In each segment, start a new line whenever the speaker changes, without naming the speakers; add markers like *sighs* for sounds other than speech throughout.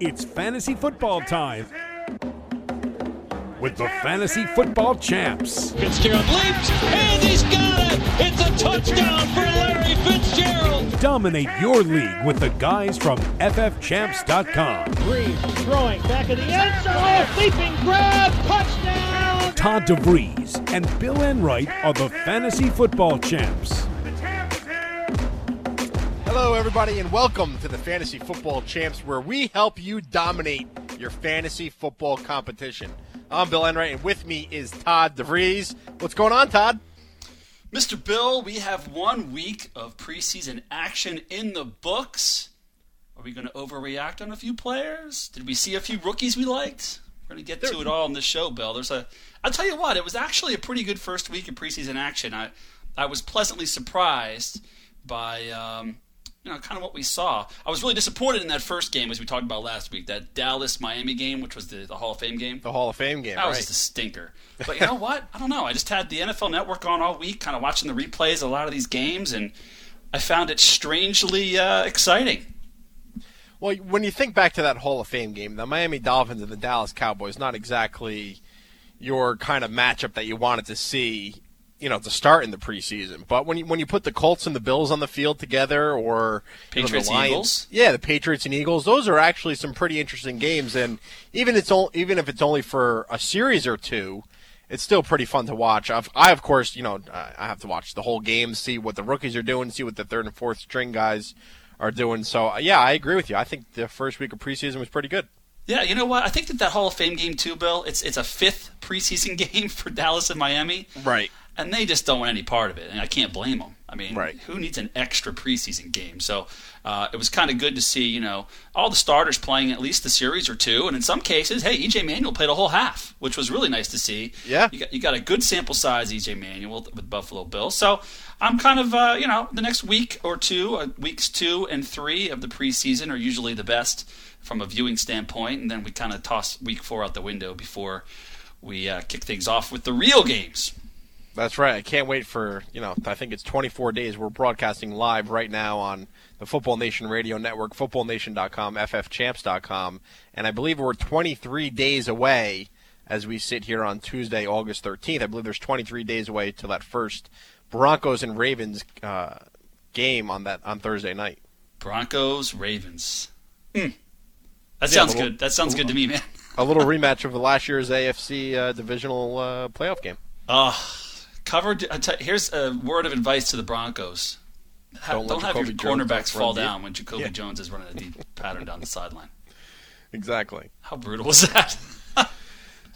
It's fantasy football time with the fantasy football champs.
Fitzgerald leaps and he's got it. It's a touchdown for Larry Fitzgerald.
Dominate your league with the guys from ffchamps.com.
Brees throwing back of the end zone. Leaping grab. Touchdown.
Todd DeVries and Bill Enright are the fantasy football champs.
Hello, everybody, and welcome to the Fantasy Football Champs, where we help you dominate your fantasy football competition. I'm Bill Enright, and with me is Todd DeVries. What's going on, Todd?
Mr. Bill, we have one week of preseason action in the books. Are we going to overreact on a few players? Did we see a few rookies we liked? We're going to get to it all in this show, Bill. There's a. I'll tell you what. It was actually a pretty good first week of preseason action. I, I was pleasantly surprised by. Um, you know, kind of what we saw. I was really disappointed in that first game, as we talked about last week, that Dallas Miami game, which was the, the Hall of Fame game.
The Hall of Fame game,
That
right?
was just a stinker. But you know *laughs* what? I don't know. I just had the NFL Network on all week, kind of watching the replays of a lot of these games, and I found it strangely uh, exciting.
Well, when you think back to that Hall of Fame game, the Miami Dolphins and the Dallas Cowboys, not exactly your kind of matchup that you wanted to see, you know, to start in the preseason. But when you when you put the Colts and the Bills on the field together, or you know, the
Patriots
Lions-
Eagles?
yeah, the Patriots and Eagles, those are actually some pretty interesting games. And even it's o- even if it's only for a series or two, it's still pretty fun to watch. I've, I, of course, you know, I I have to watch the whole game, see what the rookies are doing, see what the third and fourth string guys are doing. So, uh, yeah, I agree with you. I think the first week of preseason was pretty good.
Yeah, you know what? I think that that Hall of Fame game too, Bill. It's it's a fifth preseason *laughs* game for Dallas and Miami.
Right.
And they just don't want any part of it, and I can't blame them. I mean,
Right.
who needs an extra preseason game? So uh, it was kind of good to see, you know, all the starters playing at least a series or two, and in some cases, hey, EJ Manuel played a whole half, which was really nice to see.
Yeah.
you got you got a good sample size, EJ Manuel with Buffalo Bills. So I'm kind of, uh, you know, the next week or two, uh, weeks two and three of the preseason are usually the best from a viewing standpoint, and then we kind of toss week four out the window before we uh, kick things off with the real games.
That's right. I can't wait for, you know, I think it's 24 days. We're broadcasting live right now on the Football Nation Radio Network, footballnation.com, ffchamps.com. And I believe we're 23 days away as we sit here on Tuesday, August 13th. I believe there's 23 days away till that first Broncos and Ravens uh, game on that on Thursday night.
Broncos, Ravens. Hmm. That
Yeah,
sounds
little-
good. That sounds good to me, man.
A little *laughs* rematch of last year's AFC uh, divisional uh, playoff game.
Uh, covered. Uh, here's a word of advice to the Broncos. Ha-
Don't
Don't,
let
have your
Jacoby Jones
cornerbacks fall
deep.
down when Jacoby
Yeah.
Jones is running a deep pattern down the sideline.
Exactly.
How brutal was that? *laughs*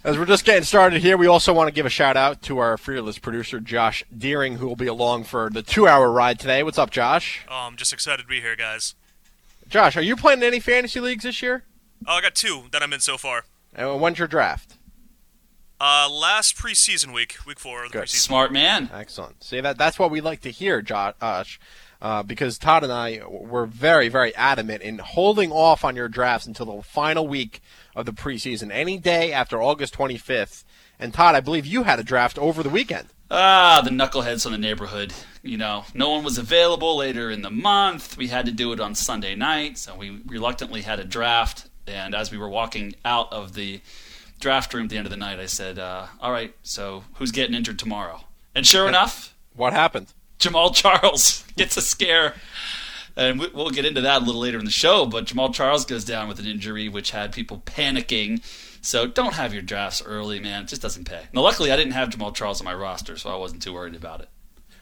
As we're just getting started here, we also want to give a shout out to our fearless producer, Josh Deering, who will be along for the two hour ride today. What's up, Josh?
Oh, I'm just excited to be here, guys.
Josh, are you playing any fantasy leagues this year?
Oh, I got two that I'm in so far.
And when's your draft?
Uh, last preseason week, week four of the
Good.
preseason.
Smart man.
Excellent. See that that's what we like to hear, Josh, uh, because Todd and I were very, very adamant in holding off on your drafts until the final week of the preseason, any day after August 25th. And Todd, I believe you had a draft over the weekend.
Ah, the knuckleheads from the neighborhood. You know, no one was available later in the month. We had to do it on Sunday night, so we reluctantly had a draft. And as we were walking out of the draft room at the end of the night, I said, uh, "All right, so who's getting injured tomorrow?" And sure enough,
What happened?
Jamaal *laughs* Charles gets a scare. And we- we'll get into that a little later in the show, but Jamaal Charles goes down with an injury which had people panicking. So don't have your drafts early, man. It just doesn't pay. Now, luckily, I didn't have Jamaal Charles on my roster, so I wasn't too worried about it.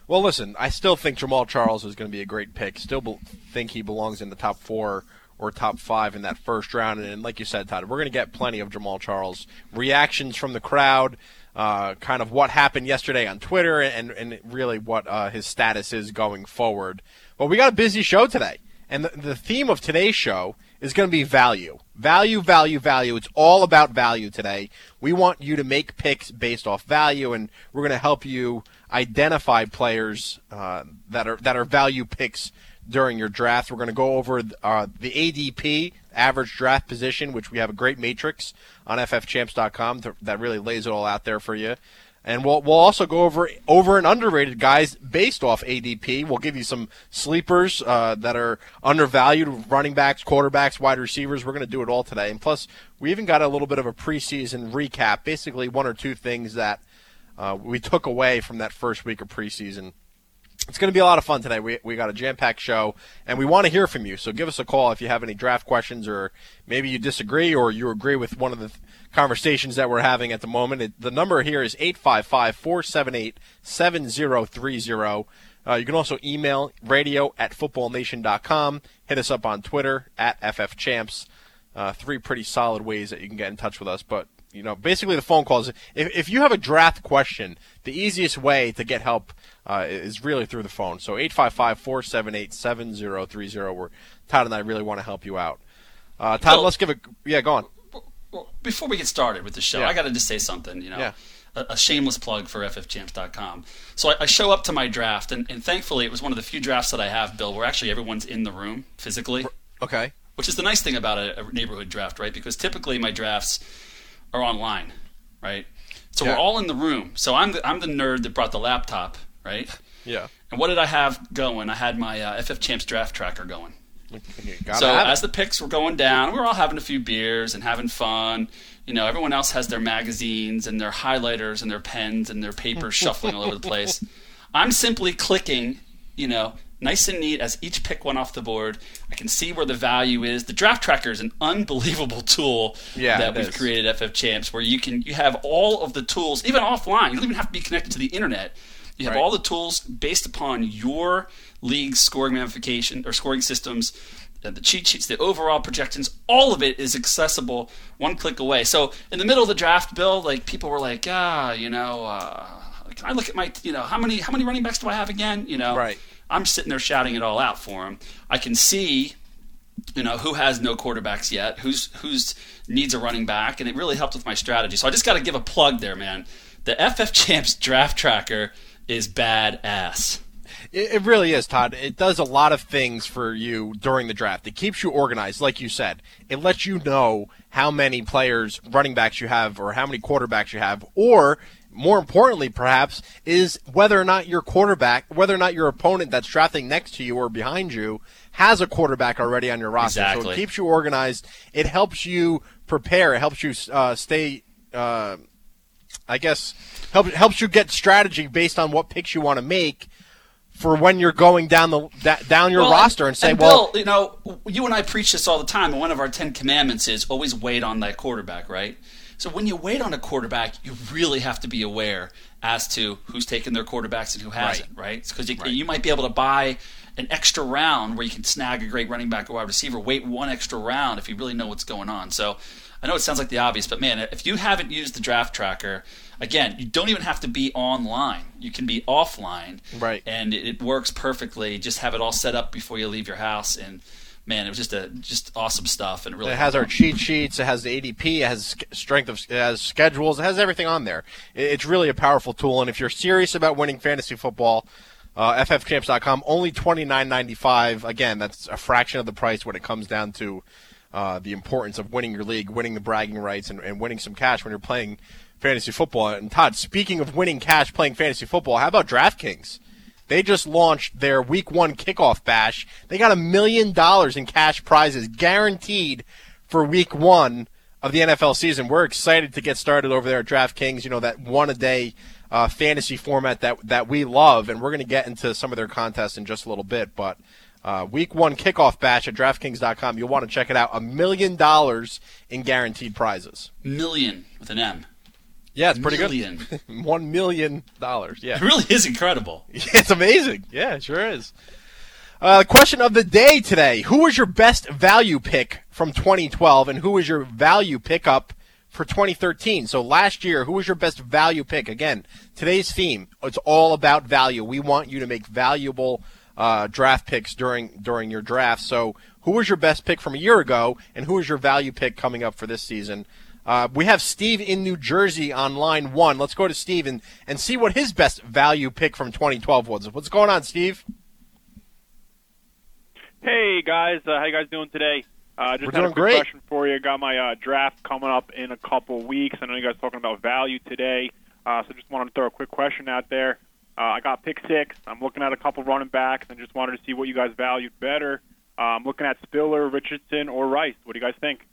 Well, listen, I still think Jamaal Charles is going to be a great pick. Still be- think he belongs in the top four or top five in that first round. And like you said, Todd, we're going to get plenty of Jamaal Charles reactions from the crowd, uh, kind of what happened yesterday on Twitter, and, and really what uh, his status is going forward. But we got a busy show today. And the, the theme of today's show is going to be value. Value, value, value. It's all about value today. We want you to make picks based off value, and we're going to help you identify players uh, that are that are value picks during your draft. We're going to go over uh, the ADP, average draft position, which we have a great matrix on ffchamps.com that really lays it all out there for you. And we'll we'll also go over over and underrated guys based off ADP. We'll give you some sleepers uh, that are undervalued, running backs, quarterbacks, wide receivers. We're going to do it all today. And plus, we even got a little bit of a preseason recap. Basically, one or two things that uh, we took away from that first week of preseason. It's going to be a lot of fun today. We, we got a jam packed show, and we want to hear from you. So give us a call if you have any draft questions, or maybe you disagree, or you agree with one of the conversations that we're having at the moment. It, the number here is 855 478 7030. Uh, you can also email radio at footballnation.com. Hit us up on Twitter at FFChamps. Uh, three pretty solid ways that you can get in touch with us. But you know, basically the phone calls. If, if you have a draft question, the easiest way to get help uh, is really through the phone. So 855-478-7030 where Todd and I really want to help you out. Uh, Todd,
Well-
let's give a yeah, go on.
Well, before we get started with the show,
Yeah.
I got to just say something. You know,
Yeah.
a, a shameless plug for ffchamps.com. So I, I show up to my draft, and, and thankfully it was one of the few drafts that I have, Bill, where actually everyone's in the room physically,
Okay.
which is the nice thing about a, a neighborhood draft, right? Because typically my drafts are online, right? So
Yeah.
we're all in the room. So I'm the, I'm the nerd that brought the laptop, right?
Yeah.
And what did I have going? I had my uh, FF Champs draft tracker going. So
it.
as the picks were going down, we were all having a few beers and having fun. You know, everyone else has their magazines and their highlighters and their pens and their papers shuffling all over the place. *laughs* I'm simply clicking, you know, nice and neat as each pick went off the board. I can see where the value is. The draft tracker is an unbelievable tool
Yeah,
that we've
is.
created at FF Champs where you can you have all of the tools, even offline. You don't even have to be connected to the internet. You have
Right.
all the tools based upon your league's scoring ramification or scoring systems, the cheat sheets, the overall projections. All of it is accessible one click away. So in the middle of the draft, Bill, like people were like, ah, you know, uh, can I look at my, you know, how many how many running backs do I have again? You know,
Right.
I'm sitting there shouting it all out for him. I can see you know who has no quarterbacks yet who's who's needs a running back and it really helped with my strategy so i just got to give a plug there man the ff champs draft tracker is badass
It, it really is, Todd. It does a lot of things for you during the draft. It keeps you organized, like you said. It lets you know how many players, running backs you have, or how many quarterbacks you have, or more importantly, perhaps, is whether or not your quarterback, whether or not your opponent that's drafting next to you or behind you has a quarterback already on your roster.
Exactly.
So it keeps you organized. It helps you prepare. It helps you uh, stay. Uh, I guess helps helps you get strategy based on what picks you want to make for when you're going down the da- down your
Well,
roster and, say,
and
well,
Bill, you know, you and I preach this all the time, and one of our Ten Commandments is always wait on that quarterback, right? So when you wait on a quarterback, you really have to be aware as to who's taking their quarterbacks and who hasn't, right? Because you, you might be able to buy an extra round where you can snag a great running back or wide receiver. Wait one extra round if you really know what's going on. So I know it sounds like the obvious, but man, if you haven't used the draft tracker, again, you don't even have to be online. You can be offline,
Right.
And it works perfectly. Just have it all set up before you leave your house, and man, it was just a just awesome stuff, and it really
it has our cheat sheets, it has the ADP, it has strength of, it has schedules, it has everything on there. It's really a powerful tool, and if you're serious about winning fantasy football, uh, ffchamps.com only twenty nine ninety five. Again, that's a fraction of the price when it comes down to uh, the importance of winning your league, winning the bragging rights, and, and winning some cash when you're playing fantasy football. And Todd, speaking of winning cash playing fantasy football, how about DraftKings? They just launched their week one kickoff bash. They got a million dollars in cash prizes guaranteed for week one of the NFL season. We're excited to get started over there at DraftKings. You know, that one a day uh, fantasy format that, that we love. And we're going to get into some of their contests in just a little bit. But uh, week one kickoff bash at DraftKings.com. You'll want to check it out. A million dollars in guaranteed prizes.
million with an M.
Yeah, it's pretty
Million.
good. *laughs* One million dollars. Yeah.
It really is incredible. *laughs*
It's amazing. Yeah, it sure is. Uh, question of the day today: Who was your best value pick from 2012, and who was your value pickup for 2013? So last year, who was your best value pick? Again, today's theme: it's all about value. We want you to make valuable uh, draft picks during during your draft. So, who was your best pick from a year ago, and who is your value pick coming up for this season? Uh, we have Steve in New Jersey on line one. Let's go to Steve and, and see what his best value pick from 2012 was. What's going on, Steve?
Hey guys, uh, how you guys doing today? Uh, just
We're
had a quick
great.
question for you. I got my uh, draft coming up in a couple weeks. I know you guys talking about value today. Uh, so just wanted to throw a quick question out there. Uh, I got pick six. I'm looking at a couple running backs and just wanted to see what you guys valued better. Uh, I'm looking at Spiller, Richardson, or Rice. What do you guys think?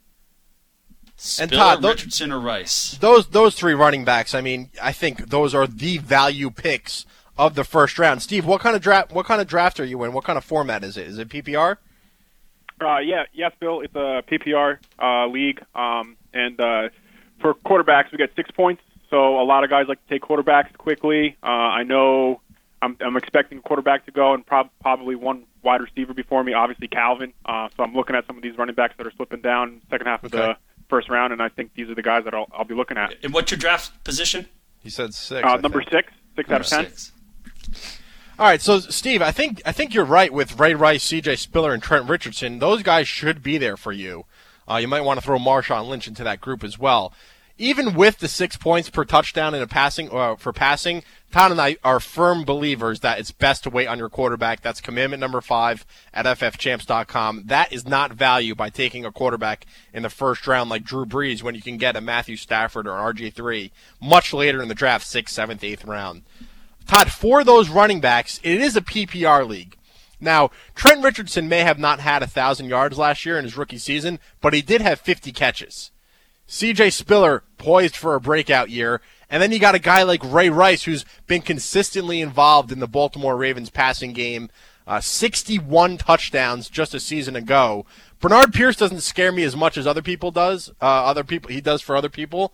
Spiller,
Todd, tho-
Richardson, or Rice?
Those those three running backs. I mean, I think those are the value picks of the first round. Steve, what kind of draft? What kind of draft are you in? What kind of format is it? Is it PPR?
Uh, yeah, yes, Bill. It's a PPR uh, league, um, and uh, for quarterbacks, we get six points. So a lot of guys like to take quarterbacks quickly. Uh, I know I'm, I'm expecting a quarterback to go, and prob- probably one wide receiver before me. Obviously, Calvin. Uh, so I'm looking at some of these running backs that are slipping down second half of the first round, and I think these are the guys that I'll, I'll be looking at.
And what's your draft position?
He said six.
Uh, number
think.
six, six out of ten.
six.
All right, so Steve, I think I think you're right with Ray Rice, C.J. Spiller, and Trent Richardson. Those guys should be there for you. Uh, you might want to throw Marshawn Lynch into that group as well. Even with the six points per touchdown in a passing uh, for passing, Todd and I are firm believers that it's best to wait on your quarterback. That's commandment number five at ffchamps.com. That is not value by taking a quarterback in the first round like Drew Brees when you can get a Matthew Stafford or an RG3 much later in the draft, sixth, seventh, eighth round. Todd, for those running backs, it is a PPR league. Now, Trent Richardson may have not had a thousand yards last year in his rookie season, but he did have 50 catches. CJ Spiller poised for a breakout year, and then you got a guy like Ray Rice who's been consistently involved in the Baltimore Ravens passing game. Uh, 61 touchdowns just a season ago. Bernard Pierce doesn't scare me as much as other people does. Uh, other people he does for other people.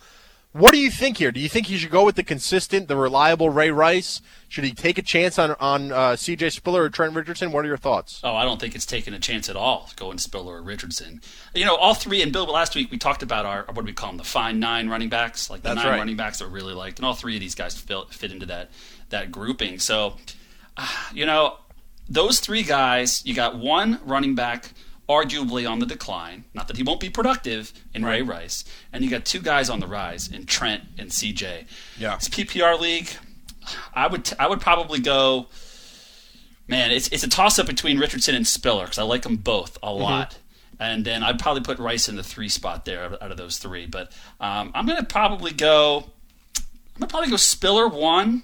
What do you think here? Do you think he should go with the consistent, the reliable Ray Rice? Should he take a chance on on uh, C.J. Spiller or Trent Richardson? What are your thoughts?
Oh, I don't think it's taking a chance at all going Spiller or Richardson. You know, all three. And Bill, last week we talked about our what do we call them? The fine nine running backs, like the
That's
nine
right.
running backs that we really liked, and all three of these guys fit, fit into that that grouping. So, ah, *sighs* you know, those three guys. You got one running back arguably on the decline. Not that he won't be productive in Ray Rice, and you got two guys on the rise in Trent and CJ.
Yeah.
It's PPR league. I would I would probably go. Man, it's it's a toss up between Richardson and Spiller because I like them both a lot. And then I'd probably put Rice in the three spot there out out of those three. But um, I'm gonna probably go. I'm gonna probably go Spiller one,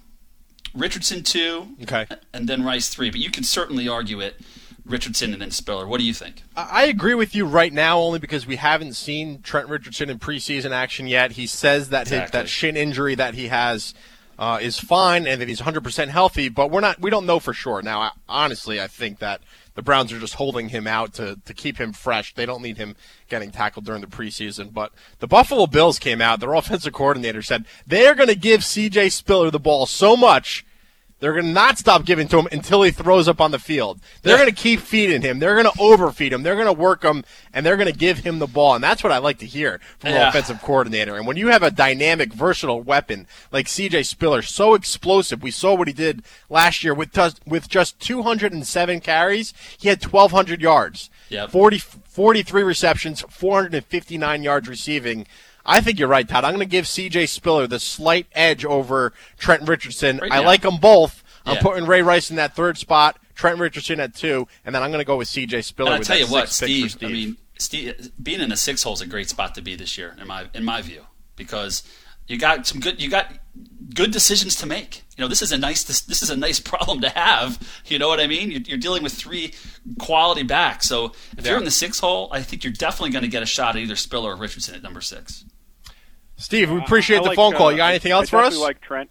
Richardson two,
Okay.
and then Rice three. But you can certainly argue it, Richardson and then Spiller. What do you think?
I agree with you right now, only because we haven't seen Trent Richardson in preseason action yet. He says that his, that shin injury that he has uh, is fine and that he's 100% healthy, but we're not. We don't know for sure. Now, I, honestly, I think that the Browns are just holding him out to to keep him fresh. They don't need him getting tackled during the preseason. But the Buffalo Bills came out. Their offensive coordinator said they are going to give C.J. Spiller the ball so much. They're going to not stop giving to him until he throws up on the field. They're
Yeah.
going to keep feeding him. They're going to overfeed him. They're going to work him, and they're going to give him the ball. And that's what I like to hear from an offensive coordinator. And when you have a dynamic, versatile weapon like C.J. Spiller, so explosive, we saw what he did last year with just, with just 207 carries. He had 1,200 yards,
Yep.
40, 43 receptions, 459 yards receiving. I think you're right, Todd. I'm going to give C.J. Spiller the slight edge over Trent Richardson.
Right
I like them both. I'm
Yeah.
putting Ray Rice in that third spot, Trent Richardson at two, and then I'm going to go with C.J. Spiller.
And I
with
tell you what,
for
Steve, I mean, Steve, being in a six hole is a great spot to be this year, in my in my view, because you got some good you got good decisions to make. You know, this is a nice this, this is a nice *laughs* problem to have. You know what I mean? You're, you're dealing with three quality backs, so if you're in the six hole, I think you're definitely going to get a shot at either Spiller or Richardson at number six.
Steve, we appreciate
I
the
like,
phone call.
uh,
You got anything
I
else for us?
definitely like Trent.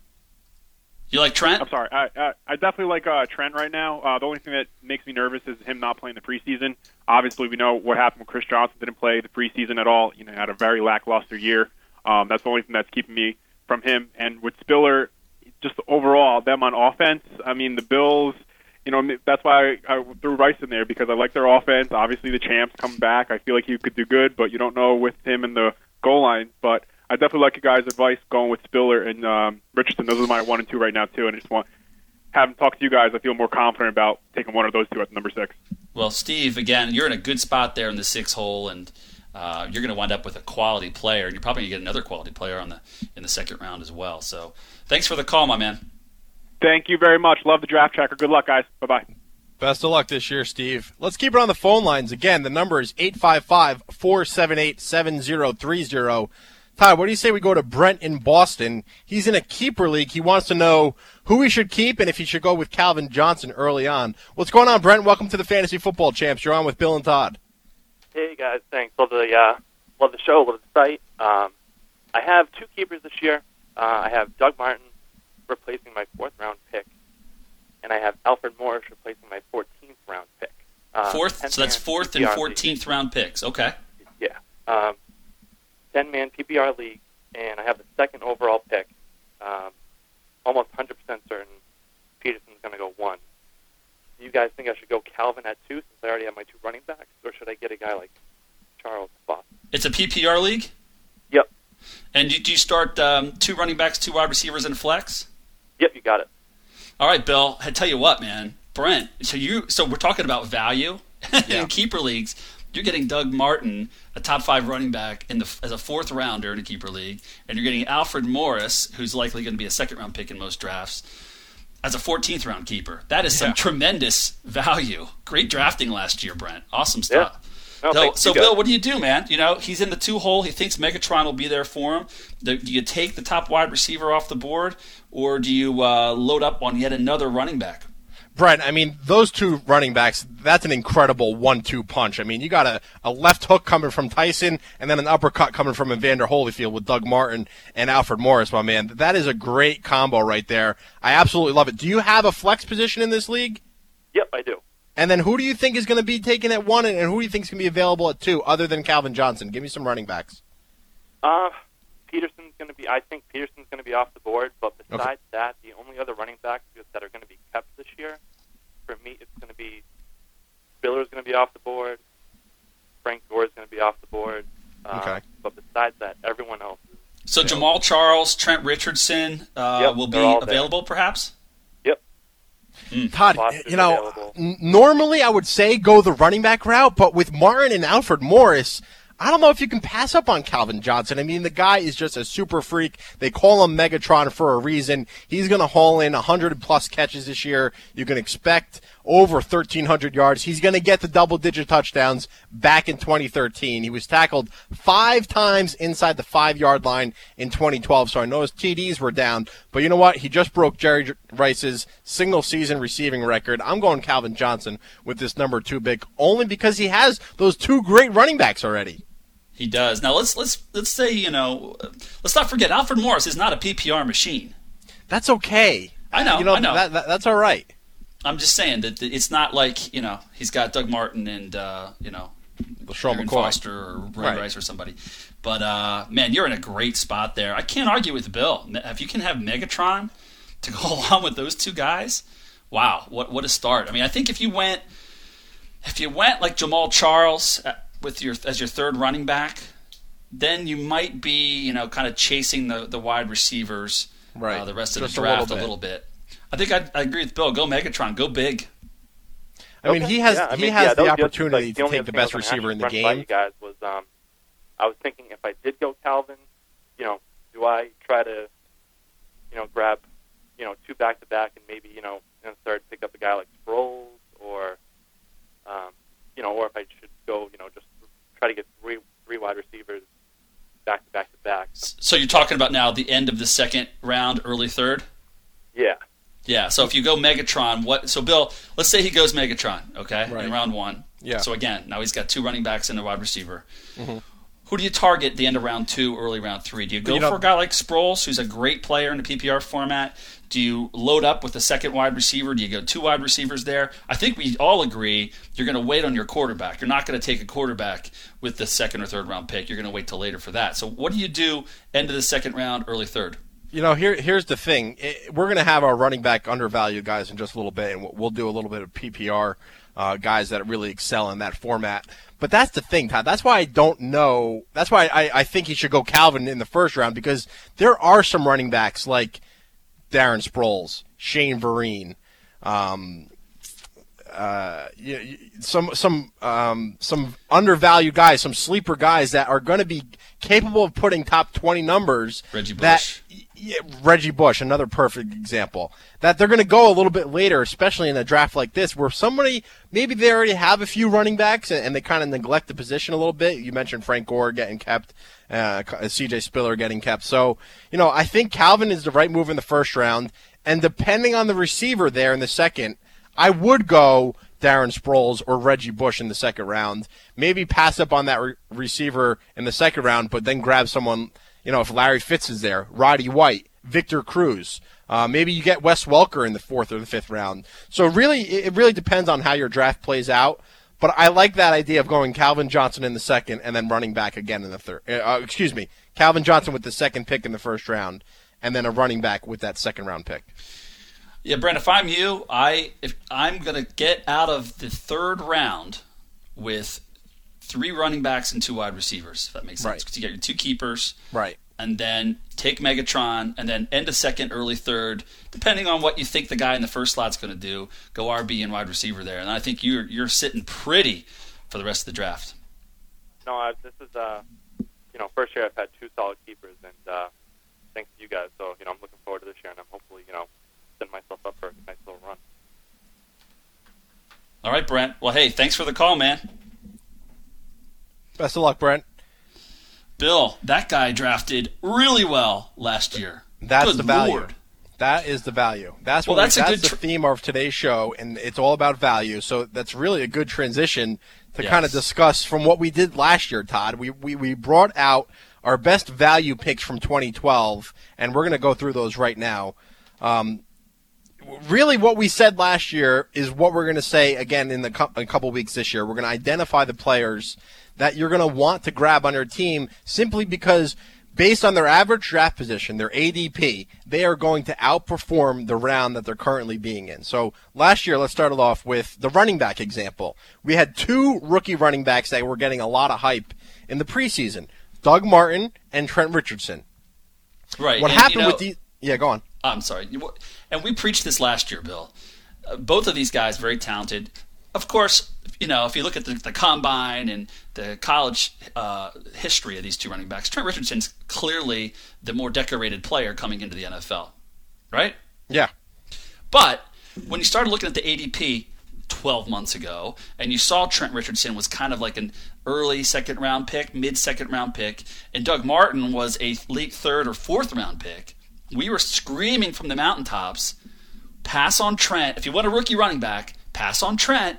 You like Trent?
I'm sorry. I, I, I definitely like uh, Trent right now. Uh, the only thing that makes me nervous is him not playing the preseason. Obviously, we know what happened with Chris Johnson. Didn't play the preseason at all. You know, had a very lackluster year. Um, that's the only thing that's keeping me from him. And with Spiller, just overall, them on offense. I mean, the Bills. You know, that's why I, I threw Rice in there because I like their offense. Obviously, the champs come back. I feel like he could do good, but you don't know with him in the goal line. But I definitely like you guys' advice going with Spiller and um, Richardson. Those are my one and two right now too. And I just want having talked to you guys, I feel more confident about taking one of those two at number six.
Well, Steve, again, you're in a good spot there in the six hole, and uh, you're going to wind up with a quality player, and you're probably going to get another quality player on the in the second round as well. So, thanks for the call, my man.
Thank you very much. Love the draft tracker. Good luck, guys. Bye bye.
Best of luck this year, Steve. Let's keep it on the phone lines again. The number is 855 478 7030. Todd, what do you say we go to Brent in Boston? He's in a keeper league. He wants to know who he should keep and if he should go with Calvin Johnson early on. What's going on, Brent? Welcome to the Fantasy Football Champs. You're on with Bill and Todd.
Hey guys, thanks. Love the uh, love the show, love the site. Um, I have two keepers this year. Uh, I have Doug Martin replacing my fourth round pick, and I have Alfred Morris replacing my 14th round pick. Uh,
Fourth, so that's fourth and fourteenth round picks. Okay.
Yeah, um, 10 man PPR league, and I have the second overall pick. Um, almost 100% certain Peterson's going to go one. Do you guys think I should go Calvin at two since I already have my two running backs, or should I get a guy like Charles Foss?
It's a PPR league.
Yep.
And do, do you start um, two running backs, two wide receivers, and flex?
Yep, you got it.
All right, Bill. I tell you what, man, Brent. So you, so we're talking about value *laughs*
Yeah.
in keeper leagues. You're getting Doug Martin, a top five running back, in the as a fourth rounder in a keeper league, and you're getting Alfred Morris, who's likely going to be a second round pick in most drafts, as a 14th round keeper. That is some tremendous value. Great drafting last year, Brent. Awesome stuff.
No,
so, so. Bill, what do you do, man? You know, he's in the two hole. He thinks Megatron will be there for him. Do do you take the top wide receiver off the board, or do you uh, load up on yet another running back?
Brent, I mean, those two running backs, that's an incredible one two punch. I mean, you got a, a left hook coming from Tyson and then an uppercut coming from Evander Holyfield with Doug Martin and Alfred Morris, my man. That is a great combo right there. I absolutely love it. Do you have a flex position in this league?
Yep, I do.
And then who do you think is going to be taken at one and who do you think is going to be available at two other than Calvin Johnson? Give me some running backs.
Uh, Peterson's going to be. I think Peterson's going to be off the board. But besides that, the only other running backs that are going to be kept this year, for me, it's going to be Spiller's going to be off the board. Frank Gore's going to be off the board. Uh,
Okay.
But besides that, everyone else is.
So Jamaal Charles, Trent Richardson uh,
Yep,
will be
they're there.
available, perhaps.
Yep.
Todd,
Foster's
you know,
available.
n- normally I would say go the running back route, but with Martin and Alfred Morris, I don't know if you can pass up on Calvin Johnson. I mean, the guy is just a super freak. They call him Megatron for a reason. He's going to haul in 100 plus catches this year. You can expect over 1,300 yards. He's going to get the double digit touchdowns back in 2013. He was tackled five times inside the five yard line in 2012, so I know his TDs were down. But you know what? He just broke Jerry Rice's single season receiving record. I'm going Calvin Johnson with this number two big, only because he has those two great running backs already.
He does. Now let's let's let's say you know, let's not forget Alfred Morris is not a PPR machine.
That's okay.
I know,
You know,
I know.
That, that, that's all right.
I'm just saying that it's not like you know he's got Doug Martin and uh, you know
McCoy.
Foster or Ray
Right.
Rice or somebody. But uh, man, you're in a great spot there. I can't argue with Bill. If you can have Megatron to go *laughs* along with those two guys, wow, what what a start! I mean, I think if you went if you went like Jamaal Charles uh, with your as your third running back, then you might be you know kind of chasing the the wide receivers
Right.
uh, the rest of
Just
the
a little
draft a little bit. I think I, I agree with Bill. Go Megatron. Go big.
I mean, he has
Yeah, I
he
mean,
has
yeah,
the opportunity
like,
to take the best receiver in the
actually run by
game.
You guys was um, I was thinking if I did go Calvin, you know, do I try to, you know, grab, you know, two back to back and maybe you know, in the third pick up a guy like Sproles or, um, you know, or if I should go, you know, just try to get three three wide receivers back to back to back.
So you're talking about now the end of the second round, early third.
Yeah.
Yeah. So if you go Megatron, what? So Bill, let's say he goes Megatron, okay,
Right.
in round one.
Yeah.
So again, now he's got two running backs and a wide receiver. Mm-hmm. Who do you target the end of round two, early round three? Do you go
You
for a guy like Sproles, who's a great player in the PPR format? Do you load up with the second wide receiver? Do you go two wide receivers there? I think we all agree you're going to wait on your quarterback. You're not going to take a quarterback with the second or third round pick. You're going to wait till later for that. So what do you do end of the second round, early third?
You know, here here's the thing. I- We're going to have our running back undervalued guys in just a little bit, and we'll- we'll do a little bit of PPR uh, guys that really excel in that format. But that's the thing, Todd. That's why I don't know. That's why I, I think he should go Calvin in the first round because there are some running backs like Darren Sproles, Shane Vereen, um, uh, you- some some um, some undervalued guys, some sleeper guys that are going to be capable of putting top 20 numbers.
Reggie
that-
Bush.
yeah, Reggie Bush, another perfect example. That they're going to go a little bit later, especially in a draft like this, where somebody maybe they already have a few running backs and, and they kind of neglect the position a little bit. You mentioned Frank Gore getting kept, uh, C.J. Spiller getting kept. So you know, I think Calvin is the right move in the first round, and depending on the receiver there in the second, I would go Darren Sproles or Reggie Bush in the second round. Maybe pass up on that re- receiver in the second round, but then grab someone. You know, if Larry Fitz is there, Roddy White, Victor Cruz. Uh, maybe you get Wes Welker in the fourth or the fifth round. So really, it really depends on how your draft plays out. But I like that idea of going Calvin Johnson in the second and then running back again in the third. Uh, excuse me, Calvin Johnson with the second pick in the first round, and then a running back with that second round pick.
Yeah, Brent. If I'm you, I if I'm gonna get out of the third round with three running backs and two wide receivers. If that makes sense,
Right.
'Cause you get your two keepers,
Right.
and then take Megatron, and then end of second, early third, depending on what you think the guy in the first slot's going to do. Go RB and wide receiver there, and I think you're you're sitting pretty for the rest of the draft.
No, I, this is uh, you know, first year I've had two solid keepers, and uh, thanks to you guys. So you know, I'm looking forward to this year, and I'm hopefully you know setting myself up for a nice little run.
All right, Brent. Well, hey, thanks for the call, man.
Best of luck, Brent.
Bill, that guy drafted really well last year.
That's
Good
the value.
Lord.
That is the value. That's
Well,
what
that's a
that's
good
the
tr-
theme of today's show, and it's all about value. So that's really a good transition to
Yes.
kind of discuss from what we did last year, Todd. We we, we brought out our best value picks from 2012, and we're going to go through those right now. Um, really, what we said last year is what we're going to say again in the cou- a couple weeks this year. We're going to identify the players that you're going to want to grab on your team simply because based on their average draft position, their ADP, they are going to outperform the round that they're currently being in. So last year, let's start it off with the running back example. We had two rookie running backs that were getting a lot of hype in the preseason. Doug Martin and Trent Richardson.
Right.
What
and,
happened
you know-
with these? Yeah, go on.
I'm sorry. And we preached this last year, Bill. Uh, both of these guys very talented. Of course, you know if you look at the, the combine and the college uh, history of these two running backs, Trent Richardson's clearly the more decorated player coming into the NFL, right?
Yeah.
But when you started looking at the ADP 12 months ago, and you saw Trent Richardson was kind of like an early second round pick, mid second round pick, and Doug Martin was a late third or fourth round pick, we were screaming from the mountaintops pass on Trent. If you want a rookie running back, pass on Trent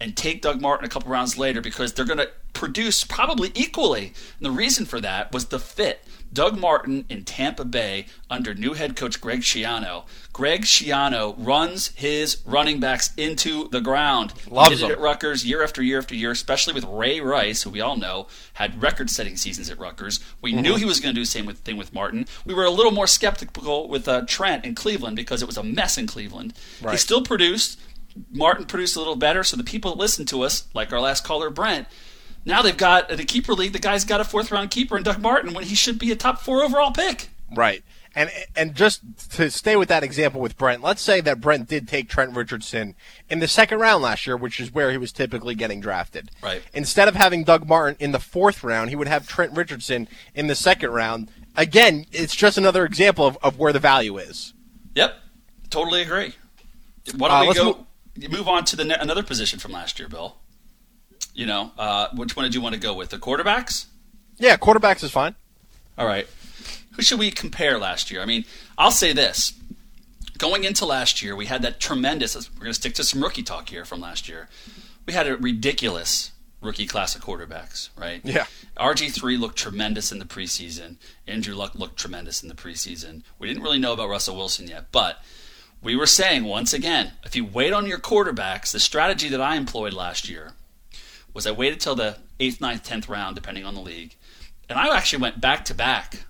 and take Doug Martin a couple rounds later because they're going to produce probably equally. And the reason for that was the fit. Doug Martin in Tampa Bay under new head coach Greg Schiano. Greg Schiano runs his running backs into the ground.
Loves
he did it
them.
at Rutgers year after year after year, especially with Ray Rice, who we all know had record-setting seasons at Rutgers. We
Mm-hmm.
knew he was going to do the same with, thing with Martin. We were a little more skeptical with uh, Trent in Cleveland because it was a mess in Cleveland. He still produced. Martin produced a little better, so the people that listen to us, like our last caller Brent, now they've got the keeper league. The guy's got a fourth round keeper in Doug Martin when he should be a top four overall pick.
Right. And and just to stay with that example with Brent, let's say that Brent did take Trent Richardson in the second round last year, which is where he was typically getting drafted.
Right.
Instead of having Doug Martin in the fourth round, he would have Trent Richardson in the second round. Again, it's just another example of, of where the value is.
Yep, totally agree. Why
Uh,
don't we
let's
go move on to the ne- another position from last year, Bill? You know, uh, which one did you want to go with? The quarterbacks?
Yeah, quarterbacks is fine.
All right. Who should we compare last year? I mean, I'll say this. Going into last year, we had that tremendous, we're going to stick to some rookie talk here from last year. We had a ridiculous rookie class of quarterbacks, right?
Yeah.
RG3 looked tremendous in the preseason. Andrew Luck looked tremendous in the preseason. We didn't really know about Russell Wilson yet, but we were saying once again, if you wait on your quarterbacks, the strategy that I employed last year was I waited till the eighth, ninth, tenth round, depending on the league, and I actually went back to back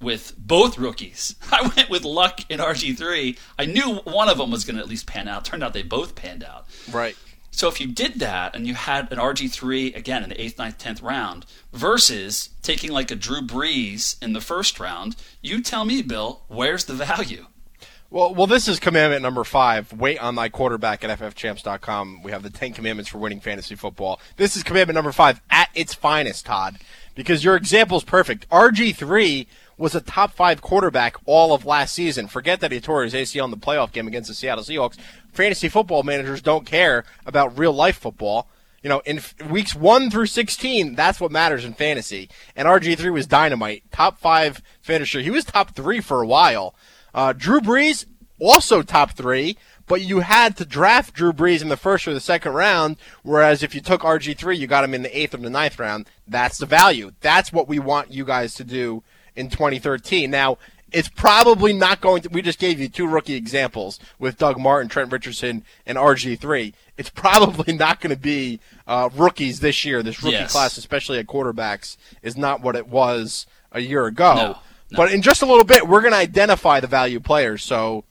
with both rookies. *laughs* I went with Luck and RG3. I knew one of them was going to at least pan out. Turned out they both panned out.
Right.
So if you did that and you had an RG3 again in the eighth, ninth, tenth round versus taking like a Drew Brees in the first round, you tell me, Bill, where's the value?
Well, well, this is commandment number five. Wait on thy quarterback at ffchamps.com. We have the Ten Commandments for winning fantasy football. This is commandment number five at its finest, Todd, because your example is perfect. RG3 was a top five quarterback all of last season. Forget that he tore his ACL in the playoff game against the Seattle Seahawks. Fantasy football managers don't care about real life football. You know, in weeks one through 16, that's what matters in fantasy. And RG3 was dynamite. Top five finisher. He was top three for a while. Uh, Drew Brees, also top three, but you had to draft Drew Brees in the first or the second round, whereas if you took RG3, you got him in the eighth or the ninth round. That's the value. That's what we want you guys to do in 2013. Now, it's probably not going to. We just gave you two rookie examples with Doug Martin, Trent Richardson, and RG3. It's probably *laughs* not going to be uh, rookies this year. This rookie
Yes.
class, especially at quarterbacks, is not what it was a year ago.
No, no.
But in just a little bit, we're going to identify the value players. So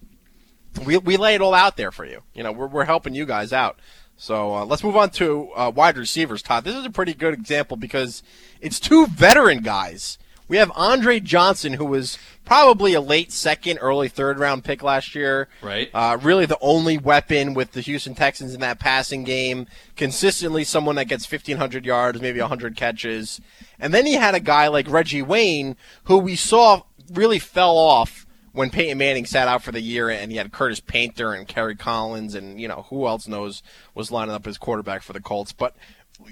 we, we lay it all out there for you. You know, we're, we're helping you guys out. So uh, let's move on to uh, wide receivers, Todd. This is a pretty good example because it's two veteran guys. We have Andre Johnson, who was probably a late second, early third round pick last year.
Right.
Uh, really the only weapon with the Houston Texans in that passing game. Consistently someone that gets 1,500 yards, maybe 100 catches. And then he had a guy like Reggie Wayne, who we saw really fell off when Peyton Manning sat out for the year and he had Curtis Painter and Kerry Collins and, you know, who else knows was lining up as quarterback for the Colts. But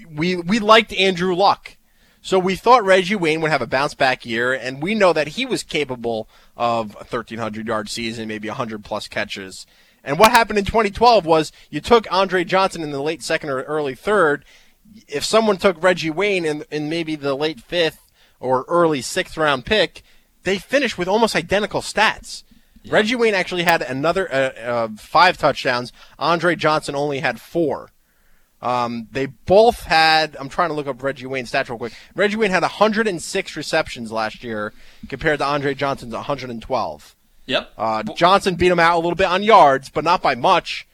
we, we liked Andrew Luck. So we thought Reggie Wayne would have a bounce back year, and we know that he was capable of a 1,300 yard season, maybe 100 plus catches. And what happened in 2012 was you took Andre Johnson in the late second or early third. If someone took Reggie Wayne in, in maybe the late fifth or early sixth round pick, they finished with almost identical stats. Reggie Wayne actually had another uh, uh, five touchdowns. Andre Johnson only had four. Um, they both had. I'm trying to look up Reggie Wayne's stats real quick. Reggie Wayne had 106 receptions last year compared to Andre Johnson's 112.
Yep.
Uh, Johnson beat him out a little bit on yards, but not by much.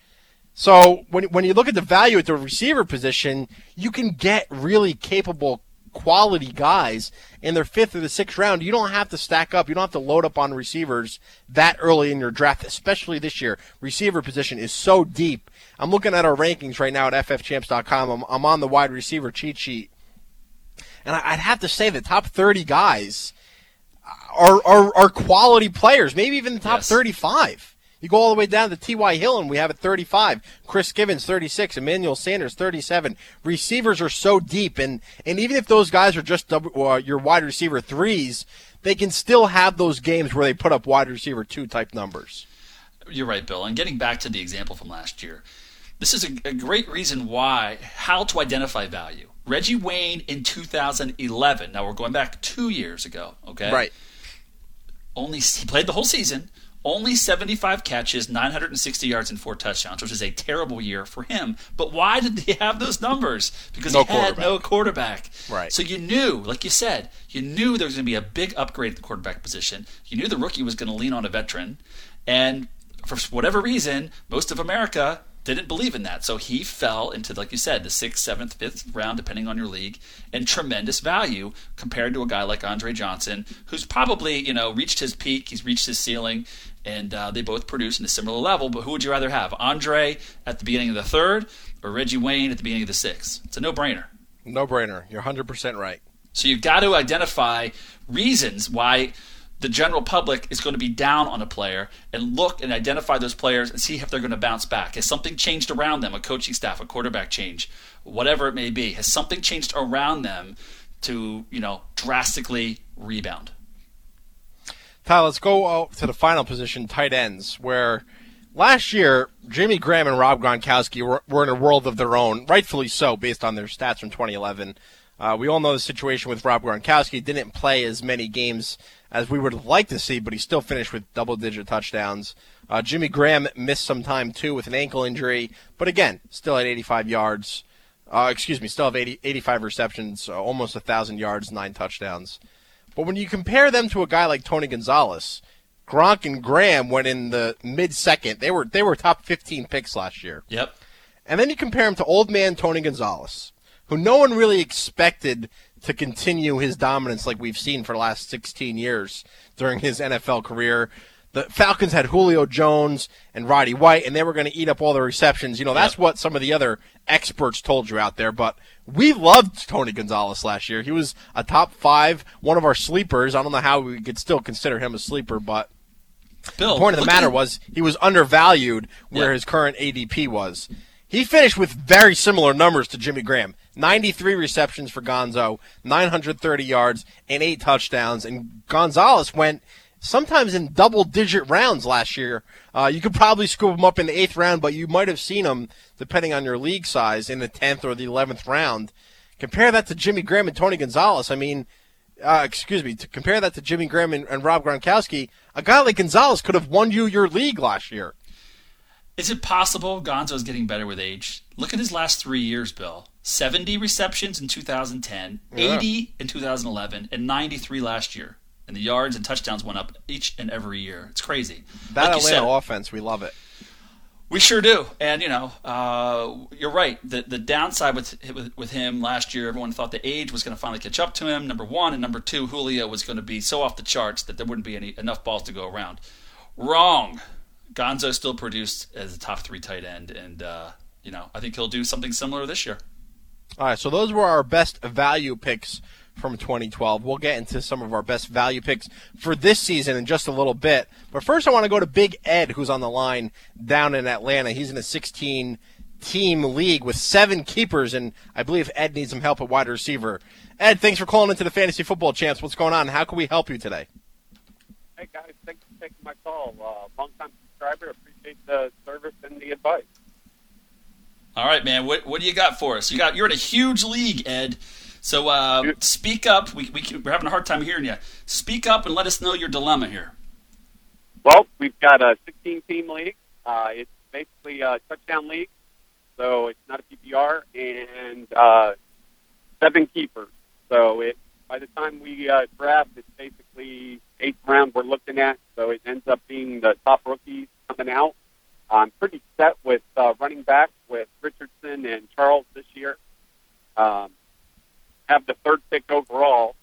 So when when you look at the value at the receiver position, you can get really capable quality guys in their fifth or the sixth round. You don't have to stack up. You don't have to load up on receivers that early in your draft, especially this year. Receiver position is so deep. I'm looking at our rankings right now at ffchamps.com. I'm, I'm on the wide receiver cheat sheet. And I- I'd have to say the top 30 guys are, are, are quality players, maybe even the top
Yes.
35. You go all the way down to T.Y. Hill, and we have it 35. Chris Givens, 36. Emmanuel Sanders, 37. Receivers are so deep, and, and even if those guys are just double, uh, your wide receiver threes, they can still have those games where they put up wide receiver two type numbers.
You're right, Bill. And getting back to the example from last year, this is a, a great reason why how to identify value. Reggie Wayne in 2011. Now we're going back two years ago. Okay.
Right.
Only he played the whole season. Only 75 catches, 960 yards, and four touchdowns, which is a terrible year for him. But why did he have those numbers? Because
No
he had no quarterback.
Right.
So you knew, like you said, you knew there was going to be a big upgrade at the quarterback position. You knew the rookie was going to lean on a veteran, and for whatever reason, most of America didn't believe in that. So he fell into, like you said, the sixth, seventh, fifth round, depending on your league, and tremendous value compared to a guy like Andre Johnson, who's probably you know reached his peak, he's reached his ceiling, and uh, they both produce in a similar level. But who would you rather have, Andre at the beginning of the third, or Reggie Wayne at the beginning of the sixth? It's a no-brainer.
No brainer. You're 100% right.
So you've got to identify reasons why the general public is going to be down on a player and look and identify those players and see if they're going to bounce back. Has something changed around them? A coaching staff, a quarterback change, whatever it may be. Has something changed around them to, you know, drastically rebound?
Ty, let's go uh, to the final position, tight ends, where last year Jimmy Graham and Rob Gronkowski were, were in a world of their own, rightfully so, based on their stats from 2011. Uh, we all know the situation with Rob Gronkowski. Didn't play as many games as we would like to see, but he still finished with double-digit touchdowns. Uh, Jimmy Graham missed some time too with an ankle injury, but again, still at 85 yards. Uh, excuse me, still have 80, 85 receptions, uh, almost a thousand yards, nine touchdowns. But when you compare them to a guy like Tony Gonzalez, Gronk and Graham went in the mid second. They were they were top 15 picks last year.
Yep.
And then you compare him to old man Tony Gonzalez, who no one really expected to continue his dominance like we've seen for the last 16 years during his NFL career. the Falcons had Julio Jones and Roddy White, and they were going to eat up all the receptions. You know, that's
Yep.
what some of the other experts told you out there. But we loved Tony Gonzalez last year. He was a top five, one of our sleepers. I don't know how we could still consider him a sleeper, but
Bill,
the point of the matter
at-
was he was undervalued where
Yeah.
his current ADP was. He finished with very similar numbers to Jimmy Graham 93 receptions for Gonzo, 930 yards, and eight touchdowns. And Gonzalez went sometimes in double digit rounds last year. Uh, you could probably scoop him up in the eighth round, but you might have seen him, depending on your league size, in the 10th or the 11th round. Compare that to Jimmy Graham and Tony Gonzalez. I mean, uh, excuse me, to compare that to Jimmy Graham and, and Rob Gronkowski, a guy like Gonzalez could have won you your league last year.
Is it possible Gonzo's getting better with age? Look at his last three years, Bill. 70 receptions in 2010,
Yeah.
80 in 2011, and 93 last year. And the yards and touchdowns went up each and every year. It's crazy.
That
Like
Atlanta
said,
offense, we love it.
we sure do. And, you know, uh, you're right. The, the downside with, with, with him last year, everyone thought the age was going to finally catch up to him, number one. And number two, Julio was going to be so off the charts that there wouldn't be any enough balls to go around. Wrong. Gonzo still produced as a top three tight end. And, uh, you know, I think he'll do something similar this year.
All right, so those were our best value picks from 2012. We'll get into some of our best value picks for this season in just a little bit. But first, I want to go to Big Ed, who's on the line down in Atlanta. He's in a 16 team league with seven keepers, and I believe Ed needs some help at wide receiver. Ed, thanks for calling into the Fantasy Football Champs. What's going on? How can we help you today?
Hey guys, thanks for taking my call. Uh, long time subscriber, appreciate the service and the advice.
All right, man. What what do you got for us? You got you're in a huge league, Ed. So uh, speak up. We, we we're having a hard time hearing you. Speak up and let us know your dilemma here.
Well, we've got a 16 team league. Uh, it's basically a touchdown league, so it's not a PPR, and uh, seven keepers. So it by the time we uh, draft, it's basically eighth round we're looking at. So it ends up being the top rookies coming out. I'm pretty set with uh, running back with Richardson and Charles this year. Um, have the third pick overall.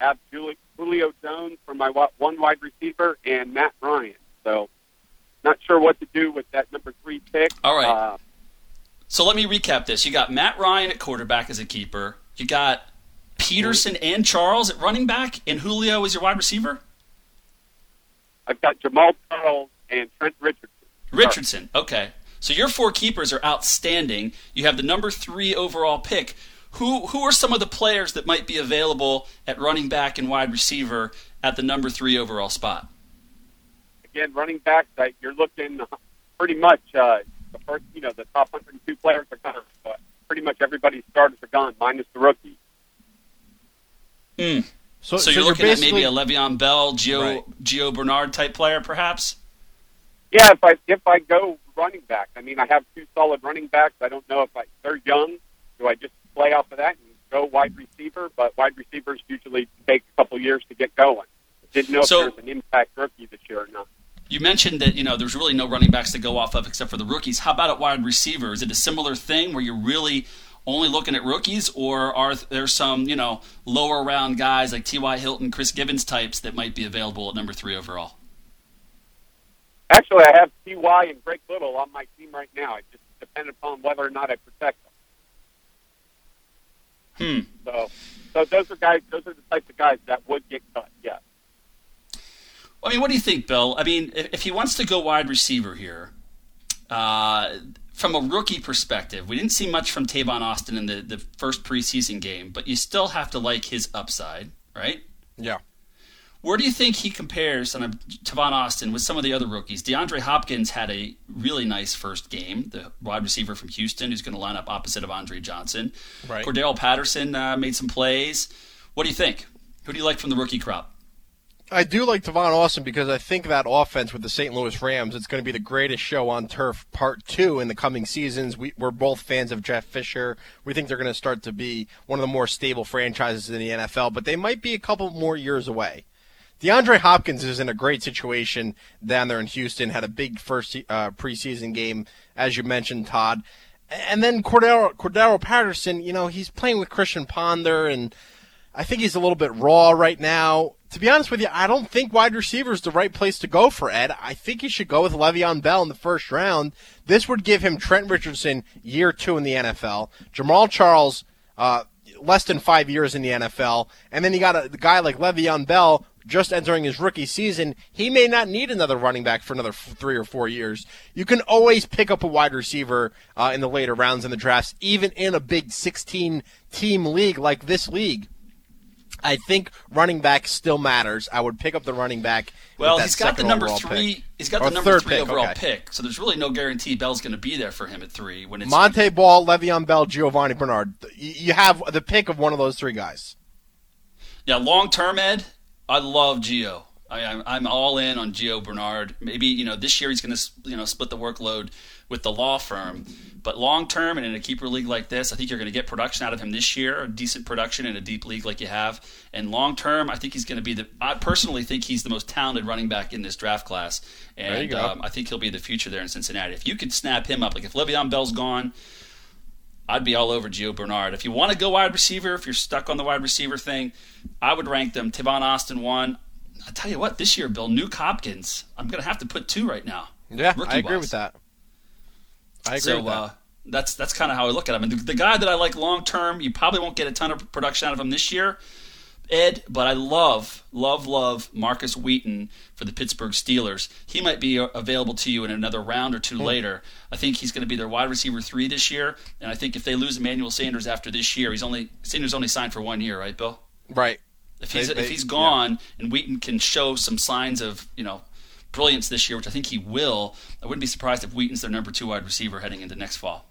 Have Juli- Julio Jones for my one wide receiver and Matt Ryan. So, not sure what to do with that number three pick.
All right.
Uh,
So let me recap this. You got Matt Ryan at quarterback as a keeper. You got Peterson and Charles at running back, and Julio is your wide receiver.
I've got Jamaal Charles and Trent Richardson.
Richardson. Okay. So your four keepers are outstanding. You have the number three overall pick. Who who are some of the players that might be available at running back and wide receiver at the number three overall spot?
Again, running back, you're looking pretty much uh, the first, you know, the top 102 players are gone, but pretty much everybody's starters are gone, minus the rookie.
Hmm.
So,
So, you're, looking at maybe a Le'Veon Bell, Gio Gio Bernard type player, perhaps.
Yeah, if I if I go running back, I mean, I have two solid running backs. I don't know if I they're young. Do I just play off of that and go wide receiver? But wide receivers usually take a couple years to get going. Didn't know
So-
if there's an impact rookie this year or not.
You mentioned that you know there's really no running backs to go off of except for the rookies. How about at wide receiver? Is it a similar thing where you're really only looking at rookies, or are there some you know lower round guys like T.Y. Hilton, Chris Givens types that might be available at number three overall?
Actually, I have Ty and Greg Little on my team right now. It just depends upon whether or not I protect them.
Hmm.
So, so those are guys. Those are the types of guys that would get cut. Yes.
I mean, what do you think, Bill? I mean, if, if he wants to go wide receiver here, uh, from a rookie perspective, we didn't see much from Tavon Austin in the, the first preseason game, but you still have to like his upside, right?
Yeah.
Where do you think he compares on a, Tavon Austin with some of the other rookies? DeAndre Hopkins had a really nice first game, the wide receiver from Houston, who's going to line up opposite of Andre Johnson.
Right.
Cordell Patterson uh, made some plays. What do you think? Who do you like from the rookie crop?
I do like Tavon Austin because I think that offense with the St. Louis Rams, it's going to be the greatest show on turf, part two, in the coming seasons. We, we're both fans of Jeff Fisher. We think they're going to start to be one of the more stable franchises in the NFL, but they might be a couple more years away. DeAndre Hopkins is in a great situation down there in Houston. Had a big first uh, preseason game, as you mentioned, Todd. And then Cordero, Cordero Patterson, you know, he's playing with Christian Ponder, and I think he's a little bit raw right now. To be honest with you, I don't think wide receiver is the right place to go for Ed. I think he should go with Le'Veon Bell in the first round. This would give him Trent Richardson year two in the NFL, Jamaal Charles uh, less than five years in the NFL, and then you got a, guy like Le'Veon Bell just entering his rookie season. He may not need another running back for another f- three or four years. You can always pick up a wide receiver uh, in the later rounds in the drafts, even in a big 16 team league like this league. I think running back still matters. I would pick up the running back.
Well, he's got the number three.
pick.
He's got
Or
the number three
pick,
overall
okay.
pick. So there's really no guarantee Bell's going to be there for him at three when it's
Montee Ball, Le'Veon Bell, Giovanni Bernard. You have the pick of one of those three guys.
Yeah, long term, Ed. I love Gio. I, I'm, I'm all in on Gio Bernard. Maybe you know this year he's going to you know split the workload with the law firm, but long term and in a keeper league like this, I think you're going to get production out of him this year, a decent production in a deep league like you have. And long term, I think he's going to be the. I personally think he's the most talented running back in this draft class, and um, I think he'll be the future there in Cincinnati. If you could snap him up, like if Le'Veon Bell's gone. I'd be all over Gio Bernard. If you want to go wide receiver, if you're stuck on the wide receiver thing, I would rank them. Tavon Austin one. I tell you what, this year, Bill, Nuke Hopkins. I'm going to have to put two right now.
Yeah, I agree
wise.
with that. I agree
so
with that.
Uh, that's that's kind of how I look at him. And the, the guy that I like long term, you probably won't get a ton of production out of him this year, Ed. But I love, love, love Markus Wheaton for the Pittsburgh Steelers. He might be uh, available to you in another round or two later. I think he's going to be their wide receiver three this year. And I think if they lose Emmanuel Sanders after this year, he's only Sanders only signed for one year, right, Bill?
right.
If he's
They-
if he's gone and Wheaton can show some signs of you know brilliance this year, which I think he will, I wouldn't be surprised if Wheaton's their number two wide receiver heading into next fall.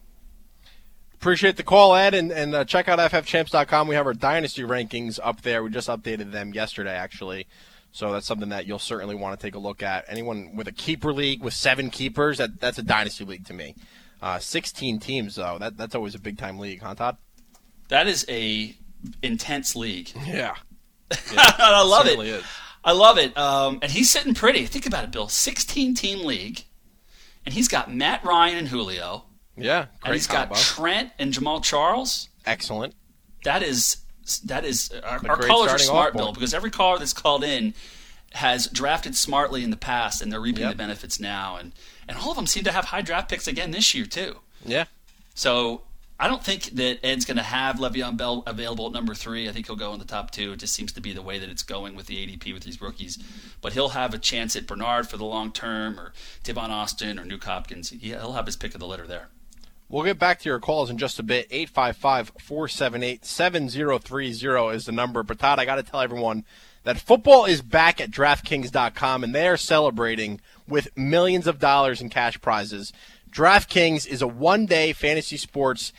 Appreciate the call, Ed, and, and uh, check out ffchamps.com. We have our dynasty rankings up there. We just updated them yesterday, actually. So that's something that you'll certainly want to take a look at. Anyone with a keeper league with seven keepers, that, that's a dynasty league to me. Uh, 16 teams, though. That, that's always a big time league, huh, Todd?
That is a intense league.
Yeah. *laughs*
I love it.
certainly
it.
is.
I love it. Um, and he's sitting pretty. Think about it, Bill. 16 team league, and he's got Matt Ryan and Julio,
Yeah.
and he's
combo.
got Trent and Jamaal Charles.
Excellent.
that is that is our,
A
our callers are smart. Bill, because every caller that's called in has drafted smartly in the past, and they're reaping
Yep.
the benefits now, and and all of them seem to have high draft picks again this year too.
Yeah.
So I don't think that Ed's going to have Le'Veon Bell available at number three. I think he'll go in the top two. It just seems to be the way that it's going with the ADP with these rookies. But he'll have a chance at Bernard for the long term, or Tavon Austin, or Nuke Hopkins. He- He'll have his pick of the litter there.
We'll get back to your calls in just a bit. 855 478 7030 is the number. But Todd, I got to tell everyone that football is back at DraftKings.com and they are celebrating with millions of dollars in cash prizes. DraftKings is a one day fantasy sports.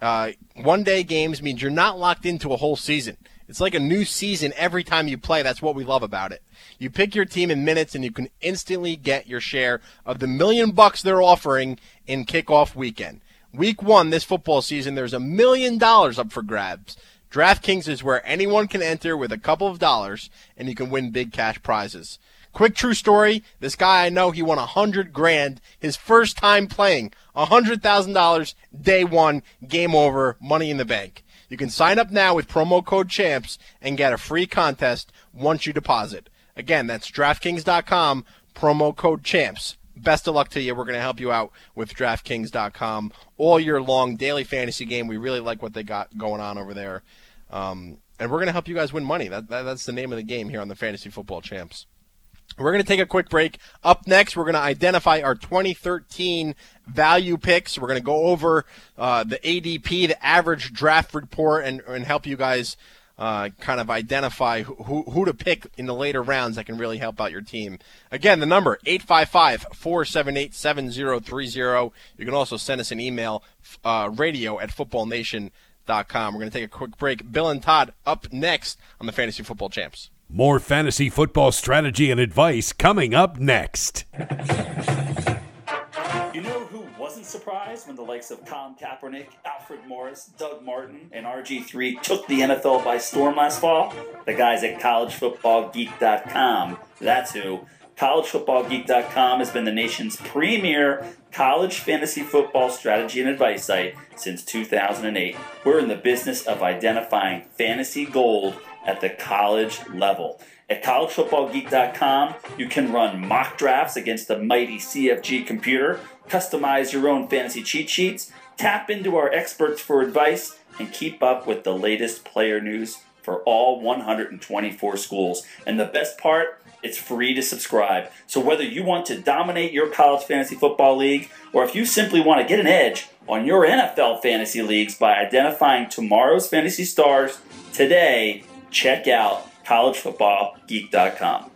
Uh, one day games means you're not locked into a whole season. It's like a new season every time you play. That's what we love about it. You pick your team in minutes and you can instantly get your share of the million bucks they're offering in kickoff weekend. Week one this football season, there's a million dollars up for grabs. DraftKings is where anyone can enter with a couple of dollars and you can win big cash prizes. Quick true story. This guy I know, he won a hundred grand his first time playing. A hundred thousand dollars day one, game over, money in the bank. You can sign up now with promo code CHAMPS and get a free contest once you deposit. Again, that's DraftKings.com, promo code CHAMPS. Best of luck to you. We're going to help you out with DraftKings.com all year long. Daily fantasy game. We really like what they got going on over there. Um, and we're going to help you guys win money. That, that, that's the name of the game here on the Fantasy Football Champs. We're going to take a quick break. Up next, we're going to identify our 2013 value picks. We're going to go over uh, the ADP, the average draft report, and, and help you guys uh, kind of identify who, who to pick in the later rounds that can really help out your team. Again, the number 855-478-7030. You can also send us an email, uh, radio at footballnation.com. We're going to take a quick break. Bill and Todd up next on the Fantasy Football Champs.
More fantasy football strategy and advice coming up next.
You know who wasn't surprised when the likes of Colin Kaepernick, Alfred Morris, Doug Martin, and RG3 took the NFL by storm last fall? The guys at collegefootballgeek.com. That's who. CollegeFootballGeek.com has been the nation's premier college fantasy football strategy and advice site since 2008. We're in the business of identifying fantasy gold at the college level. At collegefootballgeek.com, you can run mock drafts against the mighty CFG computer, customize your own fantasy cheat sheets, tap into our experts for advice, and keep up with the latest player news for all 124 schools. And the best part, it's free to subscribe. So whether you want to dominate your college fantasy football league or if you simply want to get an edge on your NFL fantasy leagues by identifying tomorrow's fantasy stars today, check out collegefootballgeek.com.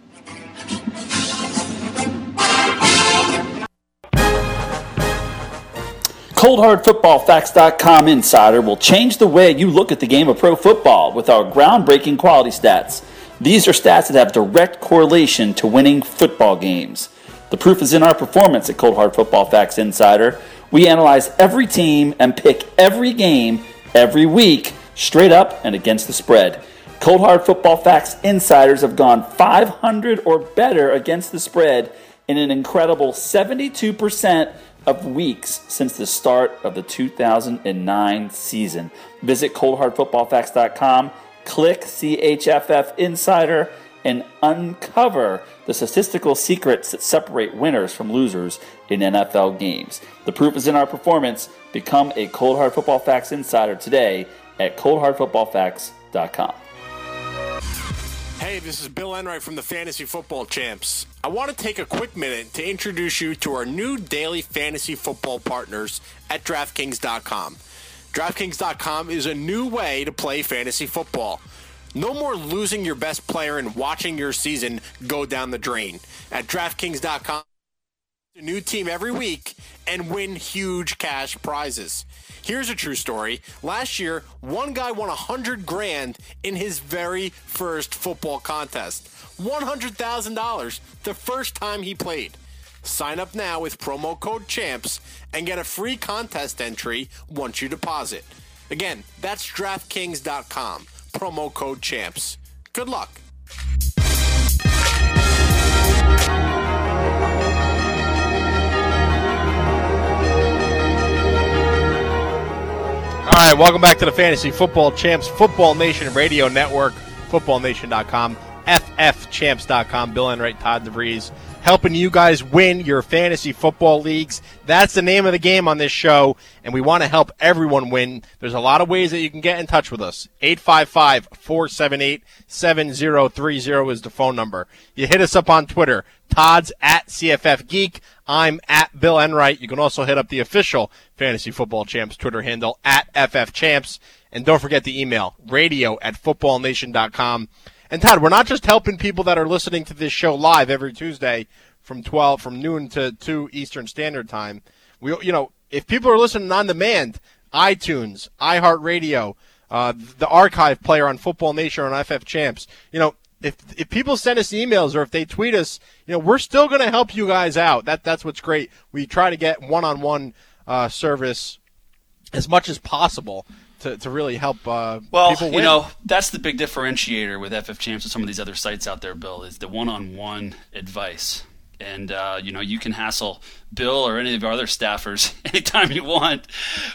ColdHardFootballFacts.com Insider will change the way you look at the game of pro football with our groundbreaking quality stats. These are stats that have direct correlation to winning football games. The proof is in our performance at Cold Hard Football Facts Insider. We analyze every team and pick every game every week, straight up and against the spread. Cold Hard Football Facts Insiders have gone 500 or better against the spread in an incredible 72% of weeks since the start of the 2009 season. Visit coldhardfootballfacts.com, click CHFF Insider, and uncover the statistical secrets that separate winners from losers in NFL games. The proof is in our performance. Become a Cold Hard Football Facts Insider today at coldhardfootballfacts.com.
Hey, this is Bill Enright from the Fantasy Football Champs. I want to take a quick minute to introduce you to our new daily fantasy football partners at DraftKings.com. DraftKings.com is a new way to play fantasy football. No more losing your best player and watching your season go down the drain. At DraftKings.com, a new team every week and win huge cash prizes. Here's a true story. Last year, one guy won a hundred grand in his very first football contest. $100,000 the first time he played. Sign up now with promo code CHAMPS and get a free contest entry once you deposit. Again, that's DraftKings.com. Promo code CHAMPS. Good luck.
Right, welcome back to the Fantasy Football Champs Football Nation Radio Network, footballnation.com, ffchamps.com. Bill Enright, Todd DeVries, helping you guys win your fantasy football leagues. That's the name of the game on this show, and we want to help everyone win. There's a lot of ways that you can get in touch with us. 855 478 7030 is the phone number. You hit us up on Twitter. Todd's at CFF Geek. I'm at Bill Enright. You can also hit up the official Fantasy Football Champs Twitter handle at FF Champs. And don't forget the email, radio at footballnation.com. And Todd, we're not just helping people that are listening to this show live every Tuesday from 12, from noon to 2 Eastern Standard Time. We, you know, if people are listening on demand, iTunes, iHeartRadio, uh, the archive player on Football Nation or on FF Champs, you know, if if people send us emails or if they tweet us, you know, we're still going to help you guys out. That that's what's great. We try to get one-on-one uh, service as much as possible to, to really help uh,
Well,
people
you know, that's the big differentiator with FF Champs and some of these other sites out there, Bill, is the one-on-one advice. And uh, you know, you can hassle Bill or any of our other staffers *laughs* anytime you want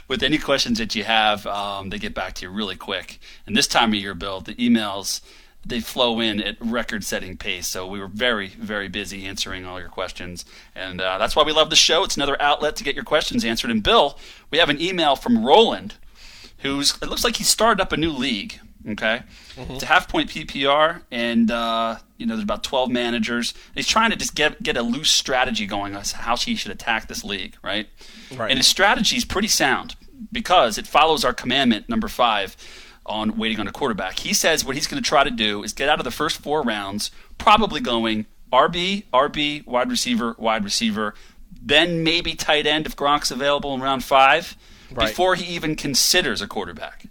with any questions that you have. Um, they get back to you really quick. And this time of year, Bill, the emails they flow in at record-setting pace. So we were very, very busy answering all your questions, and uh, that's why we love the show. It's another outlet to get your questions answered. And Bill, we have an email from Roland, who's it looks like he started up a new league. Okay, it's a half point PPR, and uh, you know there's about 12 managers. He's trying to just get get a loose strategy going on how he should attack this league, right?
Right.
And his strategy is pretty sound because it follows our commandment number five on waiting on a quarterback. He says what he's going to try to do is get out of the first four rounds, probably going RB, RB, wide receiver, wide receiver, then maybe tight end if Gronk's available in round five,
Right.
before he even considers a quarterback.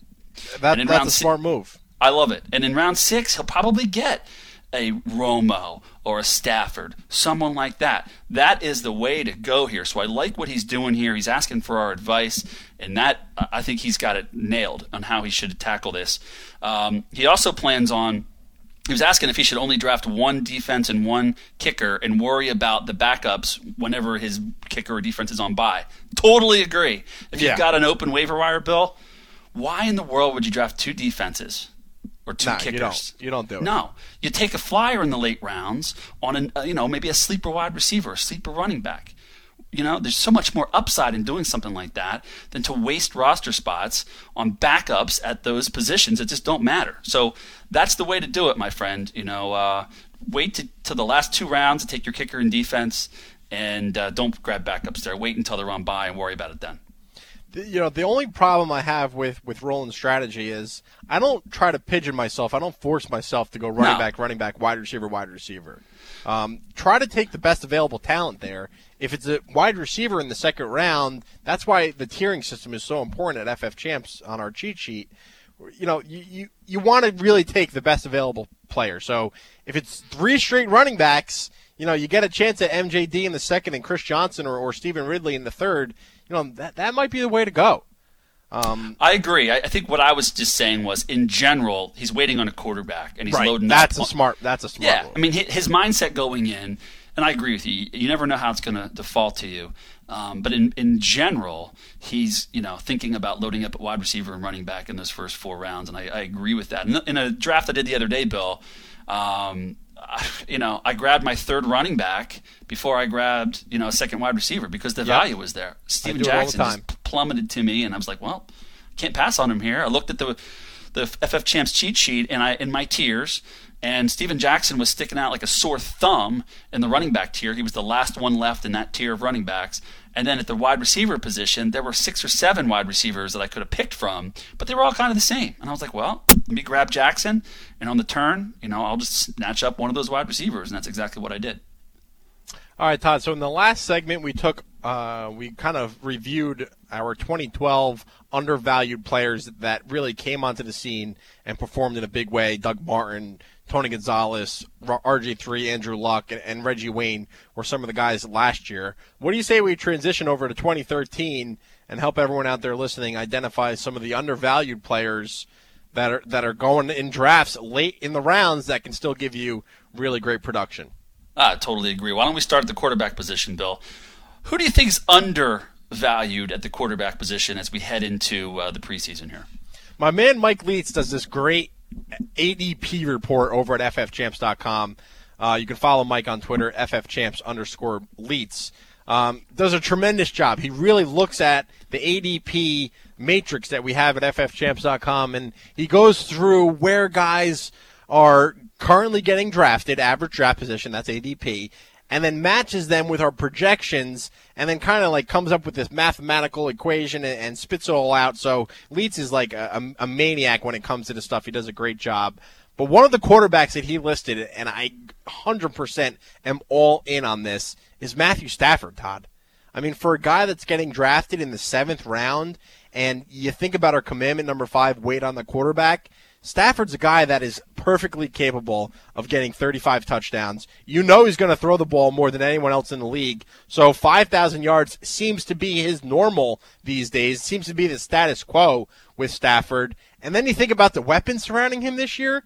That, that's a
si-
smart move.
I love it. And in round six, he'll probably get a Romo or a Stafford, someone like that. That is the way to go here. So I like what he's doing here. He's asking for our advice, and that I think he's got it nailed on how he should tackle this. Um, he also plans on he was asking if he should only draft one defense and one kicker and worry about the backups whenever his kicker or defense is on bye. Totally agree. If you've got an open waiver wire bill, why in the world would you draft two defenses or two
Nah,
kickers?
you don't. You don't do it.
No, you take a flyer in the late rounds on an uh, you know maybe a sleeper wide receiver, a sleeper running back. You know, there's so much more upside in doing something like that than to waste roster spots on backups at those positions that just don't matter. So that's the way to do it, my friend. You know, uh, wait to, to the last two rounds to take your kicker and defense, and uh, don't grab backups there. Wait until they're on by and worry about it then.
You know the only problem I have with with rolling strategy is I don't try to pigeon myself. I don't force myself to go running
No.
back, running back, wide receiver, wide receiver. Um, try to take the best available talent there. If it's a wide receiver in the second round, that's why the tiering system is so important at FF Champs on our cheat sheet. You know, you you, you want to really take the best available player. So if it's three straight running backs, you know, you get a chance at MJD in the second and Chris Johnson or, or Stevan Ridley in the third. You know, that that might be the way to go. Um,
I agree. I, I think what I was just saying was, in general, he's waiting on a quarterback and he's
right.
loading
That's
up.
a smart. That's a smart.
Yeah. I mean, his mindset going in, and I agree with you. You never know how it's going to default to you. Um, but in in general, he's you know thinking about loading up at wide receiver and running back in those first four rounds, and I, I agree with that. In, in a draft I did the other day, Bill, um, *laughs* you know, I grabbed my third running back before I grabbed you know a second wide receiver because the
Yep.
value was there. Steven
do it all the
Jackson just plummeted to me, and I was like, well, can't pass on him here. I looked at the the FF Champs cheat sheet and I in my tiers, and Steven Jackson was sticking out like a sore thumb in the running back tier. He was the last one left in that tier of running backs. And then at the wide receiver position, there were six or seven wide receivers that I could have picked from, but they were all kind of the same. And I was like, well, let me grab Jackson, and on the turn, you know, I'll just snatch up one of those wide receivers, and that's exactly what I did.
All right, Todd. So in the last segment, we took, uh, we kind of reviewed our 2012 undervalued players that really came onto the scene and performed in a big way. Doug Martin, Tony Gonzalez, R- RG3, Andrew Luck, and, and Reggie Wayne were some of the guys last year. What do you say we transition over to 2013 and help everyone out there listening identify some of the undervalued players that are that are going in drafts late in the rounds that can still give you really great production?
I totally agree. Why don't we start at the quarterback position, Bill? Who do you think is undervalued at the quarterback position as we head into uh, the preseason here?
My man Mike Leitz does this great ADP report over at ffchamps.com. Uh, you can follow Mike on Twitter, ffchamps underscore Leitz. Um, does a tremendous job. He really looks at the ADP matrix that we have at ffchamps.com, and he goes through where guys are currently getting drafted, average draft position, that's ADP, and then matches them with our projections, and then kind of like comes up with this mathematical equation and, and spits it all out. So Leitz is like a, a, a maniac when it comes to this stuff. He does a great job. But one of the quarterbacks that he listed, and I 100% am all in on this, is Matthew Stafford, Todd. I mean, for a guy that's getting drafted in the seventh round, and you think about our commandment number five, wait on the quarterback, Stafford's a guy that is perfectly capable of getting 35 touchdowns. You know he's going to throw the ball more than anyone else in the league. So 5,000 yards seems to be his normal these days. Seems to be the status quo with Stafford. And then you think about the weapons surrounding him this year.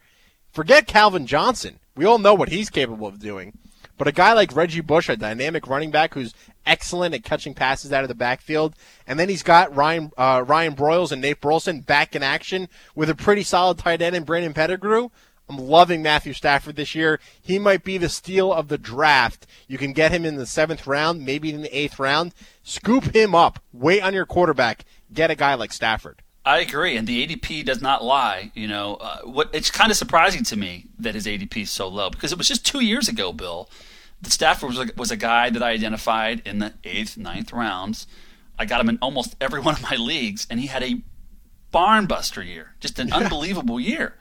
Forget Calvin Johnson. We all know what he's capable of doing. But a guy like Reggie Bush, a dynamic running back who's excellent at catching passes out of the backfield, and then he's got Ryan uh, Ryan Broyles and Nate Burleson back in action with a pretty solid tight end in Brandon Pettigrew. I'm loving Matthew Stafford this year. He might be the steal of the draft. You can get him in the seventh round, maybe in the eighth round. Scoop him up. Wait on your quarterback. Get a guy like Stafford.
I agree, and the ADP does not lie. You know, uh, what it's kind of surprising to me that his ADP is so low because it was just two years ago, Bill. Stafford was a, was a guy that I identified in the eighth, ninth rounds. I got him in almost every *laughs* one of my leagues, and he had a barn buster year, just an unbelievable year.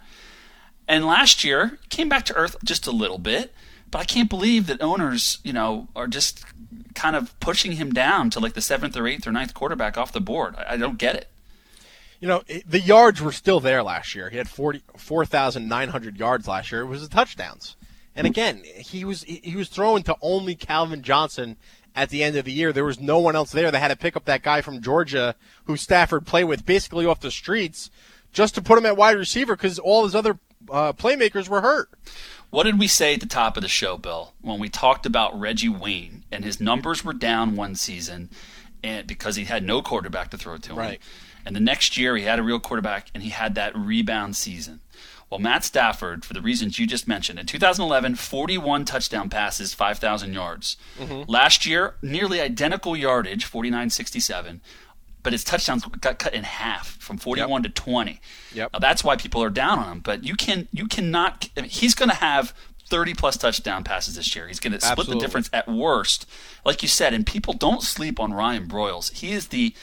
And last year came back to earth just a little bit, but I can't believe that owners, you know, are just kind of pushing him down to like the seventh or eighth or ninth quarterback off the board. I, I don't get it.
You know, it, the yards were still there last year. He had 40 4,900 yards last year. It was the touchdowns. And again, he was he was throwing to only Calvin Johnson at the end of the year. There was no one else there. that had to pick up that guy from Georgia who Stafford played with basically off the streets just to put him at wide receiver because all his other uh, playmakers were hurt.
What did we say at the top of the show, Bill, when we talked about Reggie Wayne and his numbers were down one season and because he had no quarterback to throw to him.
Right.
And the next year he had a real quarterback and he had that rebound season. Well, Matt Stafford, for the reasons you just mentioned, in 2011, 41 touchdown passes, 5,000 yards.
Mhm.
Last year, nearly identical yardage, 49.67, but his touchdowns got cut in half from 41 to 20.
Yep.
Now, that's why people are down on him. But you can you cannot. I mean, he's going to have 30 plus touchdown passes this year. He's going to split
Absolutely.
the difference at worst, like you said. And people don't sleep on Ryan Broyles. He is the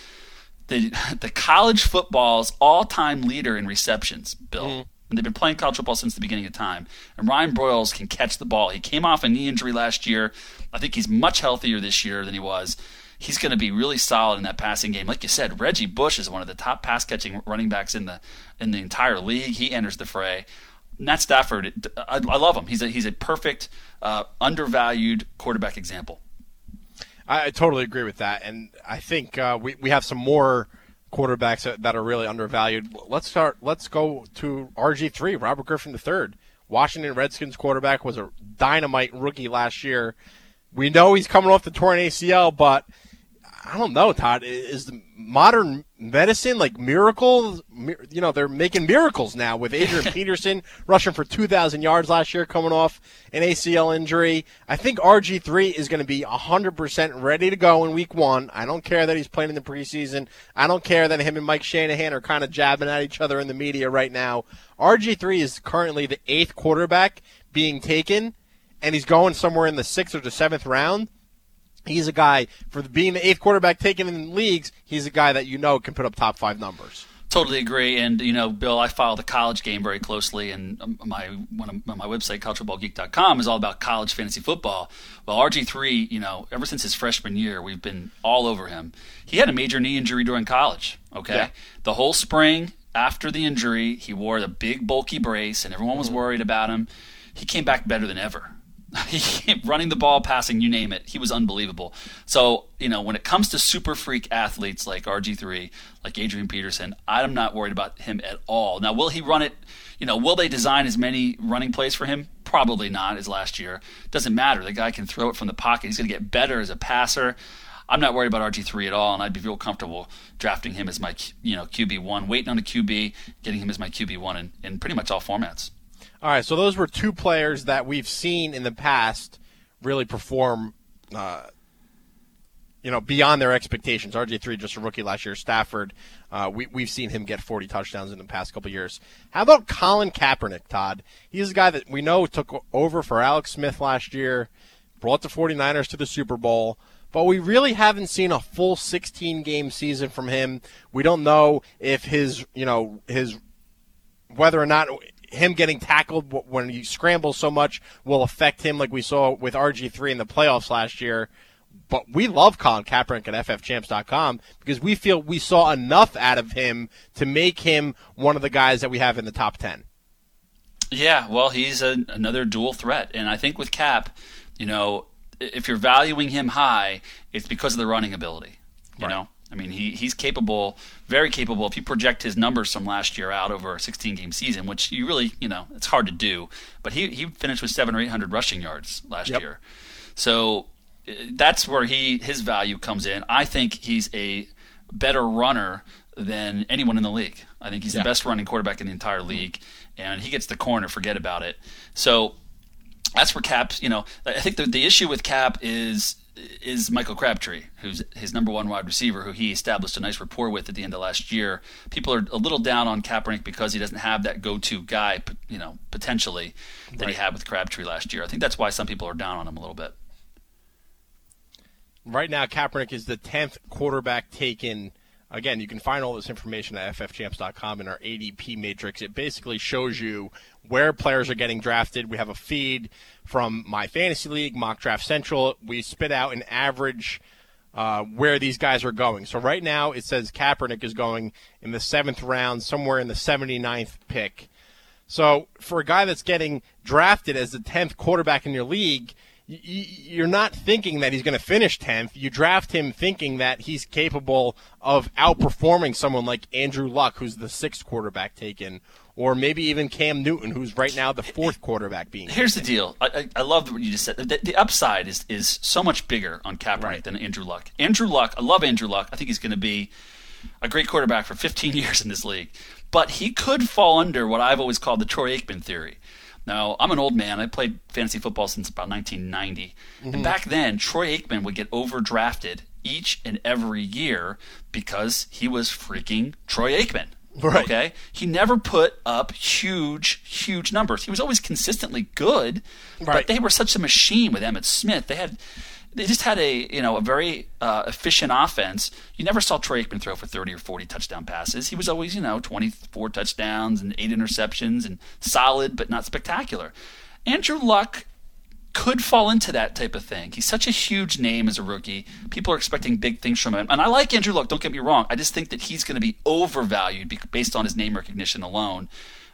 the *laughs* the college football's all time leader in receptions. Bill. And they've been playing college football since the beginning of time. And Ryan Broyles can catch the ball. He came off a knee injury last year. I think he's much healthier this year than he was. He's going to be really solid in that passing game. Like you said, Reggie Bush is one of the top pass catching running backs in the in the entire league. He enters the fray. Matt Stafford, I, I love him. He's a he's a perfect uh, undervalued quarterback example.
I, I totally agree with that, and I think uh, we we have some more quarterbacks that, are really undervalued. Let's start. Let's go to RG three, Robert Griffin III. Washington Redskins quarterback was a dynamite rookie last year. We know he's coming off the torn ACL, but I don't know, Todd. Is the modern medicine like miracles? You know, they're making miracles now with Adrian *laughs* Peterson rushing for 2,000 yards last year, coming off an ACL injury. I think RG3 is going to be 100% ready to go in week one. I don't care that he's playing in the preseason. I don't care that him and Mike Shanahan are kind of jabbing at each other in the media right now. RG3 is currently the eighth quarterback being taken, and he's going somewhere in the sixth or the seventh round he's a guy for being the eighth quarterback taken in leagues. He's a guy that you know can put up top five numbers.
Totally agree, and you know, Bill, I follow the college game very closely, and um, my one of my website, collegefootballgeek.com, is all about college fantasy football. Well, RG three, you know, ever since his freshman year, we've been all over him. He had a major knee injury during college. Okay,
Yeah.
the whole spring after the injury, he wore the big bulky brace, and everyone was worried about him. He came back better than ever. *laughs* Running the ball, passing, you name it. He was unbelievable. So, you know, when it comes to super freak athletes like RG3, like Adrian Peterson, I'm not worried about him at all. Now, will he run it? You know, will they design as many running plays for him? Probably not as last year. Doesn't matter. The guy can throw it from the pocket. He's going to get better as a passer. I'm not worried about RG3 at all, and I'd be real comfortable drafting him as my, you know, QB1, waiting on a QB, getting him as my QB1 in, in pretty much all formats.
All right, so those were two players that we've seen in the past really perform, uh, you know, beyond their expectations. RG three just a rookie last year. Stafford, uh, we we've seen him get 40 touchdowns in the past couple years. How about Colin Kaepernick, Todd? He's a guy that we know took over for Alex Smith last year, brought the 49ers to the Super Bowl. But we really haven't seen a full 16 game season from him. We don't know if his, you know, his whether or not him getting tackled when he scrambles so much will affect him, like we saw with RG3 in the playoffs last year. But we love Colin Kaepernick at FFChamps.com because we feel we saw enough out of him to make him one of the guys that we have in the top 10.
Yeah, well, he's a, another dual threat, and I think with Kap, you know, if you're valuing him high, it's because of the running ability. You know, I mean, he he's capable, very capable. If you project his numbers from last year out over a 16 game season, which you really, you know, it's hard to do, but he he finished with seven or eight hundred rushing yards last
Yep.
year, so uh, that's where he his value comes in. I think he's a better runner than anyone in the league. I think he's
Yeah.
the best running quarterback in the entire league, and he gets the corner. Forget about it. So that's where Kap's. You know, I think the the issue with Kap is is Michael Crabtree, who's his number one wide receiver, who he established a nice rapport with at the end of last year. People are a little down on Kaepernick because he doesn't have that go-to guy, you know, potentially that he had with Crabtree last year. I think that's why some people are down on him a little bit.
Right now, Kaepernick is the 10th quarterback taken. Again, you can find all this information at ffchamps.com in our ADP matrix. It basically shows you where players are getting drafted. We have a feed from My Fantasy League, Mock Draft Central. We spit out an average uh, where these guys are going. So right now, it says Kaepernick is going in the seventh round, somewhere in the 79th pick. So for a guy that's getting drafted as the 10th quarterback in your league, you're not thinking that he's going to finish 10th. You draft him thinking that he's capable of outperforming someone like Andrew Luck, who's the sixth quarterback taken, or maybe even Cam Newton, who's right now the fourth quarterback being.
Here's the deal. I, I, I love what you just said. The, the upside is is so much bigger on Kaepernick right. than Andrew Luck. Andrew Luck, I love Andrew Luck. I think he's going to be a great quarterback for 15 *laughs* years in this league. But he could fall under what I've always called the Troy Aikman theory. Now, I'm an old man. I played fantasy football since about 1990. Mm-hmm. And back then, Troy Aikman would get overdrafted each and every year because he was freaking Troy Aikman.
Right.
Okay. He never put up huge, huge numbers. He was always consistently good, right. but they were such a machine with Emmitt Smith. They had, they just had a you know a very uh, efficient offense. You never saw Troy Aikman throw for thirty or forty touchdown passes. He was always you know twenty four touchdowns and eight interceptions and solid but not spectacular. Andrew Luck could fall into that type of thing. He's such a huge name as a rookie. People are expecting big things from him. And I like Andrew Luck, don't get me wrong. I just think that he's going to be overvalued based on his name recognition alone.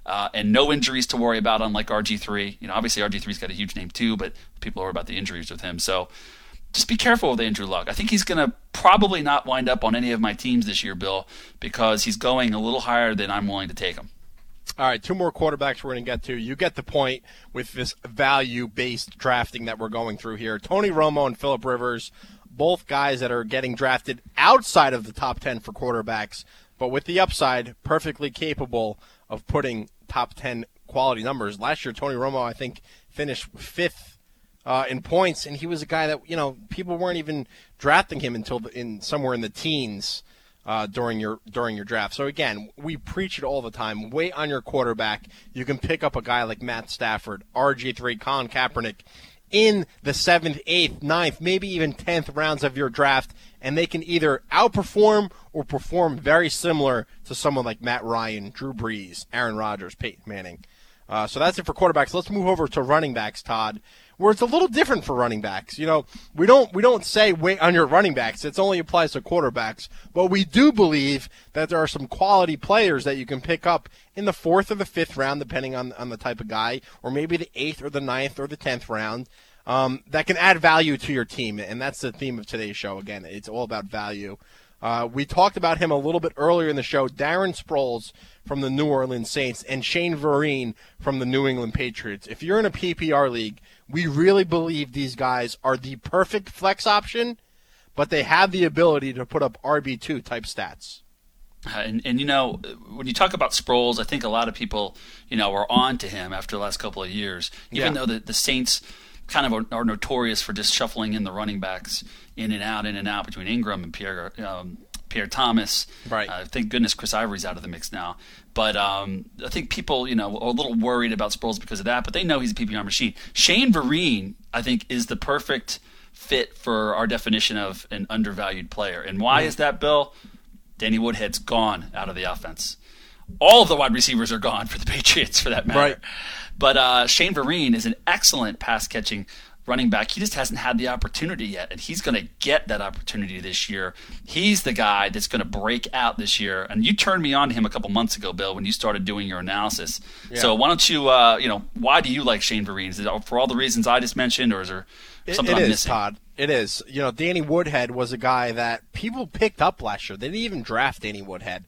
Uh, and no injuries to worry about, unlike RG3. You know, obviously RG3's got a huge name too, but people are about the injuries with him. So just be careful with Andrew Luck. I think he's going to probably not wind up on any of my teams this year, Bill, because he's going a little higher than I'm willing to take him.
All right, two more quarterbacks we're going to get to. You get the point with this value based drafting that we're going through here. Tony Romo and Philip Rivers, both guys that are getting drafted outside of the top 10 for quarterbacks, but with the upside, perfectly capable of putting top 10 quality numbers. Last year, Tony Romo, I think, finished fifth uh, in points, and he was a guy that, you know, people weren't even drafting him until the, in somewhere in the teens uh, during your during your draft. So again, we preach it all the time. Wait on your quarterback. You can pick up a guy like Matt Stafford, RG3, Colin Kaepernick in the seventh, eighth, ninth, maybe even tenth rounds of your draft, and they can either outperform or perform very similar to someone like Matt Ryan, Drew Brees, Aaron Rodgers, Peyton Manning. Uh, so that's it for quarterbacks. Let's move over to running backs, Todd where it's a little different for running backs. You know, we don't we don't say wait on your running backs. It only applies to quarterbacks. But we do believe that there are some quality players that you can pick up in the fourth or the fifth round, depending on on the type of guy, or maybe the eighth or the ninth or the tenth round. Um, that can add value to your team, and that's the theme of today's show. Again, it's all about value. Uh, we talked about him a little bit earlier in the show. Darren Sproles from the New Orleans Saints and Shane Vereen from the New England Patriots. If you're in a PPR league, we really believe these guys are the perfect flex option, but they have the ability to put up RB2 type stats.
Uh, and, and you know, when you talk about Sproles, I think a lot of people, you know, are on to him after the last couple of years. Even yeah. though the, the Saints kind of are, are, notorious for just shuffling in the running backs in and out, in and out between Ingram and Pierre um, Pierre Thomas.
Right.
Uh, thank goodness Chris Ivory's out of the mix now. But um, I think people, you know, are a little worried about Sproles because of that. But they know he's a PPR machine. Shane Vereen, I think, is the perfect fit for our definition of an undervalued player. And why is that, Bill? Danny Woodhead's gone out of the offense. All of the wide receivers are gone for the *laughs* Patriots, for that matter.
Right.
But uh, Shane Vereen is an excellent pass catching running back. He just hasn't had the opportunity yet, and he's going to get that opportunity this year. He's the guy that's going to break out this year. And you turned me on to him a couple months ago, Bill, when you started doing your analysis. Yeah. So why don't you, uh, you know, why do you like Shane Vereen? Is it for all the reasons I just mentioned, or is there something
it, it
I'm
is,
missing?
Todd. It is. You know, Danny Woodhead was a guy that people picked up last year. They didn't even draft Danny Woodhead.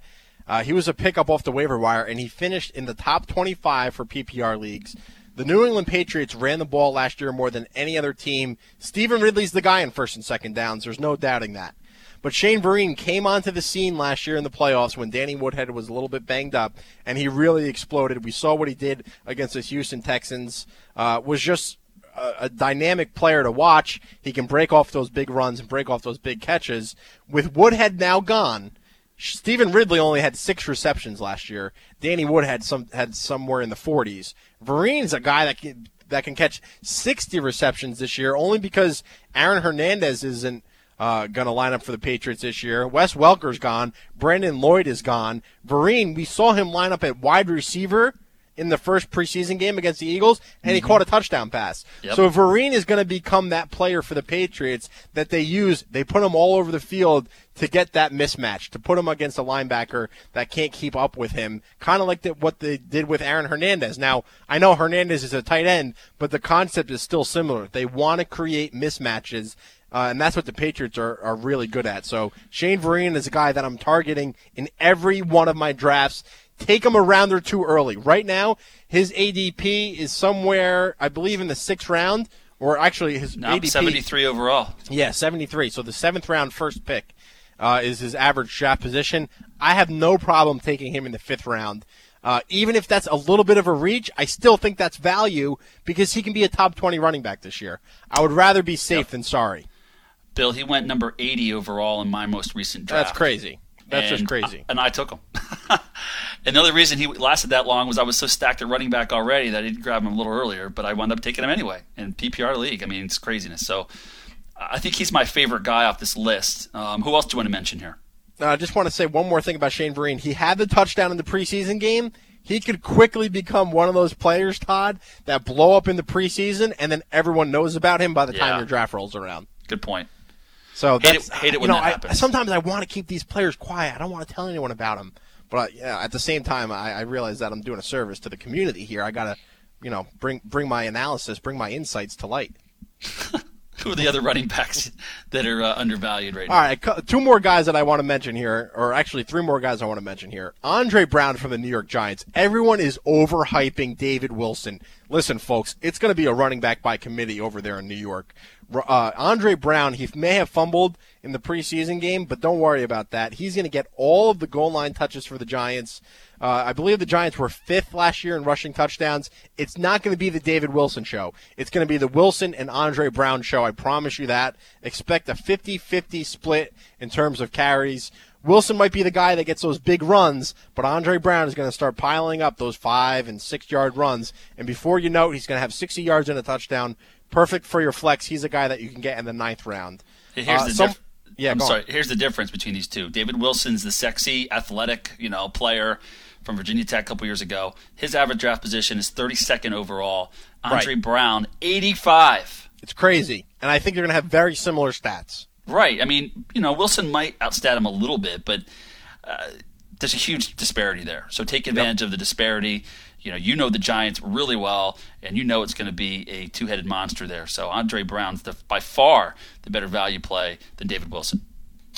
Uh, he was a pickup off the waiver wire, and he finished in the top 25 for PPR leagues. The New England Patriots ran the ball last year more than any other team. Stevan Ridley's the guy in first and second downs. There's no doubting that. But Shane Vereen came onto the scene last year in the playoffs when Danny Woodhead was a little bit banged up, and he really exploded. We saw what he did against the Houston Texans. Uh, was just a, a, dynamic player to watch. He can break off those big runs and break off those big catches. With Woodhead now gone, Stevan Ridley only had six receptions last year. Danny Wood had some had somewhere in the 40s. Vereen's a guy that can that can catch 60 receptions this year, only because Aaron Hernandez isn't uh, going to line up for the Patriots this year. Wes Welker's gone. Brandon Lloyd is gone. Vereen, we saw him line up at wide receiver in the first preseason game against the Eagles, and he mm-hmm. caught a touchdown pass. Yep. So Vereen is going to become that player for the Patriots that they use. They put him all over the field to get that mismatch, to put him against a linebacker that can't keep up with him, kind of like the, what they did with Aaron Hernandez. Now, I know Hernandez is a tight end, but the concept is still similar. They want to create mismatches. Uh, and that's what the Patriots are, are really good at. So Shane Vereen is a guy that I'm targeting in every one of my drafts take him a round or two early. Right now, his ADP is somewhere, I believe, in the sixth round, or actually his
No,
ADP
73 overall.
Yeah, 73. So the seventh round first pick uh, is his average draft position. I have no problem taking him in the fifth round. Uh, even if that's a little bit of a reach, I still think that's value because he can be a top 20 running back this year. I would rather be safe than sorry.
Bill, he went number 80 overall in my most recent draft.
That's crazy. That's just crazy.
I- and I took him. *laughs* and the only reason he lasted that long was I was so stacked at running back already that I didn't grab him a little earlier, but I wound up taking him anyway in PPR league. I mean, it's craziness. So I think he's my favorite guy off this list. Um, who else do you want to mention here?
Uh, I just want to say one more thing about Shane Vereen. He had the touchdown in the preseason game. He could quickly become one of those players, Todd, that blow up in the preseason, and then everyone knows about him by the time your draft rolls around.
Good point.
So
Hate it- hate it when
know,
that
I-
happens.
sometimes I want to keep these players quiet. I don't want to tell anyone about them. But at the same time, I, I realize that I'm doing a service to the community here. I gotta, you know, bring bring my analysis, bring my insights to light. *laughs*
Who are the other running backs that are uh, undervalued right now?
All right, two more guys that I want to mention here, or actually three more guys I want to mention here. Andre Brown from the New York Giants. Everyone is overhyping David Wilson. Listen, folks, it's going to be a running back by committee over there in New York. Uh, Andre Brown, he may have fumbled in the preseason game, but don't worry about that. He's going to get all of the goal line touches for the Giants. Uh, I believe the Giants were fifth last year in rushing touchdowns. It's not going to be the David Wilson show. It's going to be the Wilson and Andre Brown show. I promise you that. Expect a 50 50 split in terms of carries. Wilson might be the guy that gets those big runs, but Andre Brown is going to start piling up those five and six yard runs. And before you know it, he's going to have 60 yards and a touchdown. Perfect for your flex. He's a guy that you can get in the ninth round.
Here's
Uh,
the
some-
diff-
yeah,
I'm
go on.
sorry. Here's the difference between these two. David Wilson's the sexy, athletic, you know, player from Virginia Tech a couple years ago. His average draft position is 32nd overall. Andre
Right.
Brown, 85.
It's crazy. And I think you're going to have very similar stats.
Right. I mean, you know, Wilson might outstat him a little bit, but uh, there's a huge disparity there. So take advantage of the disparity. You know, you know the Giants really well, and you know it's going to be a two-headed monster there. So Andre Brown's the, by far the better value play than David Wilson.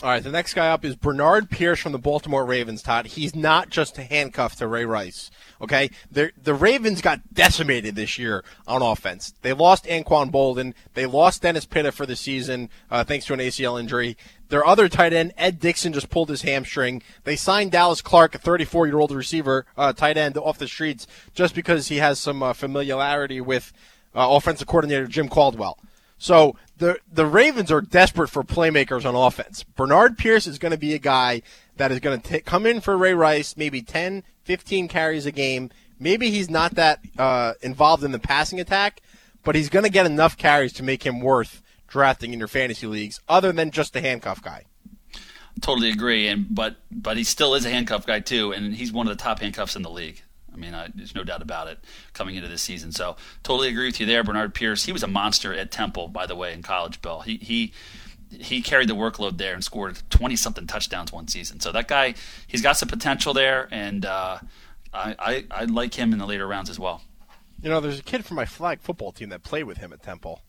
All right, the next guy up is Bernard Pierce from the Baltimore Ravens, Todd. He's not just a handcuff to Ray Rice. Okay? The the Ravens got decimated this year on offense. They lost Anquan Boldin. They lost Dennis Pitta for the season, uh, thanks to an ACL injury. Their other tight end, Ed Dickson, just pulled his hamstring. They signed Dallas Clark, a 34 year old receiver, uh, tight end off the streets, just because he has some uh, familiarity with uh, offensive coordinator Jim Caldwell. So the the Ravens are desperate for playmakers on offense. Bernard Pierce is going to be a guy that is going to come in for Ray Rice, maybe 10, 15 carries a game. Maybe he's not that uh, involved in the passing attack, but he's going to get enough carries to make him worth drafting in your fantasy leagues, other than just the handcuff guy.
Totally agree, and but but he still is a handcuff guy too, and he's one of the top handcuffs in the league. I mean, I, there's no doubt about it coming into this season. So totally agree with you there, Bernard Pierce. He was a monster at Temple, by the way, in college. Bill, he he he carried the workload there and scored 20 something touchdowns one season. So that guy, he's got some potential there, and uh, I, I I like him in the later rounds as well.
You know, there's a kid from my flag football team that played with him at Temple.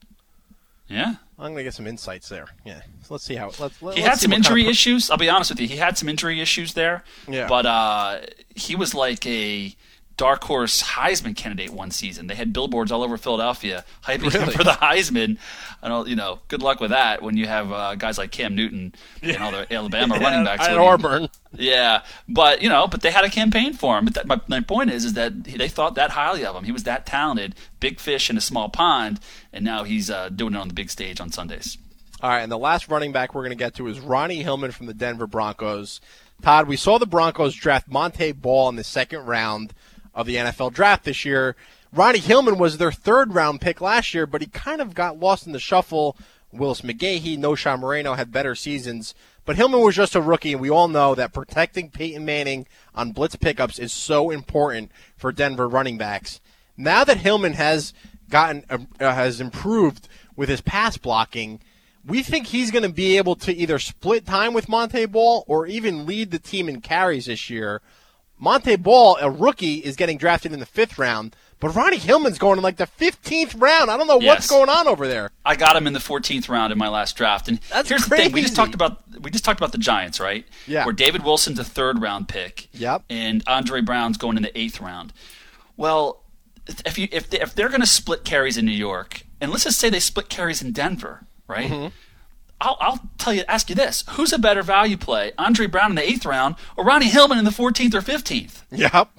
Yeah.
I'm going to get some insights there. Yeah. So let's see how. Let's,
He
let's
had some
what kind of
injury issues. I'll be honest with you. He had some injury issues there.
Yeah.
But uh, he was like a dark horse Heisman candidate one season. They had billboards all over Philadelphia hyping him for the Heisman. I don't, you know, good luck with that when you have uh, guys like Cam Newton and all the Alabama *laughs*
Yeah,
running backs.
at. Auburn.
Yeah, but you know, but they had a campaign for him. But that, my, my point is, is that they thought that highly of him. He was that talented, big fish in a small pond, and now he's uh, doing it on the big stage on Sundays.
All right, and the last running back we're going to get to is Ronnie Hillman from the Denver Broncos. Todd, we saw the Broncos draft Montee Ball in the second round of the NFL draft this year. Ronnie Hillman was their third round pick last year, but he kind of got lost in the shuffle. Willis McGahee, Knowshon Moreno had better seasons, but Hillman was just a rookie, and we all know that protecting Peyton Manning on blitz pickups is so important for Denver running backs. Now that Hillman has gotten uh, has improved with his pass blocking, we think he's going to be able to either split time with Montee Ball or even lead the team in carries this year. Montee Ball, a rookie, is getting drafted in the fifth round,
But Ronnie Hillman's going in like the 15th round. I don't know
Yes.
what's going on over there.
I got him in the 14th round in my last draft. And
That's
here's the thing: we just talked about we just talked about the Giants, right?
Yeah.
Where David Wilson's a third round pick.
Yep.
And Andre Brown's going in the eighth round. Well, if you if they, if they're going to split carries in New York, and let's just say they split carries in Denver, right?
Mm-hmm.
I'll, I'll tell you, ask you this: Who's a better value play, Andre Brown in the eighth round, or Ronnie Hillman in the 14th or 15th?
Yep.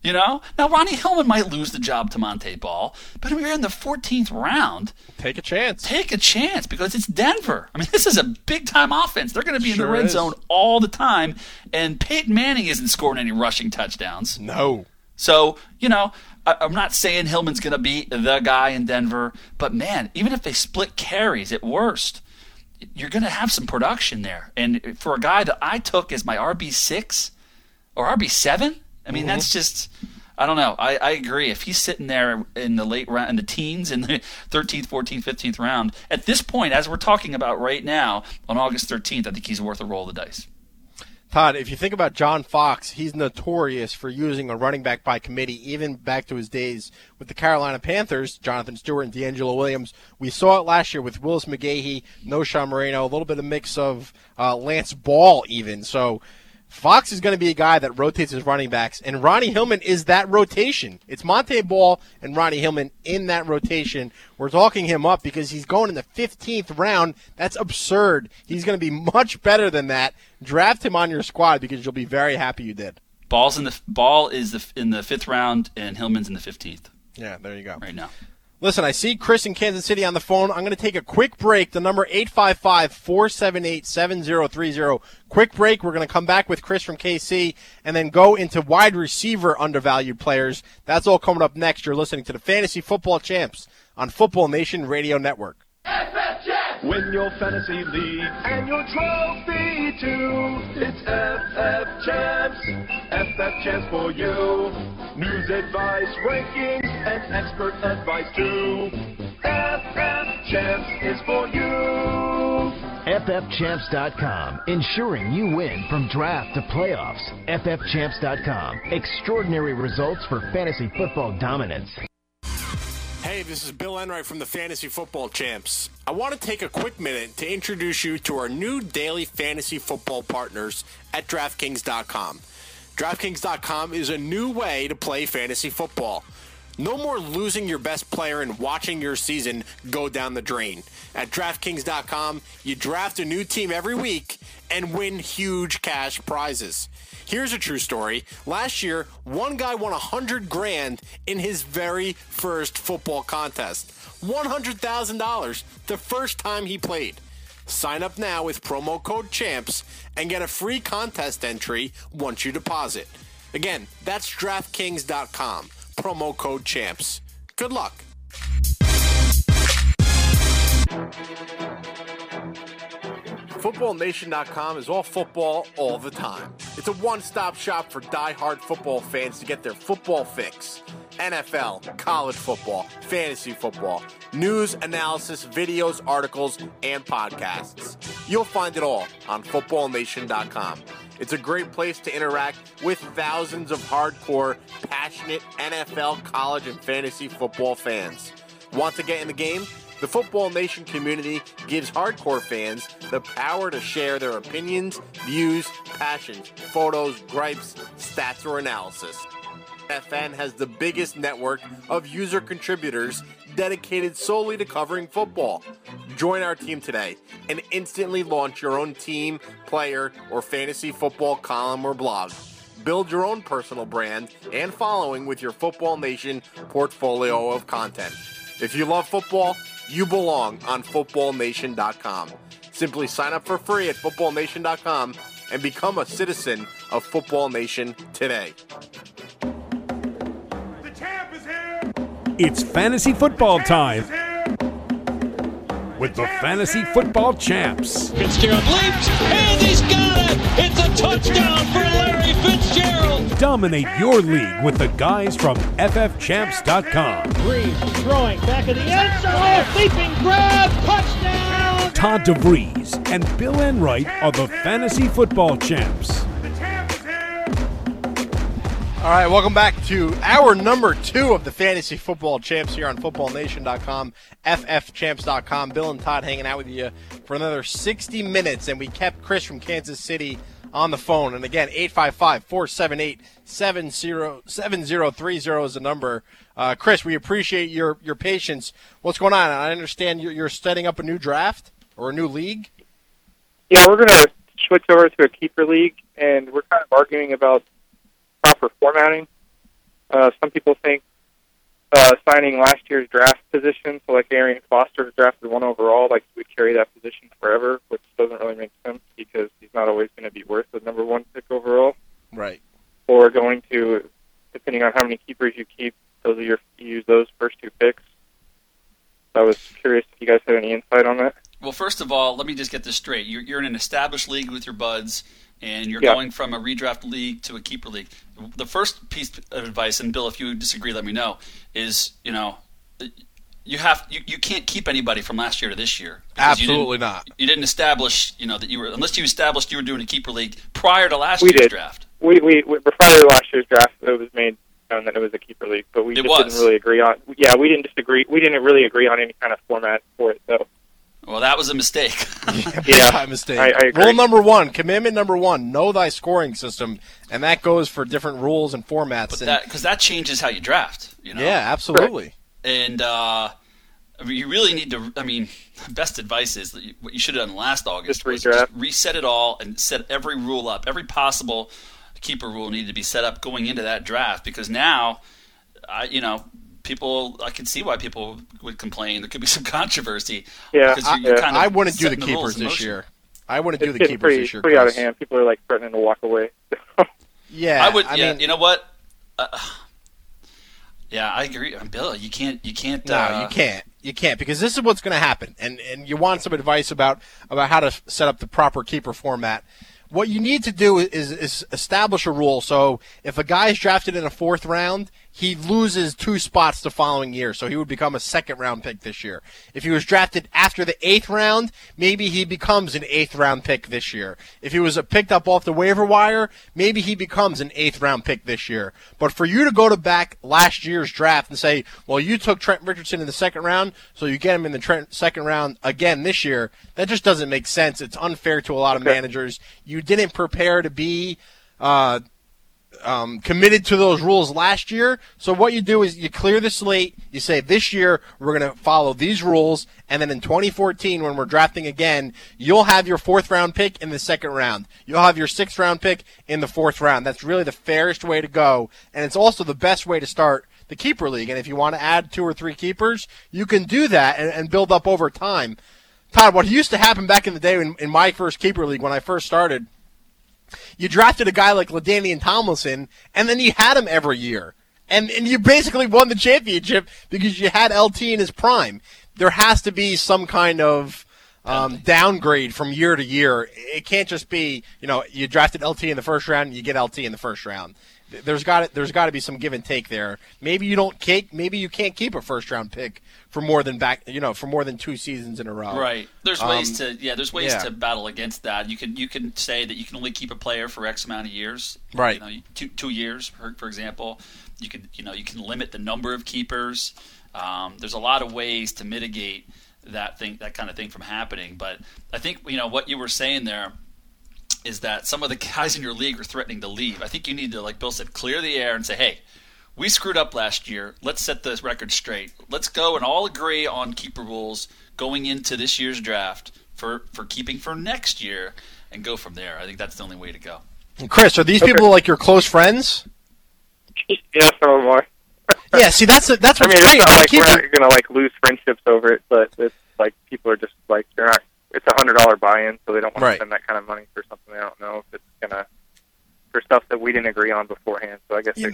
You know, now Ronnie Hillman might lose the job to Montee Ball, but if you're in the 14th round,
Take a chance.
take a chance because it's Denver. I mean, *laughs* this is a big time offense. They're going to be in the red
is.
zone all the time, and Peyton Manning isn't scoring any rushing touchdowns.
No.
So, you know, I, I'm not saying Hillman's going to be the guy in Denver, but man, even if they split carries at worst, you're going to have some production there. And for a guy that I took as my RB6 or RB7, I mean, mm-hmm. that's just. I don't know. I, I agree. If he's sitting there in the late round, in the teens, in the 13th, 14th, 15th round, at this point, as we're talking about right now, on August 13th, I think he's worth a roll of the dice.
Todd, if you think about John Fox, he's notorious for using a running back by committee, even back to his days with the Carolina Panthers, Jonathan Stewart and DeAngelo Williams. We saw it last year with Willis McGahee, Knowshon Moreno, a little bit of mix of uh, Lance Ball, even. So Fox is going to be a guy that rotates his running backs, and Ronnie Hillman is that rotation. It's Montee Ball and Ronnie Hillman in that rotation. We're talking him up because he's going in the 15th round. That's absurd. He's going to be much better than that. Draft him on your squad because you'll be very happy you did.
Ball's in the ball is the, in the fifth round, and Hillman's in the 15th
Yeah, there you go.
right now.
Listen, I see Chris in Kansas City on the phone. I'm going to take a quick break. The number 855-478-7030. Quick break. We're going to come back with Chris from KC and then go into wide receiver undervalued players. That's all coming up next. You're listening to the Fantasy Football Champs on Football Nation Radio Network.
Win your fantasy league and your trophy too. It's FF Champs, FF Champs for you. News, advice, rankings, and expert advice too. FF Champs is for you.
FFChamps.com, ensuring you win from draft to playoffs. FFChamps.com, extraordinary results for fantasy football dominance.
Hey, this is Bill Enright from the Fantasy Football Champs. I want to take a quick minute to introduce you to our new daily fantasy football partners at DraftKings.com. DraftKings.com is a new way to play fantasy football. No more losing your best player and watching your season go down the drain. At DraftKings.com, you draft a new team every week and win huge cash prizes. Here's a true story. Last year, one guy won 100 grand in his very first football contest. $100,000 the first time he played. Sign up now with promo code CHAMPS and get a free contest entry once you deposit. Again, that's DraftKings.com. Promo code CHAMPS. Good luck. FootballNation.com is all football all the time. It's a one stop shop for die-hard football fans to get their football fix. NFL, college football, fantasy football, news, analysis, videos, articles, and podcasts. You'll find it all on FootballNation.com. It's a great place to interact with thousands of hardcore, passionate NFL, college, and fantasy football fans. Want to get in the game? The Football Nation community gives hardcore fans the power to share their opinions, views, passions, photos, gripes, stats, or analysis. FN has the biggest network of user contributors dedicated solely to covering football. Join our team today and instantly launch your own team, player, or fantasy football column or blog. Build your own personal brand and following with your Football Nation portfolio of content. If you love football, you belong on footballnation.com. Simply sign up for free at footballnation.com and become a citizen of Football Nation today. The champ is here.
It's fantasy football time with the Fantasy Football Champs.
Fitzgerald leaps, and he's got it! It's a touchdown for Larry Fitzgerald!
Dominate your league with the guys from FFChamps.com.
Brees throwing back of the end zone. Leaping grab. Touchdown.
Todd DeVries and Bill Enright are the Fantasy Football Champs.
All right, welcome back to our number two of the Fantasy Football Champs here on FootballNation.com, FFChamps.com. Bill and Todd hanging out with you for another 60 minutes, and we kept Chris from Kansas City on the phone. And again, 855 478 7030 is the number. Uh, Chris, we appreciate your, your patience. What's going on? I understand you're, you're setting up a new draft or a new league.
Yeah, we're going to switch over to a keeper league, and we're kind of arguing about proper formatting. Uh, some people think uh, signing last year's draft position, so like Arian Foster drafted one overall, like he would carry that position forever, which doesn't really make sense because he's not always going to be worth the number one pick overall.
Right.
Or going to, depending on how many keepers you keep, those are your you use those first two picks. I was curious if you guys had any insight on that.
Well, first of all, let me just get this straight. You're, you're in an established league with your buds, and you're
Yeah.
going from a redraft league to a keeper league. The first piece of advice, and Bill, if you disagree, let me know. Is you know, you have you, you can't keep anybody from last year to this year. because you didn't-
Absolutely not.
You didn't establish, you know, that you were unless you established you were doing a keeper league prior to last
we
year's
did.
draft.
We, we, we were prior to last year's draft, it was made known that it was a keeper league, but we
It
just
was.
didn't really agree on. Yeah, we didn't disagree. We didn't really agree on any kind of format for it, though.
Well, that was a mistake. *laughs*
Yeah, *laughs*
Time mistake.
I, I agree.
Rule number one, commitment number one, know thy scoring system, and that goes for different rules and formats.
But
and,
that because that changes how you draft. You know.
yeah, absolutely.
And uh, I mean, you really need to. I mean, *laughs* best advice is that you, what you should have done last August
Just
was just reset it all and set every rule up. Every possible keeper rule needed to be set up going into that draft because now, I you know. People, I can see why people would complain. There could be some controversy.
Yeah, I-
you're, you're
yeah.
kind of
I wouldn't do the
setting
keepers
in
this
motion.
year. I wouldn't do the keepers
pretty,
this year.
pretty out of hand. People are like threatening to walk away. *laughs*
Yeah,
I would.
I
yeah,
mean,
you know what? Uh, yeah, I agree. Bill, you can't. You can't.
No,
uh,
you can't. You can't because this is what's going to happen, and and you want some advice about about how to set up the proper keeper format. What you need to do is is establish a rule. So if a guy is drafted in a fourth round, he loses two spots the following year, so he would become a second round pick this year. If he was drafted after the eighth round, maybe he becomes an eighth round pick this year. If he was uh, picked up off the waiver wire, maybe he becomes an eighth round pick this year. But for you to go to back last year's draft and say, well, you took Trent Richardson in the second round, so you get him in the Trent second round again this year, that just doesn't make sense. It's unfair to a lot of managers. You didn't prepare to be. Uh, um, committed to those rules last year. So what you do is you clear the slate. You say this year we're going to follow these rules, and then in 2014 when we're drafting again, you'll have your fourth round pick in the second round. You'll have your sixth round pick in the fourth round. That's really the fairest way to go, and it's also the best way to start the keeper league. And if you want to add two or three keepers, you can do that and, and build up over time. Todd, what used to happen back in the day in, in my first keeper league when I first started you drafted a guy like LaDainian Tomlinson, and then you had him every year. And, and you basically won the championship because you had LT in his prime. There has to be some kind of um, downgrade from year to year. It can't just be, you know, you drafted LT in the first round, and you get LT in the first round. There's got there's got to be some give and take there. Maybe you don't keep, maybe you can't keep a first round pick for more than back, you know, for more than two seasons in a row.
Right. There's
Um,
ways to yeah. There's ways
yeah.
to battle against that. You can you can say that you can only keep a player for X amount of years.
Right.
You know, two two years, for, for example. You could you know you can limit the number of keepers. Um, there's a lot of ways to mitigate that thing that kind of thing from happening. But I think you know what you were saying there is that some of the guys in your league are threatening to leave. I think you need to, like Bill said, clear the air and say, hey. We screwed up last year. Let's set this record straight. Let's go and all agree on keeper rules going into this year's draft for, for keeping for next year and go from there. I think that's the only way to go.
Chris, are these
Okay.
people like your close friends?
yeah, some of them are.
Yeah, see, that's that's
I
what's
mean,
great
it's not
about
like we're not gonna like lose friendships over it, but it's like people are just like they're not. It's a hundred dollar buy-in, so they don't want
Right.
to spend that kind of money for something they don't know if it's gonna for stuff that we didn't agree on beforehand. So I guess they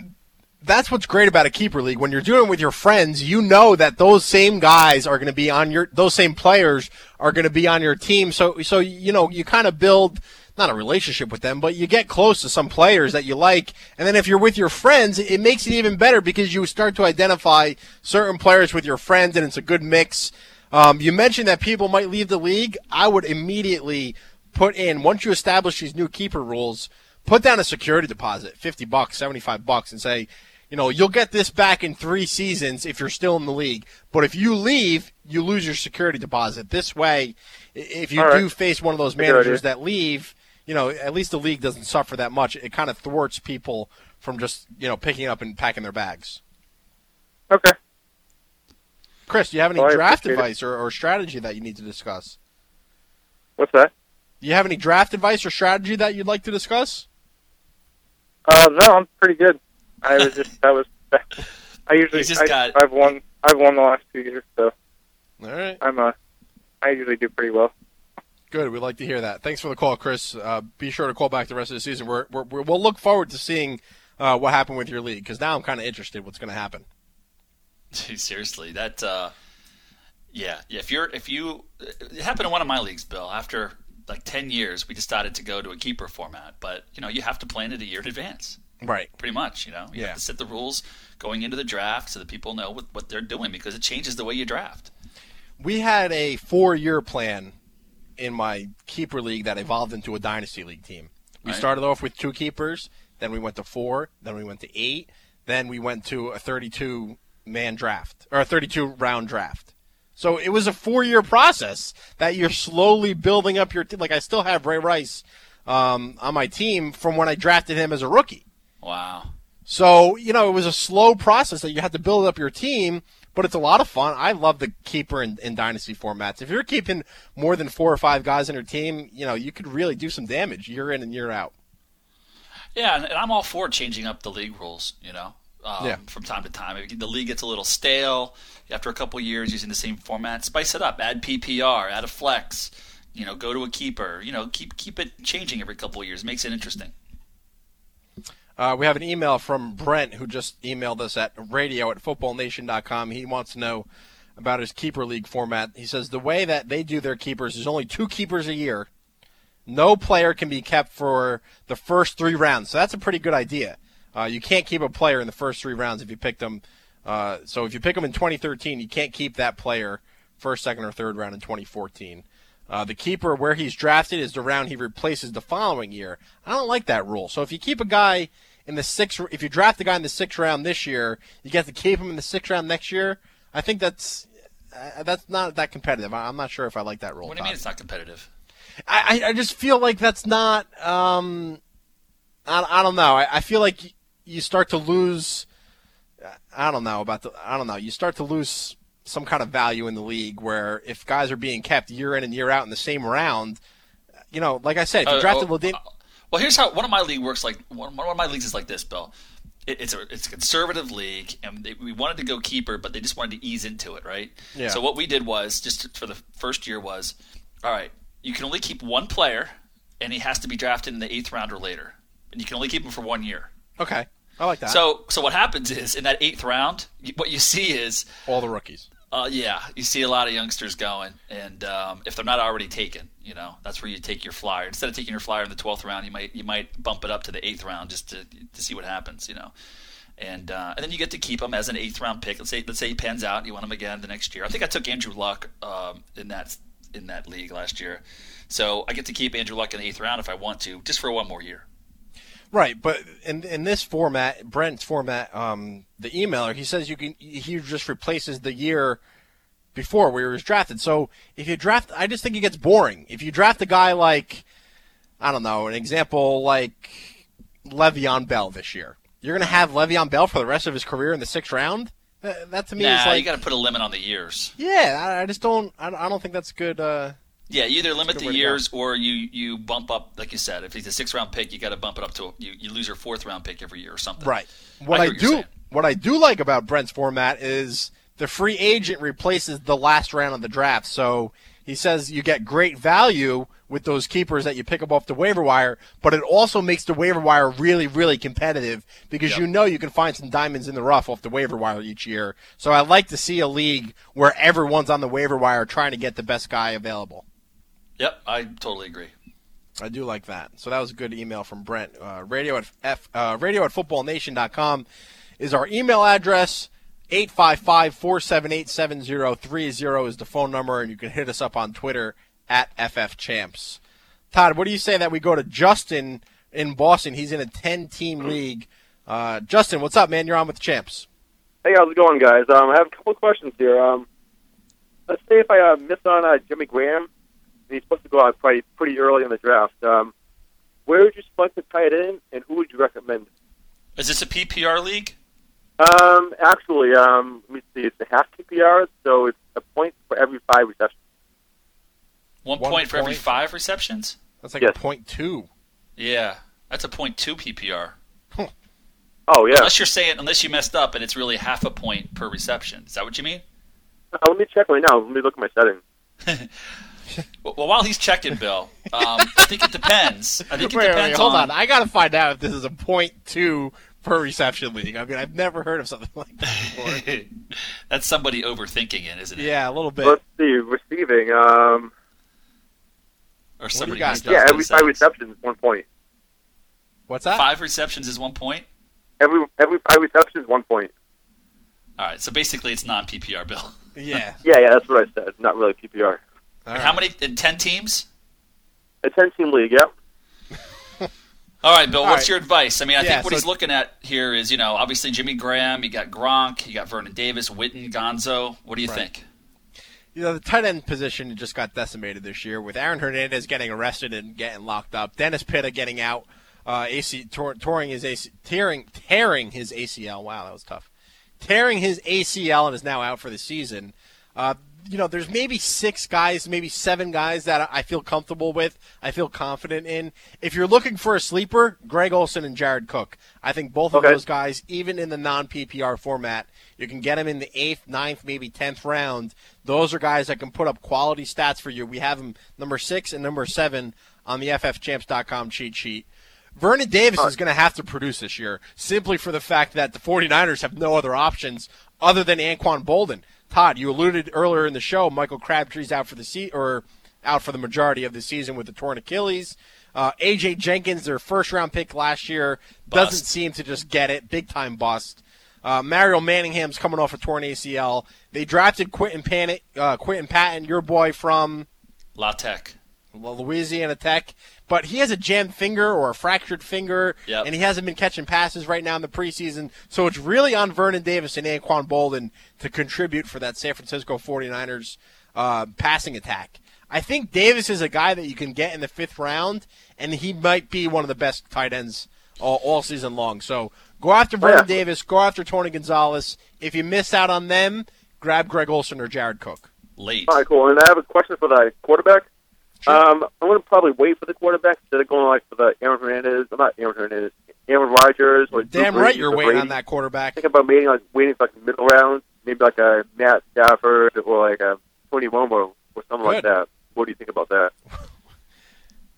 that's what's great about a keeper league. When you're doing it with your friends, you know that those same guys are going to be on your, those same players are going to be on your team. So, so you know, you kind of build not a relationship with them, but you get close to some players that you like. And then if you're with your friends, it makes it even better because you start to identify certain players with your friends, and it's a good mix. Um, you mentioned that people might leave the league. I would immediately put in once you establish these new keeper rules put down a security deposit, 50 bucks, 75 bucks, and say, you know, you'll get this back in three seasons if you're still in the league. But if you leave, you lose your security deposit. This way, if you
right.
do face one of those managers that leave, you know, at least the league doesn't suffer that much. It kind of thwarts people from just, you know, picking up and packing their bags.
Okay.
Chris, do you have any
Well,
draft advice or, or strategy that you need to discuss?
What's that?
Do you have any draft advice or strategy that you'd like to discuss?
Uh, no, I'm pretty good. I was just that was. *laughs* I usually
He's just
I,
got-
I've won I've won the last two years, so
All right.
I'm uh I usually do pretty well.
Good. We'd like to hear that. Thanks for the call, Chris. Uh, be sure to call back the rest of the season. We're, we're, we're, we'll look forward to seeing uh, what happened with your league because now I'm kind of interested what's going to happen.
Dude, seriously, that uh, yeah, yeah. If you're if you it happened in one of my leagues, Bill. After like ten years, we decided to go to a keeper format, but you know you have to plan it a year in advance.
Right.
Pretty much, you know. You
Yeah.
have to set the rules going into the draft so that people know what, what they're doing because it changes the way you draft.
We had a four year plan in my keeper league that evolved into a dynasty league team. We
Right.
started off with two keepers, then we went to four, then we went to eight, then we went to a 32 man draft or a 32 round draft. So it was a four year process that you're slowly building up your team. Like I still have Ray Rice um, on my team from when I drafted him as a rookie.
Wow.
So, you know, it was a slow process that you had to build up your team, but it's a lot of fun. I love the keeper in, in dynasty formats. If you're keeping more than four or five guys in your team, you know, you could really do some damage year in and year out.
Yeah, and, and I'm all for changing up the league rules. You know, um,
Yeah.
from time to time, the league gets a little stale after a couple years using the same format. Spice it up. Add PPR. Add a flex. You know, go to a keeper. You know, keep keep it changing every couple of years. Makes it interesting.
Uh, we have an email from Brent who just emailed us at radio at footballnation.com. He wants to know about his keeper league format. He says the way that they do their keepers is only two keepers a year. No player can be kept for the first three rounds. So that's a pretty good idea. Uh, you can't keep a player in the first three rounds if you picked them. Uh, so if you pick them in 2013, you can't keep that player first, second, or third round in 2014. Uh, the keeper where he's drafted is the round he replaces the following year. I don't like that rule. So if you keep a guy in the sixth, if you draft a guy in the sixth round this year, you get to keep him in the sixth round next year. I think that's uh, that's not that competitive. I- I'm not sure if I like that rule.
What do you mean it's not competitive?
I, I I just feel like that's not. Um, I, I don't know. I, I feel like you start to lose. I don't know about the. I don't know. You start to lose some kind of value in the league where if guys are being kept year in and year out in the same round, you know, like I said, if you
Uh,
drafted
oh,
Ladin,
Well, here's how one of my league works. Like one, one of my leagues is like this, Bill. It, it's a it's a conservative league, and they, we wanted to go keeper, but they just wanted to ease into it, right?
Yeah.
So what we did was just for the first year was, all right, you can only keep one player, and he has to be drafted in the eighth round or later, and you can only keep him for one year.
Okay, I like that.
So so what happens is in that eighth round, what you see is
all the rookies.
uh, yeah, you see a lot of youngsters going, and um, if they're not already taken, you know, that's where you take your flyer. Instead of taking your flyer in the twelfth round, you might you might bump it up to the eighth round just to to see what happens, you know. And uh, and then you get to keep him as an eighth round pick. Let's say let's say he pans out, you want him again the next year. I think I took Andrew Luck um, in that in that league last year, so I get to keep Andrew Luck in the eighth round if I want to, just for one more year.
Right, but in in this format, Brent's format, um, the emailer, he says you can he just replaces the year before where he was drafted. So if you draft, I just think it gets boring. If you draft a guy like, I don't know, an example like Le'Veon Bell this year, you're going to have Le'Veon Bell for the rest of his career in the sixth round. That, that to me
nah,
is like,
you got to put a limit on the years.
yeah, I, I just don't, I, don't- I don't think that's good. Uh,
Yeah, you either limit the
way to go.
years or you you bump up, like you said. If he's a six round pick, you got to bump it up to a, you you lose your fourth round pick every year or something.
Right. What
I
I,
what
do what I do like about Brent's format is the free agent replaces the last round of the draft. So he says you get great value with those keepers that you pick up off the waiver wire, but it also makes the waiver wire really, really competitive because
Yep.
you know you can find some diamonds in the rough off the waiver wire each year. So I like to see a league where everyone's on the waiver wire trying to get the best guy available.
Yep, I totally agree.
I do like that. So that was a good email from Brent. Uh, radio at f uh, radio at footballnation.com is our email address. 855-478-7030 is the phone number, and you can hit us up on Twitter at FFChamps. Todd, what do you say that we go to Justin in Boston. He's in a 10 team league. Uh, Justin, what's up, man? You're on with the champs.
Hey, how's it going, guys? Um, I have a couple questions here. Um, let's say if I uh, miss on uh, Jimmy Graham, he's supposed to go out pretty, pretty early in the draft. Um, where would you select the tight end, and who would you recommend?
Is this a PPR league?
Um, actually, um, let me see. It's a half PPR, so it's a point for every five receptions.
One,
One
point for every five receptions?
That's like a point two.
Yeah, that's a point two PPR.
Oh yeah.
Unless you're saying, unless you messed up and it's really half a point per reception. Is that what you mean?
Uh, let me check right now. Let me look at my settings. *laughs*
Well, well, while he's checking, Bill, um, I think it depends. I think it
Wait, wait,
depends
hold
on.
on. I got to find out if this is a point two per reception league. I mean, I've never heard of something *laughs* like that before. *laughs*
That's somebody overthinking it, isn't it?
yeah, a little bit.
Let's see. Receiving. Um,
Or somebody
got,
yeah, every five
settings.
receptions, one point.
What's that?
Five receptions is one point.
Every every five receptions, is one point.
All right, so basically it's non PPR, Bill.
Yeah. *laughs*
Yeah, yeah, that's what I said. Not really PPR.
And How many? In ten teams?
A ten team league. Yep. *laughs*
All right, Bill.
All
what's
right.
your advice? I mean, I
Yeah,
think what
so-
he's looking at here is, you know, obviously Jimmy Graham. You got Gronk. You got Vernon Davis, Witten, Gonzo. What do you
Right.
think?
You know, the tight end position just got decimated this year with Aaron Hernandez getting arrested and getting locked up. Dennis Pitta getting out, uh, AC, tor- touring his AC, tearing, tearing his ACL. Wow, that was tough. Tearing his ACL and is now out for the season. Uh, you know, there's maybe six guys, maybe seven guys that I feel comfortable with. I feel confident in. If you're looking for a sleeper, Greg Olsen and Jared Cook. I think both of
Okay.
those guys, even in the non PPR format, you can get them in the eighth, ninth, maybe tenth round. Those are guys that can put up quality stats for you. We have them number six and number seven on the FFChamps.com cheat sheet. Vernon Davis is going to have to produce this year simply for the fact that the 49ers have no other options other than Anquan Boldin. Todd, you alluded earlier in the show, Michael Crabtree's out for the se- or out for the majority of the season with the torn Achilles. Uh, AJ Jenkins, their first round pick last year, doesn't seem to just get it. Big time bust. Uh, Mario Manningham's coming off a torn ACL. They drafted Quinton Patton, uh, Quinton Patton, your boy from
La Tech.
Well, Louisiana Tech, but he has a jammed finger or a fractured finger,
Yep.
and he hasn't been catching passes right now in the preseason. So it's really on Vernon Davis and Anquan Boldin to contribute for that San Francisco 49ers uh, passing attack. I think Davis is a guy that you can get in the fifth round, and he might be one of the best tight ends all, all season long. So go after Vernon
yeah.
Davis, go after Tony Gonzalez. If you miss out on them, grab Greg Olsen or Jared Cook.
Late.
All right, cool. And I have a question for the quarterback. Um, I'm going to probably wait for the quarterback instead of going like for the Aaron Hernandez. I'm not Aaron Hernandez. Aaron Rodgers or
Damn
Drew
right
Brees
you're waiting
Brady.
on that quarterback.
Think about waiting like waiting for like the middle round, maybe like a Matt Stafford or like a Tony Romo or something like that. What do you think about that? *laughs*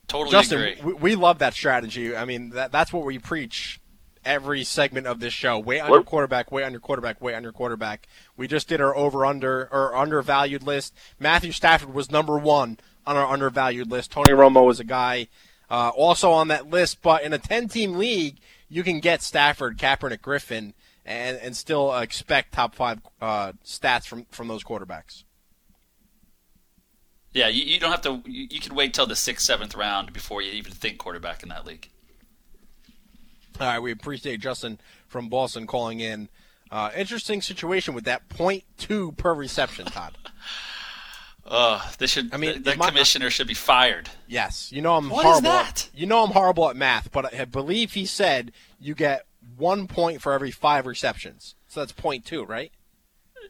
Totally
Justin,
agree.
we, we love that strategy. I mean, that, that's what we preach every segment of this show. Wait on
What-
your quarterback, wait on your quarterback, wait on your quarterback. We just did our over under or undervalued list. Matthew Stafford was number one on our undervalued list. Tony Romo was a guy uh, also on that list, but in a 10 team league, you can get Stafford, Kaepernick, Griffin, and, and still expect top five uh, stats from, from those quarterbacks.
Yeah, you, you don't have to. You, you can wait till the sixth, seventh round before you even think quarterback in that league.
All right, we appreciate Justin from Boston calling in. Uh, interesting situation with that point two per reception, Todd. *laughs*
Uh, they should.
I mean,
the,
my-
commissioner should be fired.
Yes, you know I'm
What is
horrible.
that?
At, you know I'm horrible at math, but I believe he said you get one point for every five receptions. So that's point two, right?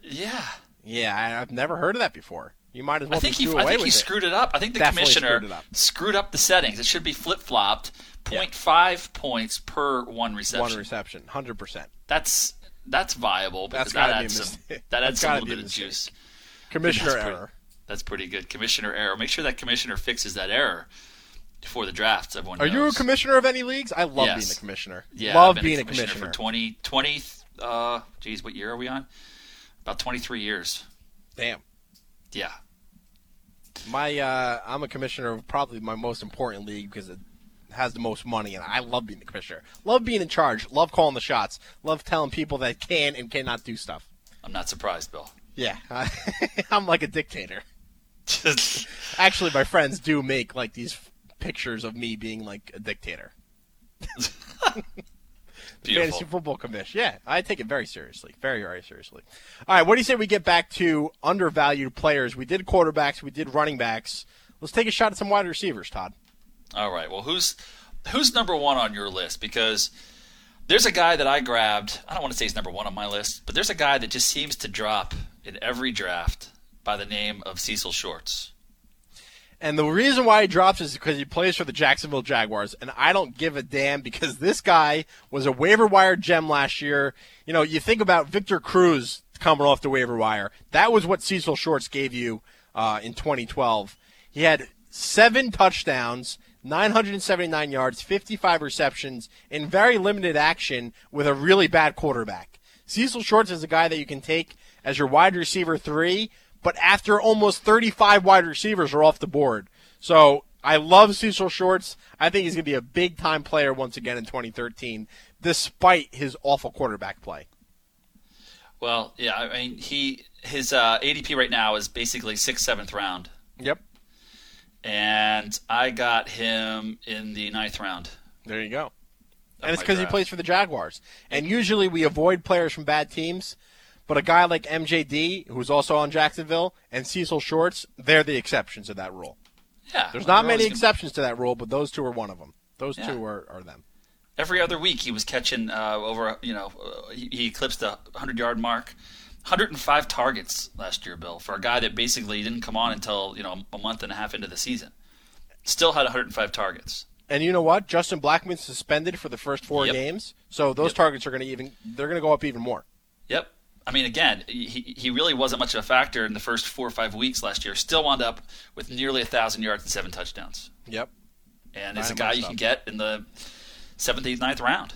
Yeah,
Yeah, I, I've never heard of that before. You might as well
I think he. I think he
it.
screwed it up. I think the
Definitely
commissioner
screwed up.
screwed up the settings. It should be flip flopped. 0.5 points per one reception.
One reception, hundred percent.
That's that's viable because
That's
that
a
adds some that *laughs* adds
gotta
little
be
bit of juice.
Commissioner error.
That's pretty good. Commissioner error. Make sure that commissioner fixes that error before the draft. so Everyone
Are you a commissioner of any leagues? I love
Yes.
being a commissioner.
Yeah,
love
I've been
being
a commissioner, for 20, 20 uh, geez, what year are we on? About 23 years.
Damn.
Yeah.
My uh, I'm a commissioner of probably my most important league because it has the most money, and I love being the commissioner. Love being in charge. Love calling the shots. Love telling people that can and cannot do stuff.
I'm not surprised, Bill.
Yeah, *laughs* I'm like a dictator. Actually, my friends do make like these pictures of me being like a dictator. *laughs* The Fantasy Football Commission. Yeah, I take it very seriously. Very, very seriously. All right, what do you say we get back to undervalued players? We did quarterbacks, we did running backs. Let's take a shot at some wide receivers, Todd.
All right. Well, who's who's number one on your list? Because there's a guy that I grabbed. I don't want to say he's number one on my list, but there's a guy that just seems to drop in every draft by the name of Cecil Shorts.
And the reason why he drops is because he plays for the Jacksonville Jaguars, and I don't give a damn because this guy was a waiver wire gem last year. You know, you think about Victor Cruz coming off the waiver wire. That was what Cecil Shorts gave you uh, in 2012. He had seven touchdowns, 979 yards, 55 receptions in very limited action with a really bad quarterback. Cecil Shorts is a guy that you can take as your wide receiver three, but after almost 35 wide receivers are off the board. So I love Cecil Shorts. I think he's going to be a big time player once again in 2013, despite his awful quarterback play.
Well, yeah, I mean, he his uh, ADP right now is basically sixth, seventh round.
Yep.
And I got him in the ninth round.
There you go. And it's because he plays for the Jaguars. And usually we avoid players from bad teams, but a guy like MJD, who's also on Jacksonville, and Cecil Shorts, they're the exceptions to that rule.
Yeah.
There's
well,
not many
always gonna-
exceptions to that rule, but those two are one of them. Those
Yeah.
two are, are them.
Every other week he was catching uh, over, you know, uh, he, he eclipsed the 100 yard mark. 105 targets last year, Bill, for a guy that basically didn't come on until, you know, a month and a half into the season. Still had 105 targets.
And you know what? Justin Blackmon's suspended for the first four
Yep.
games, so those targets are going to even they're going to go up even more.
Yep. I mean, again, he, he really wasn't much of a factor in the first four or five weeks last year. Still wound up with nearly a thousand yards and seven touchdowns.
Yep.
And it's a guy you can get in the seventh, eighth, ninth round.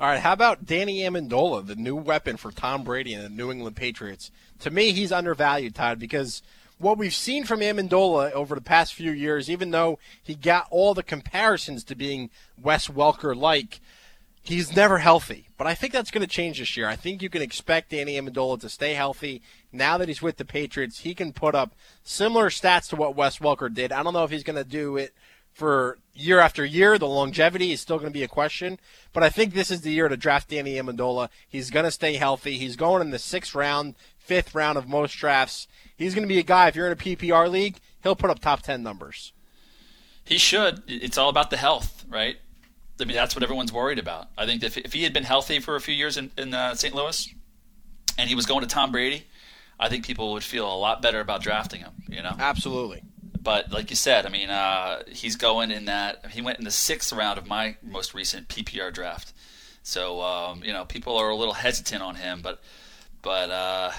All right, how about Danny Amendola, the new weapon for Tom Brady and the New England Patriots? To me, he's undervalued, Todd, because what we've seen from Amendola over the past few years, even though he got all the comparisons to being Wes Welker like, he's never healthy. But I think that's going to change this year. I think you can expect Danny Amendola to stay healthy. Now that he's with the Patriots, he can put up similar stats to what Wes Welker did. I don't know if he's going to do it for year after year. The longevity is still going to be a question, but I think this is the year to draft Danny Amendola. He's going to stay healthy. He's going in the sixth round, fifth round of most drafts. He's going to be a guy. If you're in a PPR league, he'll put up top ten numbers.
He should. It's all about the health, right? I mean, that's what everyone's worried about. I think if, if he had been healthy for a few years in, in uh, St. Louis and he was going to Tom Brady, I think people would feel a lot better about drafting him, you know?
Absolutely.
But like you said, I mean, uh, he's going in that. He went in the sixth round of my most recent PPR draft. So um, you know, people are a little hesitant on him, but but uh,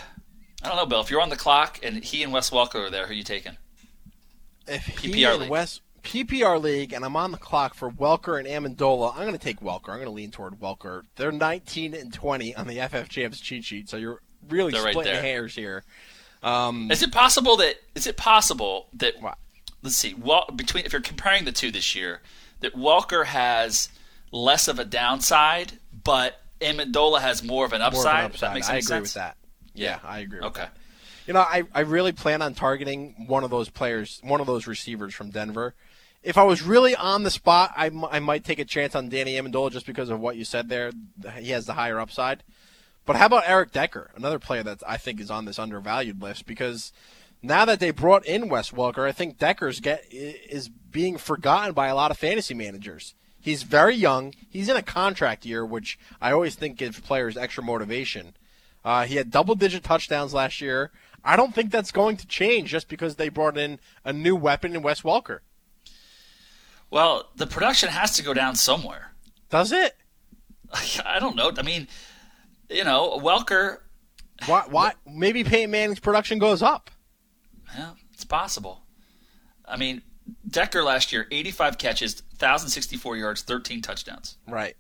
I don't know, Bill. If you're on the clock and he and Wes Welker are there, who are you taking?
If he
PPR
and
league.
Wes PPR league, and I'm on the clock for Welker and Amendola. I'm going to take Welker. I'm going to lean toward Welker. They're 19 and 20 on the FF Champs cheat sheet, so you're really
They're right
splitting
there.
hairs here. Um,
Is it possible that is it possible that let's see, well, between if you're comparing the two this year, that Welker has less of a downside, but Amendola has more of an
more of an
upside. That
upside.
makes
I agree
sense.
with that. Yeah, I agree. With
Okay.
that. You know, I, I really plan on targeting one of those players, one of those receivers from Denver. If I was really on the spot, I, m- I might take a chance on Danny Amendola just because of what you said there. He has the higher upside. But how about Eric Decker, another player that I think is on this undervalued list? Because now that they brought in Wes Welker, I think Decker's get is being forgotten by a lot of fantasy managers. He's very young. He's in a contract year, which I always think gives players extra motivation. Uh, he had double-digit touchdowns last year. I don't think that's going to change just because they brought in a new weapon in Wes Welker.
Well, the production has to go down somewhere.
Does it? *laughs*
I don't know. I mean, you know, Welker.
Why? Why? Maybe Peyton Manning's production goes up.
Yeah, it's possible. I mean, Decker last year, 85 catches, 1,064 yards, 13 touchdowns.
Right.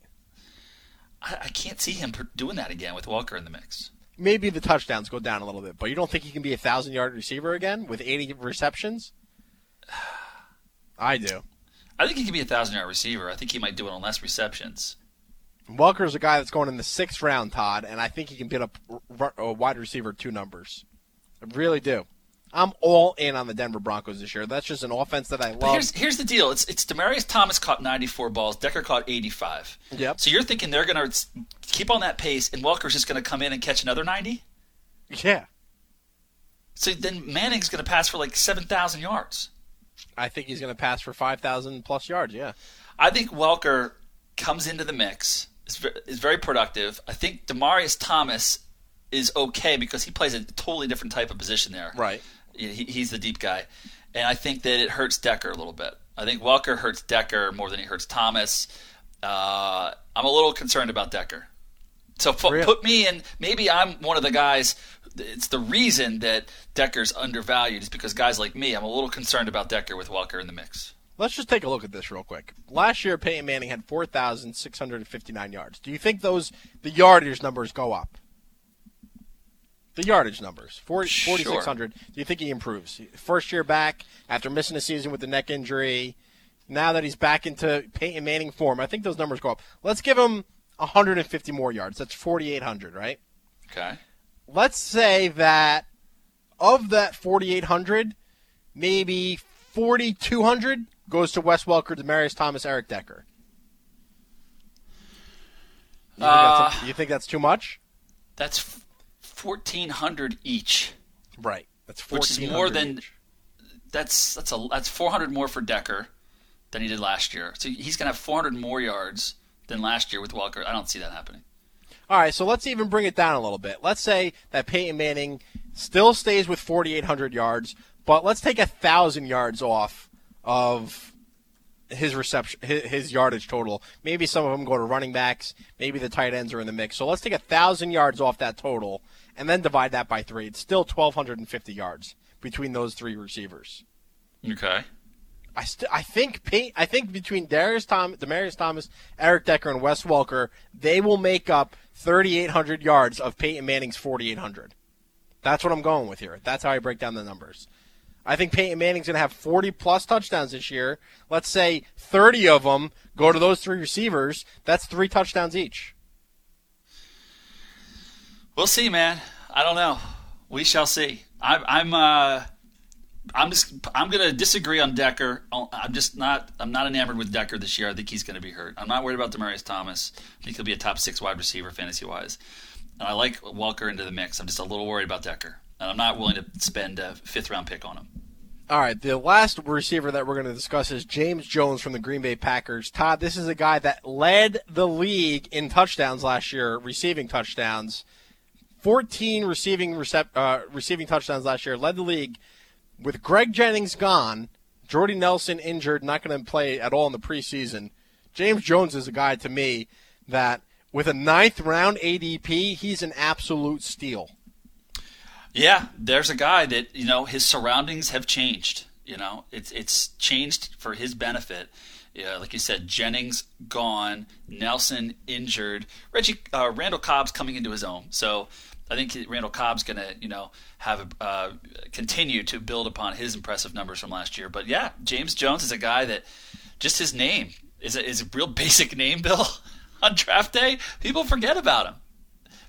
I, I can't see him doing that again with Welker in the mix.
Maybe the touchdowns go down a little bit, but you don't think he can be a thousand-yard receiver again with 80 receptions? *sighs* I do.
I think he can be a thousand yard receiver. I think he might do it on less receptions.
Welker's a guy that's going in the sixth round, Todd, and I think he can beat up a wide receiver two numbers. I really do. I'm all in on the Denver Broncos this year. That's just an offense that I
But
love.
here's here's the deal. It's it's Demaryius Thomas caught 94 balls. Decker caught 85.
Yep.
So you're thinking they're going to keep on that pace, and Welker's just going to come in and catch another 90?
Yeah.
So then Manning's going to pass for like 7,000 yards.
I think he's going to pass for 5,000 plus yards. Yeah.
I think Welker comes into the mix. is very productive. I think Demaryius Thomas is okay because he plays a totally different type of position there.
Right.
He, he's the deep guy, and I think that it hurts Decker a little bit. I think Welker hurts Decker more than he hurts Thomas. Uh, I'm a little concerned about Decker. So pu- put me in. Maybe I'm one of the guys. It's the reason that Decker's undervalued is because guys like me. I'm a little concerned about Decker with Welker in the mix.
Let's just take a look at this real quick. Last year, Peyton Manning had 4,659 yards. Do you think those the yardage numbers go up? The yardage numbers, 40,
Sure.
4,600. Do you think he improves? First year back after missing a season with the neck injury. Now that he's back into Peyton Manning form, I think those numbers go up. Let's give him 150 more yards. That's 4,800, right?
Okay.
Let's say that of that 4,800, maybe 4,200 goes to Wes Welker, Demaryius Thomas, Eric Decker. You think,
Uh,
that's, you think that's too much?
That's fourteen hundred each.
Right. That's
which is
1400
more than that's that's a that's four hundred more for Decker than he did last year. So he's gonna have four hundred more yards than last year with Welker. I don't see that happening.
All right, so let's even bring it down a little bit. Let's say that Peyton Manning still stays with 4,800 yards, but let's take a thousand yards off of his reception, his, yardage total. Maybe some of them go to running backs. Maybe the tight ends are in the mix. So let's take a thousand yards off that total, and then divide that by three. It's still 1,250 yards between those three receivers.
Okay.
I st- I think I think between Darius Tom, Demaryius Thomas, Eric Decker, and Wes Welker, they will make up 3,800 yards of Peyton Manning's 4,800. That's what I'm going with here. That's how I break down the numbers. I think Peyton Manning's going to have 40 plus touchdowns this year. Let's say 30 of them go to those three receivers. That's three touchdowns each.
We'll see, man. I don't know. We shall see. I, I'm uh, I'm just I'm gonna disagree on Decker. I'm just not I'm not enamored with Decker this year. I think he's gonna be hurt. I'm not worried about Demaryius Thomas. I think he'll be a top six wide receiver fantasy wise. And I like Welker into the mix. I'm just a little worried about Decker, and I'm not willing to spend a fifth round pick on him.
All right, the last receiver that we're going to discuss is James Jones from the Green Bay Packers. Todd, this is a guy that led the league in touchdowns last year, receiving touchdowns. 14 receiving recep- uh, receiving touchdowns last year, led the league. With Greg Jennings gone, Jordy Nelson injured, not going to play at all in the preseason. James Jones is a guy to me that, with a ninth round ADP, he's an absolute steal.
Yeah, there's a guy that you know his surroundings have changed. You know, it's it's changed for his benefit. Yeah, like you said, Jennings gone, Nelson injured, Reggie uh, Randall Cobb's coming into his own. So I think Randall Cobb's going to you know have a, uh, continue to build upon his impressive numbers from last year. But yeah, James Jones is a guy that just his name is a, is a real *laughs* basic name, Bill. On draft day, people forget about him.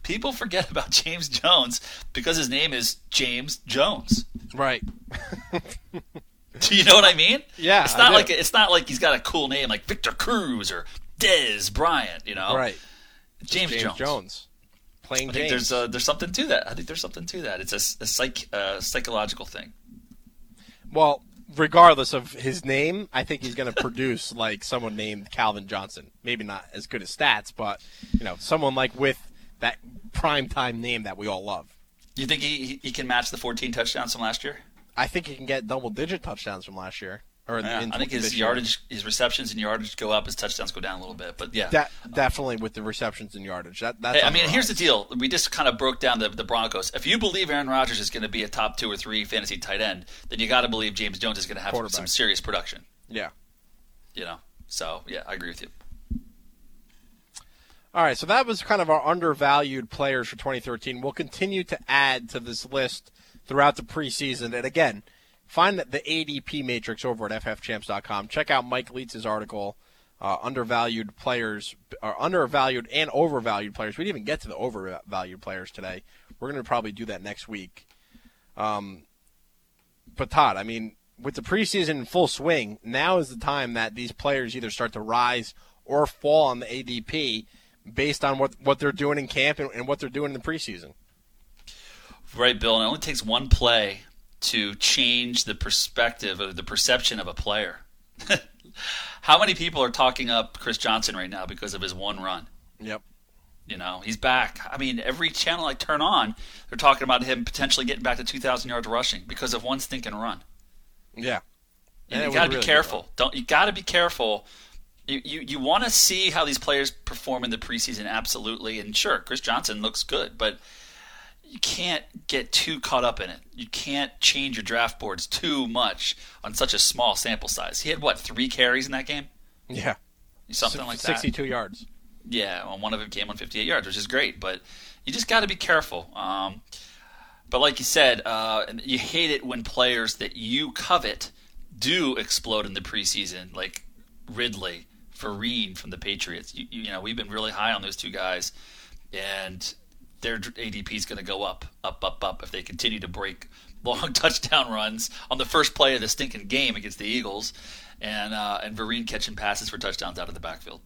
People forget about *laughs* James Jones because his name is James Jones.
Right. *laughs*
Do you know what I mean?
Yeah,
It's
I
not
do.
like it's not like he's got a cool name like Victor Cruz or Dez Bryant. You know,
Right.
James,
James
Jones.
Jones. Plain
I think
James.
there's uh, there's something to that. I think there's something to that. It's a, a psych uh, psychological thing.
Well, regardless of his name, I think he's going to produce *laughs* like someone named Calvin Johnson. Maybe not as good as stats, but you know, someone like with that prime time name that we all love.
You think he he- he can match the 14 touchdowns from last year?
I think he can get double digit touchdowns from last year. Or
Yeah,
in
I think his
this year.
yardage, his receptions and yardage go up, his touchdowns go down a little bit. But yeah,
De- definitely with the receptions and yardage. That that's
Hey, I mean, here's the deal. We just kind of broke down the, the Broncos. If you believe Aaron Rodgers is going to be a top two or three fantasy tight end, then you got to believe James Jones is going to have some serious production.
Yeah.
You know, so yeah, I agree with you.
All right, so that was kind of our undervalued players for 2013. We'll continue to add to this list throughout the preseason. And again, find the ADP matrix over at ffchamps.com. Check out Mike Leitz's article, uh, undervalued players, or undervalued and overvalued players. We didn't even get to the overvalued players today. We're going to probably do that next week. Um, but Todd, I mean, with the preseason in full swing, now is the time that these players either start to rise or fall on the ADP based on what what they're doing in camp and, and what they're doing in the preseason.
Right, Bill. And it only takes one play to change the perspective of the perception of a player. *laughs* How many people are talking up Chris Johnson right now because of his one run?
Yep.
You know, he's back. I mean, every channel I turn on, they're talking about him potentially getting back to 2,000 yards rushing because of one stinking run.
Yeah.
And
And
you got to
really
be careful. Don't you got to be careful. You you, you want to see how these players perform in the preseason, absolutely. And sure, Chris Johnson looks good, but you can't get too caught up in it. You can't change your draft boards too much on such a small sample size. He had what three carries in that game,
Yeah.
something like that.
62 yards.
Yeah, well, one of them came on 58 yards, which is great, but you just got to be careful. Um, but like you said, uh, you hate it when players that you covet do explode in the preseason, like Ridley, Vereen from the Patriots. You, you know, we've been really high on those two guys, and their ADP is going to go up, up, up, up if they continue to break *laughs* long touchdown runs on the first play of the stinking game against the Eagles, and uh, and Vereen catching passes for touchdowns out of the backfield.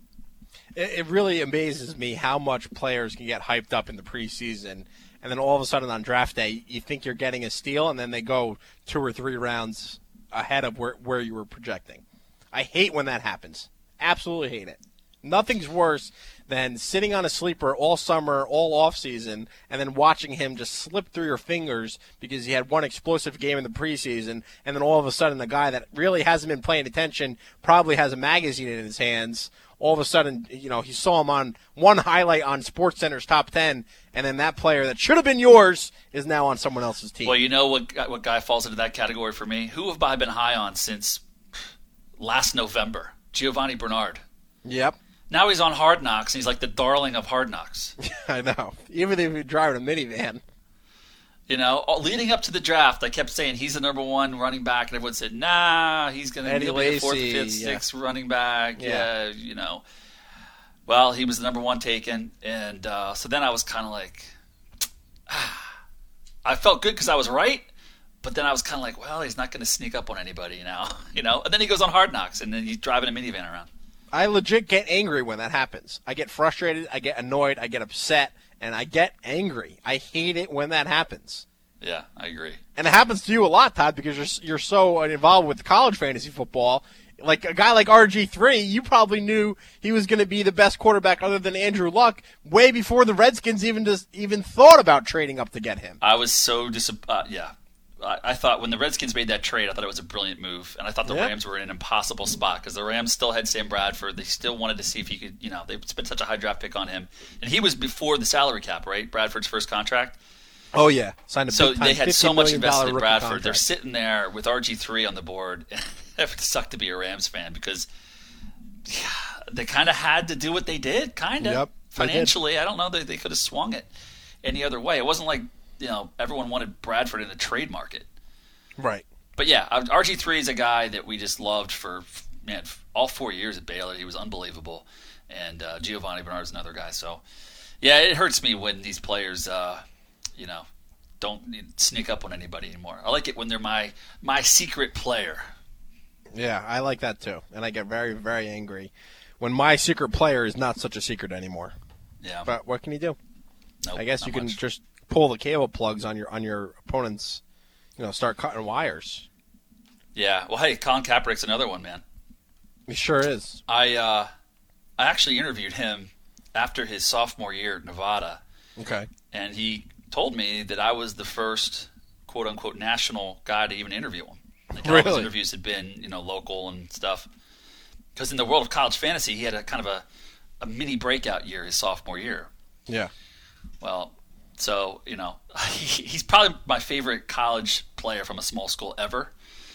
It, it really amazes me how much players can get hyped up in the preseason, and then all of a sudden on draft day, you think you're getting a steal, and then they go two or three rounds ahead of where, where you were projecting. I hate when that happens. Absolutely hate it. Nothing's worse than sitting on a sleeper all summer, all off season, and then watching him just slip through your fingers because he had one explosive game in the preseason, and then all of a sudden the guy that really hasn't been paying attention probably has a magazine in his hands. All of a sudden, you know, he saw him on one highlight on SportsCenter's top ten, and then that player that should have been yours is now on someone else's team.
Well, you know what what guy falls into that category for me? Who have I been high on since last November? Giovani Bernard.
Yep.
Now he's on Hard Knocks, and he's like the darling of Hard Knocks. *laughs*
I know. Even if you're driving a minivan.
You know, leading up to the draft, I kept saying he's the number one running back, and everyone said, "Nah, he's going to be the fourth, fifth,
yeah.
sixth running back."
Yeah.
Yeah. you know. Well, he was the number one taken, and uh, so then I was kind of like, I felt good because I was right, but then I was kind of like, well, he's not going to sneak up on anybody now, *laughs* you know. And then he goes on Hard Knocks, and then he's driving a minivan around.
I legit get angry when that happens. I get frustrated, I get annoyed, I get upset, and I get angry. I hate it when that happens.
Yeah, I agree.
And it happens to you a lot, Todd, because you're you're so involved with college fantasy football. Like a guy like RG three, you probably knew he was going to be the best quarterback other than Andrew Luck way before the Redskins even just even thought about trading up to get him.
I was so disappointed. Uh, yeah. I, I thought when the Redskins made that trade, I thought it was a brilliant move, and I thought the. Rams were in an impossible spot because the Rams still had Sam Bradford. They still wanted to see if he could, you know, they spent such a high draft pick on him, and he was before the salary cap, right? Bradford's first contract.
Oh yeah, signed a
So they had so much invested in Bradford. They're sitting there with RG three on the board. *laughs* it would suck to be a Rams fan because yeah, they kind of had to do what they did, kind of
Yep,
financially. I don't know that they could have swung it any other way. It wasn't like you know everyone wanted Bradford in the trade market.
Right.
But yeah, RG three is a guy that we just loved for man all four years at Baylor. He was unbelievable, and uh, Giovani is another guy. So yeah, it hurts me when these players, uh, you know, don't sneak up on anybody anymore. I like it when they're my my secret player.
Yeah, I like that too, and I get very very angry when my secret player is not such a secret anymore.
Yeah.
But what can you do?
Nope,
I guess you can
much.
just pull the cable plugs on your on your opponents. You know, start cutting wires.
Yeah. Well, hey, Colin Kaepernick's another one, man.
He sure is.
I uh, I actually interviewed him after his sophomore year at Nevada.
Okay.
and he told me that I was the first quote unquote national guy to even interview him. Like all his interviews had been, you know, local and stuff. Because in the world of college fantasy, he had a kind of a, a mini breakout year his sophomore year.
Yeah.
Well, so you know, *laughs* he's probably my favorite college player from a small school ever.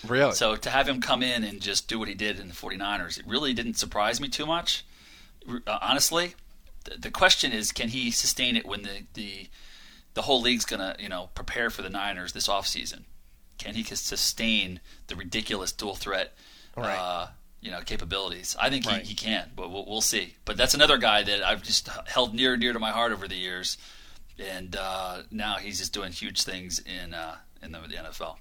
Really?
So to have him come in and just do what he did in the 49ers, it really didn't surprise me too much. Uh, honestly, the, the question is, can he sustain it when the, the the whole league's gonna you know prepare for the Niners this offseason? Can he sustain the ridiculous dual threat?
Right.
Uh, you know capabilities. I think
Right.
he, he can, but we'll, we'll see. But that's another guy that I've just held near and dear to my heart over the years, and uh, now he's just doing huge things in uh, in the, the NFL.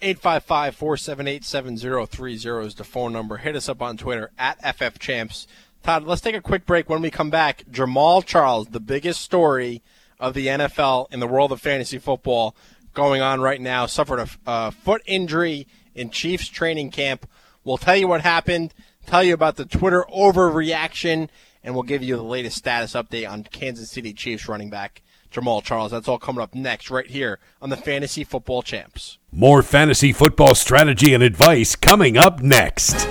855 478 7030 is the phone number. Hit us up on Twitter at FFChamps. Todd, let's take a quick break. When we come back, Jamaal Charles, the biggest story of the NFL in the world of fantasy football going on right now, suffered a, a foot injury in Chiefs training camp. We'll tell you what happened, tell you about the Twitter overreaction, and we'll give you the latest status update on Kansas City Chiefs running back Jamaal Charles. That's all coming up next, right here on the Fantasy Football Champs.
More fantasy football strategy and advice coming up next.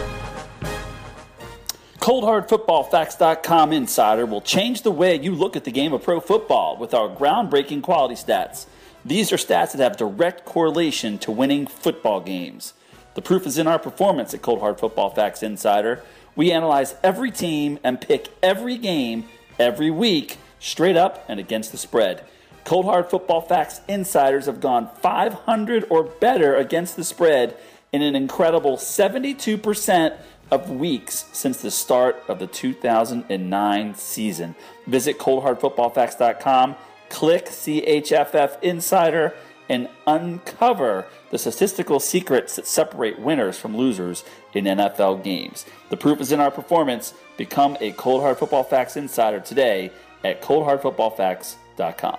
ColdHardFootballFacts.com Insider will change the way you look at the game of pro football with our groundbreaking quality stats. These are stats that have direct correlation to winning football games. The proof is in our performance at Cold Hard Football Facts Insider. We analyze every team and pick every game every week, straight up and against the spread. Cold Hard Football Facts Insiders have gone 500 or better against the spread in an incredible 72% of weeks since the start of the 2009 season. Visit coldhardfootballfacts.com, click CHFF Insider, and uncover the statistical secrets that separate winners from losers in NFL games. The proof is in our performance. Become a Cold Hard Football Facts Insider today at coldhardfootballfacts.com.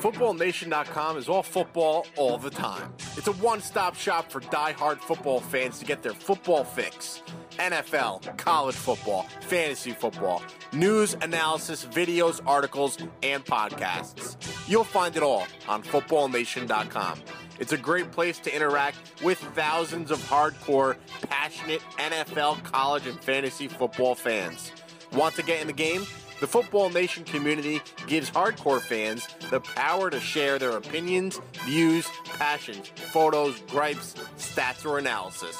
FootballNation.com is all football all the time. It's a one stop shop for die-hard football fans to get their football fix. NFL, college football, fantasy football, news, analysis, videos, articles, and podcasts. You'll find it all on FootballNation.com. It's a great place to interact with thousands of hardcore, passionate NFL, college, and fantasy football fans. Want to get in the game? The Football Nation community gives hardcore fans the power to share their opinions, views, passions, photos, gripes, stats, or analysis.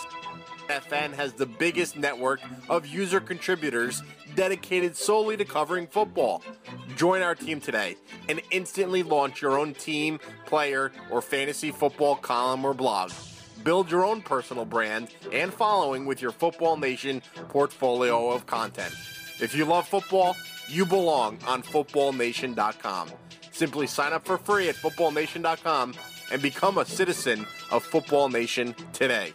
FN has the biggest network of user contributors dedicated solely to covering football. Join our team today and instantly launch your own team, player, or fantasy football column or blog. Build your own personal brand and following with your Football Nation portfolio of content. If you love football, you belong on footballnation.com. Simply sign up for free at footballnation.com and become a citizen of Football Nation today.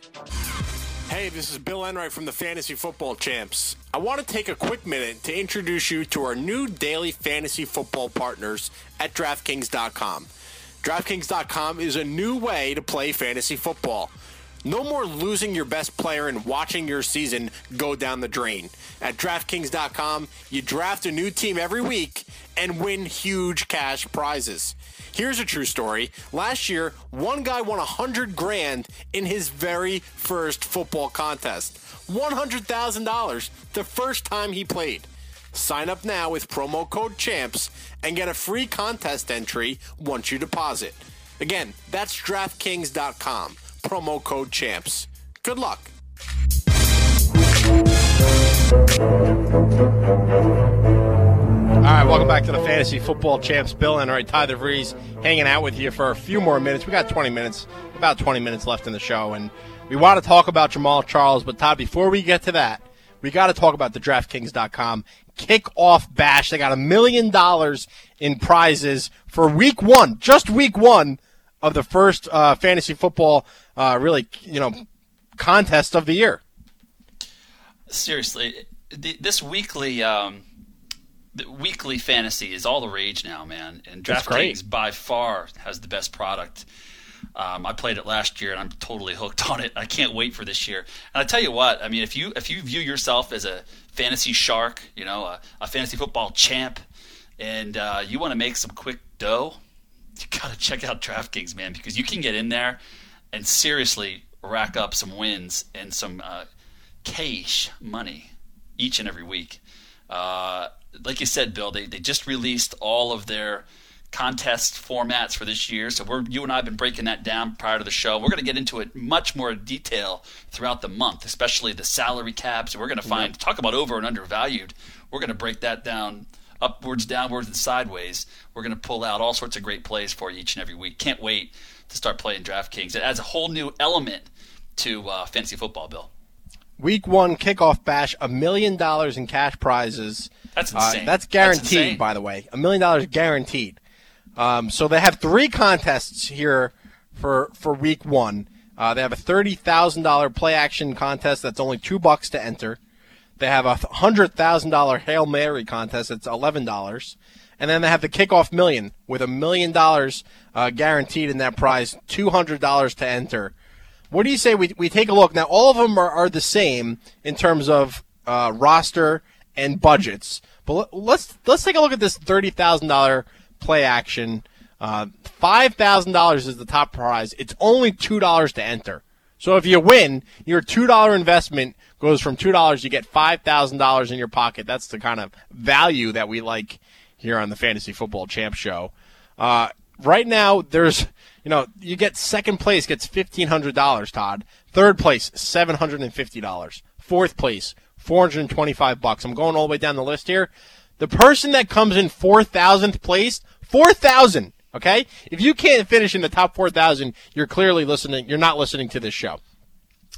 Hey, this is Bill Enright from the Fantasy Football Champs. I want to take a quick minute to introduce you to our new daily fantasy football partners at DraftKings.com. DraftKings.com is a new way to play fantasy football. No more losing your best player and watching your season go down the drain. At DraftKings.com, you draft a new team every week and win huge cash prizes. Here's a true story. Last year, one guy won 100 grand in his very first football contest. $100,000 the first time he played. Sign up now with promo code CHAMPS and get a free contest entry once you deposit. Again, that's DraftKings.com. Promo code CHAMPS. Good luck.
All right, welcome back to the Fantasy Football Champs. Bill and all right, Ty DeVries hanging out with you for a few more minutes. We got 20 minutes, about 20 minutes left in the show, and we want to talk about Jamaal Charles. But Todd, before we get to that, we got to talk about the DraftKings.com kickoff bash. They got a million dollars in prizes for Week One, just Week One of the first uh, fantasy football, uh, really, you know, contest of the year.
Seriously, this weekly um, weekly fantasy is all the rage now, man. And DraftKings by far has the best product. Um, I played it last year, and I'm totally hooked *laughs* on it. I can't wait for this year. And I tell you what, I mean, if you if you view yourself as a fantasy shark, you know, a, a fantasy football champ, and uh, you want to make some quick dough, *laughs* you gotta check out DraftKings, man, because you can get in there and seriously rack up some wins and some uh, cash money each and every week. Uh, like you said, Bill, they, they just released all of their contest formats for this year. So we're you and I have been breaking that down prior to the show. We're going to get into it much more detail throughout the month, especially the salary caps. We're going to find talk about over and undervalued. We're going to break that down upwards, downwards, and sideways. We're going to pull out all sorts of great plays for you each and every week. Can't wait to start playing DraftKings. It adds a whole new element to uh, fantasy football, Bill.
Week one kickoff bash, a million dollars in cash prizes.
That's
Uh,
insane.
that's
That's
guaranteed,
insane.
by the way. A million dollars guaranteed.
Um, so they have three contests here for for week one. Uh, they have a thirty thousand dollar play action contest that's only two bucks to enter. They have a hundred thousand dollar hail mary contest that's eleven dollars, and then they have the kickoff million with a million dollars uh, guaranteed in that prize, two hundred dollars to enter. What do you say we, we take a look now? All of them are, are the same in terms of uh, roster and budgets, but let- let's let's take a look at this thirty thousand dollar play action. Uh, Five thousand dollars is the top prize. It's only two dollars to enter. So if you win, your two dollar investment goes from two dollars. You get five thousand dollars in your pocket. That's the kind of value that we like here on the Fantasy Football Champ Show. Uh, right now, there's you know you get second place gets fifteen hundred dollars. Todd, third place seven hundred and fifty dollars. Fourth place four hundred and twenty five bucks. I'm going all the way down the list here. The person that comes in four thousandth place, four thousand. Okay, if you can't finish in the top four thousand, you're clearly listening. You're not listening to this show.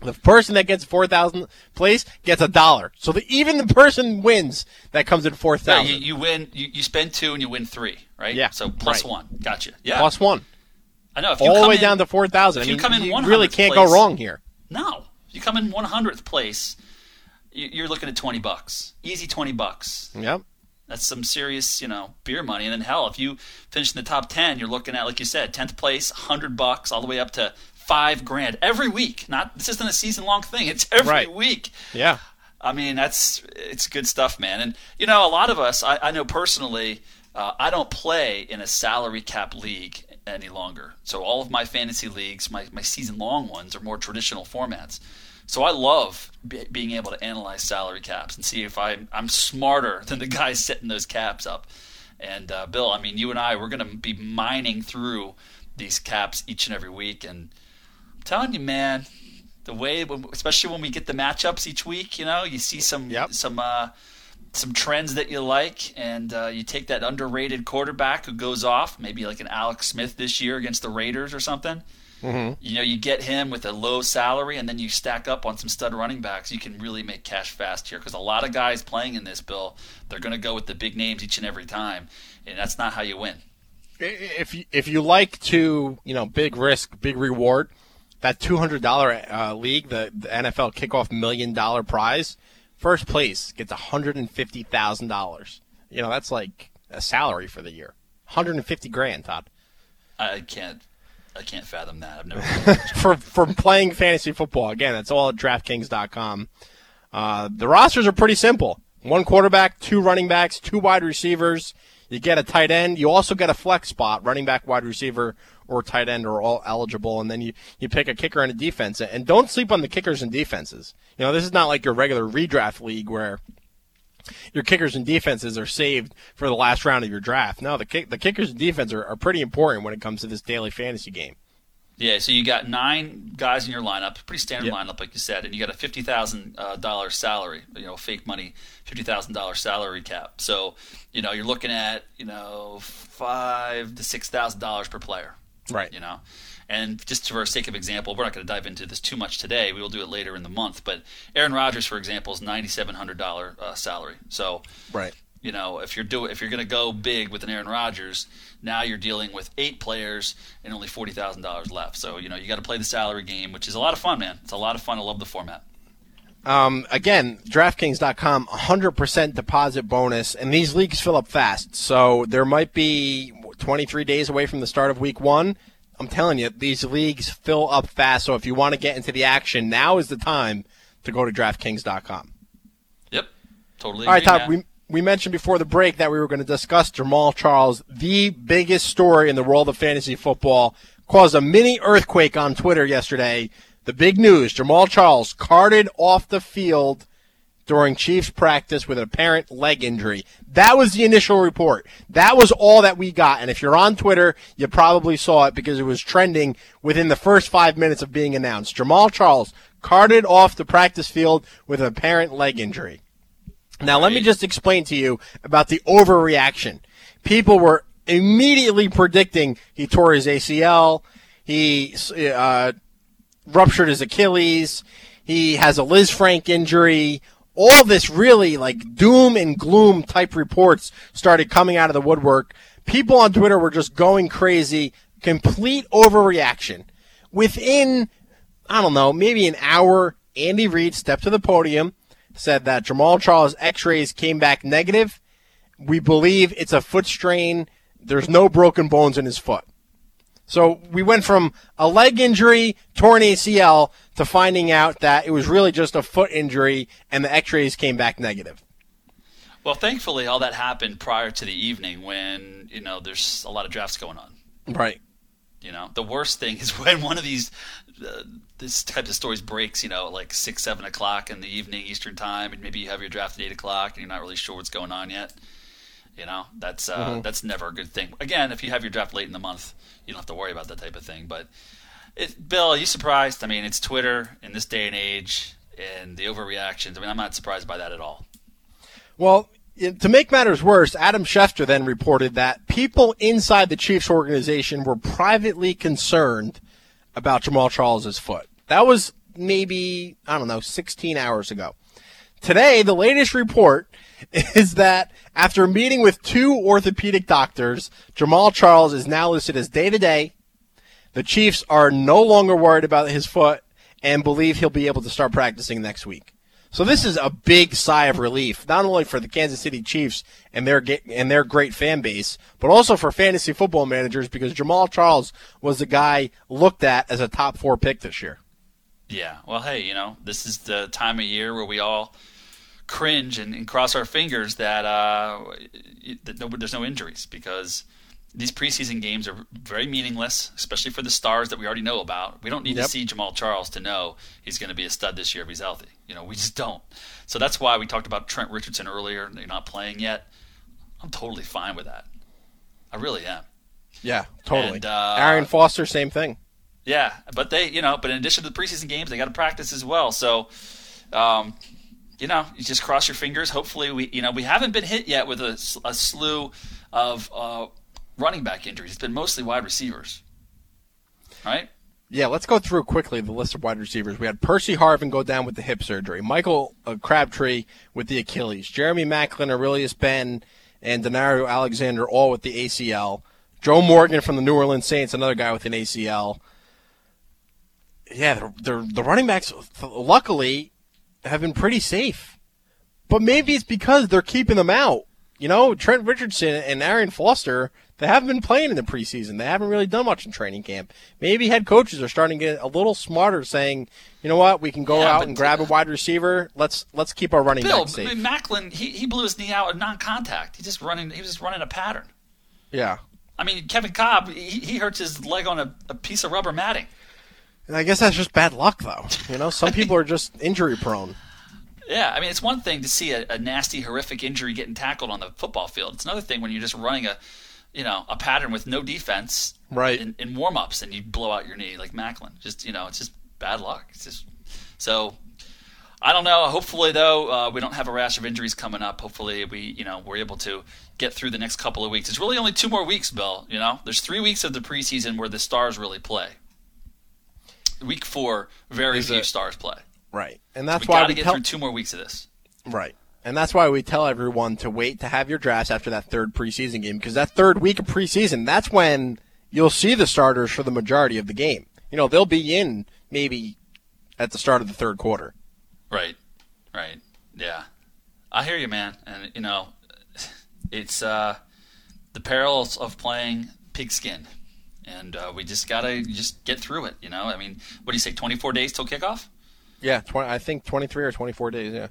The person that gets four thousand place gets a dollar. So the, even the person wins that comes in four thousand.
Yeah, you, you win. You, you spend two and you win three, right?
Yeah,
So plus
right.
one. Gotcha. Yeah.
Plus one.
I know. If you
all the
come
way
in-
down to four thousand. I mean,
you come in
you really can't
place-
go wrong here.
No, if you come in 100th place, you- you're looking at 20 bucks. Easy 20 bucks.
Yep.
That's some serious, you know, beer money. And then hell, if you finish in the top 10, you're looking at, like you said, 10th place, 100 bucks, all the way up to five grand every week. Not this isn't a season long thing. It's every
Right.
week.
Yeah.
I mean, that's it's good stuff, man. And you know, a lot of us, I, I know personally, uh, I don't play in a salary cap league any longer. So all of my fantasy leagues, my my season long ones, are more traditional formats. So I love be, being able to analyze salary caps and see if I'm I'm smarter *laughs* than the guys setting those caps up. And uh, Bill, I mean, you and I, we're going to be mining through these caps each and every week, and telling you, man, the way, especially when we get the matchups each week, you know, you see some some uh, some trends that you like, and uh, you take that underrated quarterback who goes off, maybe like an Alex Smith this year against the Raiders or something.
Mm-hmm.
You know, you get him with a low salary, and then you stack up on some stud running backs. You can really make cash fast here because a lot of guys playing in this bill, they're going to go with the big names each and every time, and that's not how you win.
If you, if you like to, you know, big risk, big reward, that two hundred dollar uh, league, the, the NFL kickoff million dollar prize, first place gets hundred and fifty thousand dollars. You know, that's like a salary for the year. Hundred and fifty grand, Todd.
I can't, I can't fathom that. I've never. *laughs*
for for playing fantasy football. Again, that's all at DraftKings.com. Uh, the rosters are pretty simple: one quarterback, two running backs, two wide receivers. You get a tight end. You also get a flex spot: running back, wide receiver, or tight end are all eligible. And then you you pick a kicker and a defense. And don't sleep on the kickers and defenses. You know, this is not like your regular redraft league where your kickers and defenses are saved for the last round of your draft. No, the kick, the kickers and defense are, are pretty important when it comes to this daily fantasy game.
Yeah, so you got nine guys in your lineup, pretty standard
Yep.
lineup, like you said, and you got a fifty thousand uh, dollar salary, you know, fake money, fifty thousand dollar salary cap. So, you know, you're looking at you know five to six thousand dollars per player,
Right.
You know, and just for sake of example, we're not going to dive into this too much today. We will do it later in the month. But Aaron Rodgers, for example, is ninety seven hundred dollar uh, salary. So,
Right.
You know, if you're do if you're going to go big with an Aaron Rodgers, now you're dealing with eight players and only forty thousand dollars left. So you know you got to play the salary game, which is a lot of fun, man. It's a lot of fun. I love the format.
Um, again, DraftKings.com, 100% deposit bonus, and these leagues fill up fast. So there might be 23 days away from the start of week one. I'm telling you, these leagues fill up fast. So if you want to get into the action, now is the time to go to DraftKings.com.
Yep, totally.
All right, Todd, we, we mentioned before the break that we were going to discuss Jamaal Charles, the biggest story in the world of fantasy football, caused a mini earthquake on Twitter yesterday. The big news Jamaal Charles carted off the field during Chiefs practice with an apparent leg injury. That was the initial report. That was all that we got. And if you're on Twitter, you probably saw it because it was trending within the first five minutes of being announced. Jamaal Charles carted off the practice field with an apparent leg injury. Now, let me just explain to you about the overreaction. People were immediately predicting he tore his ACL, he uh, ruptured his Achilles, he has a Lisfranc injury. All this really like doom and gloom type reports started coming out of the woodwork. people on Twitter were just going crazy, complete overreaction. Within, I don't know, maybe an hour, Andy Reid stepped to the podium, said that Jamaal Charles x-rays came back negative. We believe it's a foot strain. There's no broken bones in his foot. So we went from a leg injury, torn ACL, to finding out that it was really just a foot injury and the x-rays came back negative.
Well, thankfully, all that happened prior to the evening when, you know, there's a lot of drafts going on.
Right.
You know, the worst thing is *laughs* when one of these uh, this type of stories breaks. You know, like six, seven o'clock in the evening Eastern time, and maybe you have your draft at eight o'clock, and you're not really sure what's going on yet. You know, that's uh,
Mhm.
that's never a good thing. Again, if you have your draft late in the month, you don't have to worry about that type of thing. But it, Bill, are you surprised? I mean, it's Twitter in this day and age, and the overreactions. I mean, I'm not surprised by that at all.
Well, to make matters worse, Adam Schefter then reported that people inside the Chiefs organization were privately concerned about Jamaal Charles's foot. That was maybe, I don't know, 16 hours ago. Today, the latest report *laughs* is that after meeting with two orthopedic doctors, Jamaal Charles is now listed as day to day. The Chiefs are no longer worried about his foot and believe he'll be able to start practicing next week. So this is a big sigh of relief, not only for the Kansas City Chiefs and their and their great fan base, but also for fantasy football managers because Jamaal Charles was the guy looked at as a top four pick this year.
Yeah. Well, hey, you know, this is the time of year where we all cringe and, and cross our fingers that, uh, that no, there's no injuries because these preseason games are very meaningless, especially for the stars that we already know about. We don't need
Yep.
to see Jamaal Charles to know he's going to be a stud this year if he's healthy. You know, we just don't. So that's why we talked about Trent Richardson earlier. They're not playing yet. I'm totally fine with that. I really am.
Yeah, totally.
And, uh,
Arian Foster, same thing.
Yeah, but they, you know, but in addition to the preseason games, they got to practice as well. So, um, you know, you just cross your fingers. Hopefully, we, you know, we haven't been hit yet with a slew of uh, running back injuries. It's been mostly wide receivers, right?
Yeah, let's go through quickly the list of wide receivers. We had Percy Harvin go down with the hip surgery, Michael uh, Crabtree with the Achilles, Jeremy Maclin, Arrelious Benn, and Danario Alexander all with the ACL. Joe Morgan from the New Orleans Saints, another guy with an ACL. Yeah, the, the, the running backs, luckily, have been pretty safe. But maybe it's because they're keeping them out. You know, Trent Richardson and Arian Foster, they haven't been playing in the preseason. They haven't really done much in training camp. Maybe head coaches are starting to get a little smarter, saying, you know what, we can go
Yeah,
out and grab a wide receiver. Let's let's keep our running
Bill
back safe.
I mean, Maclin, he, he blew his knee out in non-contact. He just running, he was just running a pattern.
Yeah,
I mean, Kevin Cobb, he, he hurts his leg on a, a piece of rubber matting.
and I guess that's just bad luck, though. You know, some *laughs* people are just injury prone.
Yeah, I mean, it's one thing to see a, a nasty, horrific injury getting tackled on the football field. It's another thing when you're just running a, you know, a pattern with no defense,
Right.
In, in warm-ups, and you blow out your knee like Maclin. Just you know, it's just bad luck. It's just so. I don't know. Hopefully, though, uh, we don't have a rash of injuries coming up. Hopefully, we you know we're able to get through the next couple of weeks. It's really only two more weeks, Bill. You know, there's three weeks of the preseason where the stars really play. Week four, very
Is
few
it-
stars play.
Right, and that's
we
why
got to
we
get
tell
through two more weeks of this.
Right. And that's why we tell everyone to wait to have your drafts after that third preseason game because that third week of preseason, that's when you'll see the starters for the majority of the game. You know, they'll be in maybe at the start of the third quarter.
Right, right, yeah. I hear you, man, and you know, *laughs* it's uh, the perils of playing pigskin, and uh, we just gotta just get through it. You know, I mean, what do you say? Twenty four days till kickoff?
Yeah, 20, I think 23 or 24 days, yeah.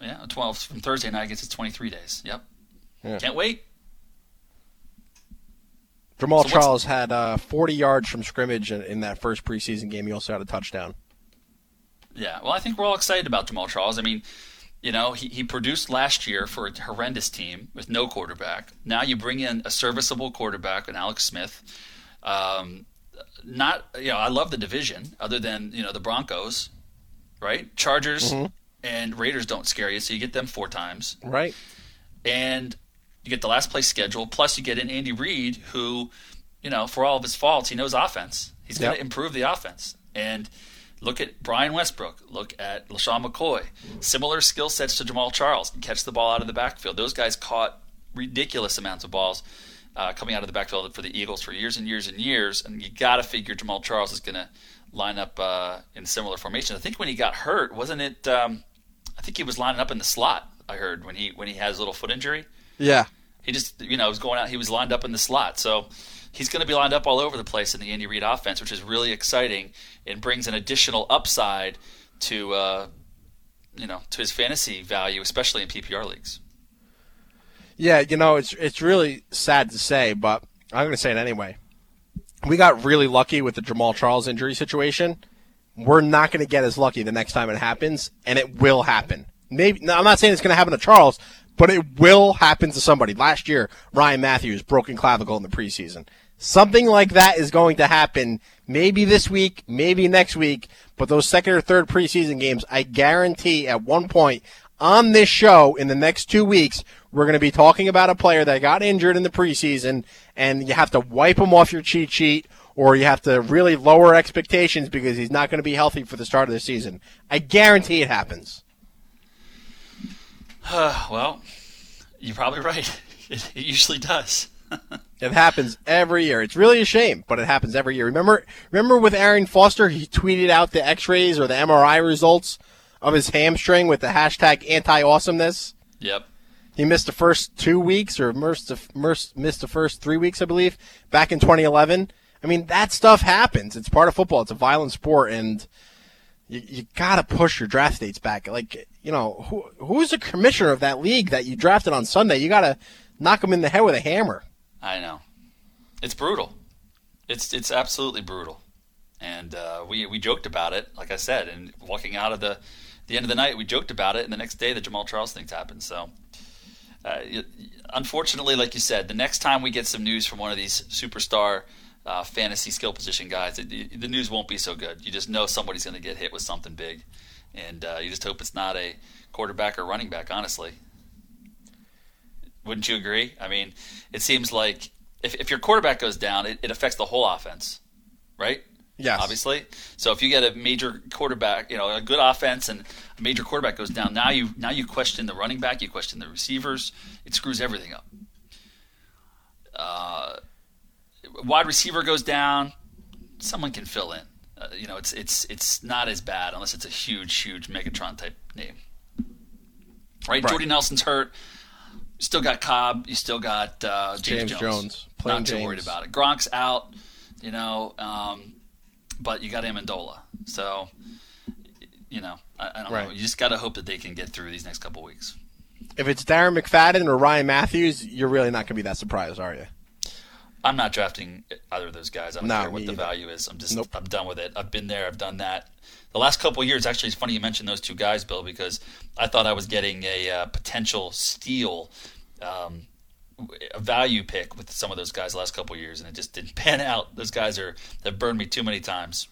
Yeah, twelve from Thursday night. I guess it's twenty three days. Yep.
Yeah.
Can't wait.
Jamaal
So
Charles had uh, 40 yards from scrimmage in, in that first preseason game. He also had a touchdown.
Yeah, well, I think we're all excited about Jamaal Charles. I mean, you know, he, he produced last year for a horrendous team with no quarterback. Now you bring in a serviceable quarterback in Alex Smith. Um, not, you know, I love the division other than, you know, the Broncos, right? Chargers
Mhm.
And Raiders don't scare you, so you get them four times.
Right.
And you get the last place schedule, plus you get in Andy Reid, who, you know, for all of his faults, he knows offense. He's going to improve the offense. And look at Brian Westbrook. Look at LeSean McCoy. Similar skill sets to Jamaal Charles. Can catch the ball out of the backfield. Those guys caught ridiculous amounts of balls uh, coming out of the backfield for the Eagles for years and years and years, and you got to figure Jamaal Charles is going to line up uh, in similar formation. I think when he got hurt, wasn't it? Um, I think he was lining up in the slot. I heard when he when he had his little foot injury.
Yeah.
He just you know was going out. He was lined up in the slot, so he's going to be lined up all over the place in the Andy Reid offense, which is really exciting and brings an additional upside to uh, you know to his fantasy value, especially in PPR leagues.
Yeah, you know, it's it's really sad to say, but I'm going to say it anyway. We got really lucky with the Jamaal Charles injury situation. We're not going to get as lucky the next time it happens, and it will happen. Maybe I'm not saying it's going to happen to Charles, but it will happen to somebody. Last year, Ryan Mathews broken clavicle in the preseason. Something like that is going to happen maybe this week, maybe next week, but those second or third preseason games, I guarantee at one point on this show in the next two weeks, we're going to be talking about a player that got injured in the preseason, and you have to wipe him off your cheat sheet, or you have to really lower expectations because he's not going to be healthy for the start of the season. I guarantee it happens. *sighs*
well, you're probably right. It, *laughs* it usually does. *laughs*
It happens every year. It's really a shame, but it happens every year. Remember, remember with Arian Foster, he tweeted out the X-rays or the MRI results of his hamstring with the hashtag anti-awesomeness.
Yep.
He missed the first two weeks, or missed the, missed the first three weeks, I believe, back in 2011. I mean, that stuff happens. It's part of football. It's a violent sport, and you, you gotta push your draft dates back. Like, you know, who who's the commissioner of that league that you drafted on Sunday? You gotta knock him in the head with a hammer.
I know. It's brutal. It's it's absolutely brutal. And uh, we we joked about it, like I said, and walking out of the the end of the night, we joked about it, and the next day the Jamaal Charles things happened. So, uh, unfortunately, like you said, the next time we get some news from one of these superstar uh, fantasy skill position guys, it, the news won't be so good. You just know somebody's going to get hit with something big, and uh, you just hope it's not a quarterback or running back. Honestly, wouldn't you agree? I mean, it seems like if, if your quarterback goes down, it, it affects the whole offense, right?
Yeah,
Obviously. So if you get a major quarterback, you know, a good offense and a major quarterback goes down, now you now you question the running back, you question the receivers. It screws everything up. Uh, wide receiver goes down, someone can fill in. Uh, you know, it's it's it's not as bad unless it's a huge, huge Megatron type name. Right?
Right.
Jordy Nelson's hurt. You still got Cobb. You still got uh, James,
James Jones. Plain
Not too worried about it. Gronk's out. You know, um, but you got Amendola. So, you know, I, I don't know. You just got to hope that they can get through these next couple weeks.
If it's Darren McFadden or Ryan Mathews, you're really not going to be that surprised, are you?
I'm not drafting either of those guys. I don't
No,
care what the
either.
value is. I'm just I'm done with it. I've been there. I've done that. The last couple of years, actually, it's funny you mentioned those two guys, Bill, because I thought I was getting a uh, potential steal, um, a value pick with some of those guys the last couple of years, and it just didn't *laughs* pan out. Those guys are have burned me too many times.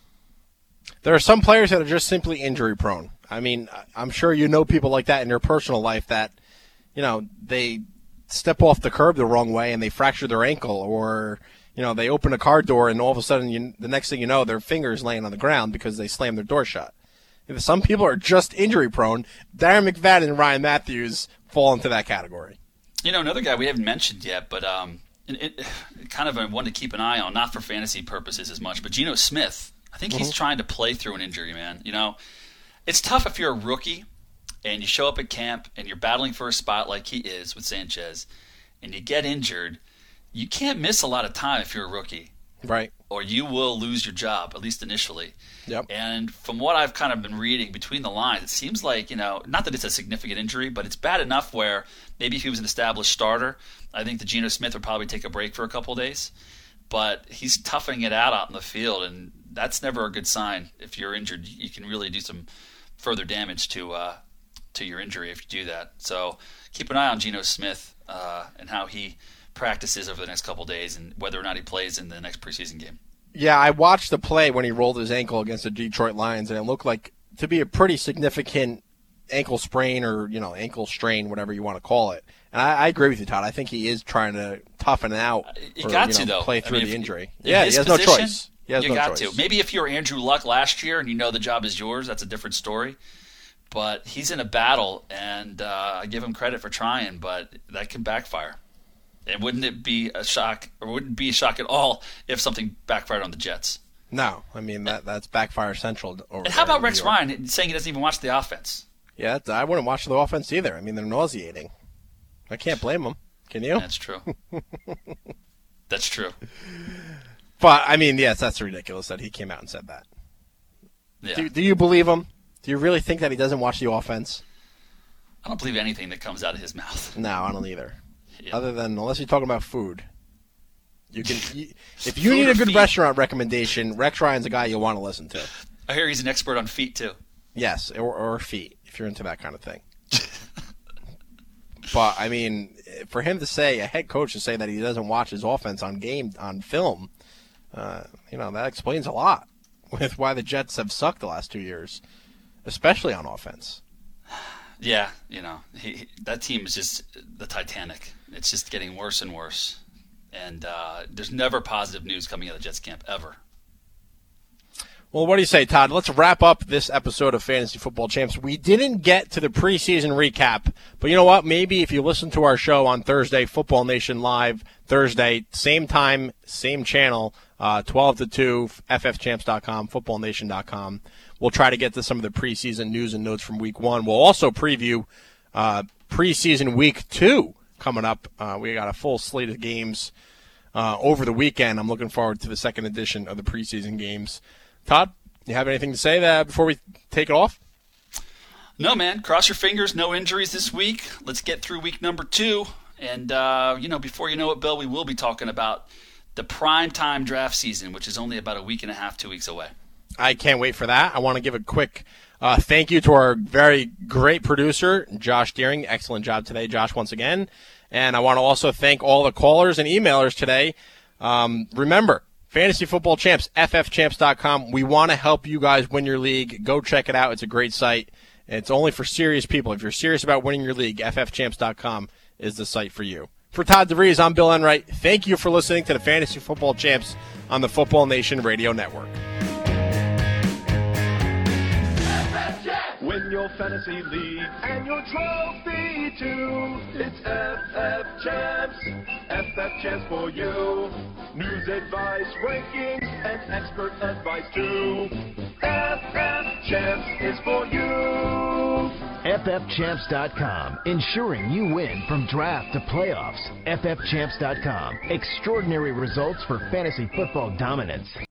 There are some players that are just simply injury prone. I mean, I'm sure you know people like that in your personal life that, you know, they step off the curb the wrong way and they fracture their ankle, or you know, they open a car door and all of a sudden, you, the next thing you know, their fingers laying on the ground because they slammed their door shut. If Some people are just injury prone. Darren McFadden and Ryan Mathews fall into that category.
You know, another guy we haven't mentioned yet, but um, it, it, *sighs* kind of a one to keep an eye on, not for fantasy purposes as much, but Geno Smith. I think he's
Mhm.
trying to play through an injury, man. You know, it's tough if you're a rookie and you show up at camp and you're battling for a spot like he is with Sanchez, and you get injured. You can't miss a lot of time if you're a rookie,
Right.
or you will lose your job at least initially.
Yep.
And from what I've kind of been reading between the lines, it seems like, you know, not that it's a significant injury, but it's bad enough where maybe if he was an established starter, I think the Geno Smith would probably take a break for a couple of days. But he's toughing it out out in the field, and that's never a good sign. If you're injured, you can really do some further damage to uh, to your injury if you do that. So keep an eye on Geno Smith uh, and how he practices over the next couple of days, and whether or not he plays in the next preseason game.
Yeah, I watched the play when he rolled his ankle against the Detroit Lions, and it looked like to be a pretty significant ankle sprain or you know ankle strain, whatever you want to call it. And I, I agree with you, Todd. I think he is trying to toughen it out.
You
for,
got
you
to
know,
though.
play
I
through
mean,
the injury.
in
Yeah, he has no choice. He has
you
no
got
choice.
to. Maybe if you're Andrew Luck last year and you know the job is yours, that's a different story. But he's in a battle, and uh, I give him credit for trying, but that can backfire. And wouldn't it be a shock, or wouldn't be a shock at all if something backfired on the Jets?
No, I mean that that's backfire central. Over
And how about Rex Ryan saying he doesn't even watch the offense?
Yeah, I wouldn't watch the offense either. I mean, they're nauseating. I can't blame them. Can you?
That's true. *laughs* That's true.
But I mean, yes, that's ridiculous that he came out and said that.
Yeah.
Do, do you believe him? Do you really think that he doesn't watch the offense?
I don't believe anything that comes out of his mouth. *laughs*
No, I don't either. Other than unless you're talking about food, you can. You, *laughs* if you
Food
need a good
feet?
restaurant recommendation, Rex Ryan's a guy you want to listen to.
I hear he's an expert on feet too.
Yes, or, or feet if you're into that kind of thing. *laughs* but I mean, for him to say a head coach to say that he doesn't watch his offense on game on film, uh, you know that explains a lot with why the Jets have sucked the last two years, especially on offense.
Yeah, you know, he, he- that team is just the Titanic. It's just getting worse and worse. And uh, there's never positive news coming out of the Jets camp ever.
Well, what do you say, Todd? Let's wrap up this episode of Fantasy Football Champs. We didn't get to the preseason recap, but you know what? Maybe if you listen to our show on Thursday, Football Nation Live, Thursday, same time, same channel, uh, 12 to 2, ffchamps.com, footballnation.com. We'll try to get to some of the preseason news and notes from week one. We'll also preview uh, preseason week two coming up. Uh, we got a full slate of games uh, over the weekend. I'm looking forward to the second edition of the preseason games. Todd, you have anything to say that before we take it off?
No, man. Cross your fingers. No injuries this week. Let's get through week number two. And, uh, you know, before you know it, Bill, we will be talking about the prime time draft season, which is only about a week and a half, two weeks away.
I can't wait for that. I want to give a quick uh, thank you to our very great producer, Josh Deering. Excellent job today, Josh, once again. And I want to also thank all the callers and emailers today. Um, remember, Fantasy Football Champs, ffchamps.com. We want to help you guys win your league. Go check it out. It's a great site. It's only for serious people. If you're serious about winning your league, ffchamps.com is the site for you. For Todd DeVries, I'm Bill Enright. Thank you for listening to the Fantasy Football Champs on the Football Nation Radio Network.
Win your fantasy league and your trophy too. It's FF Champs, FF Champs for you. News, advice, rankings, and expert advice too. FF Champs is for you.
FFChamps.com, ensuring you win from draft to playoffs. FFChamps.com, extraordinary results for fantasy football dominance.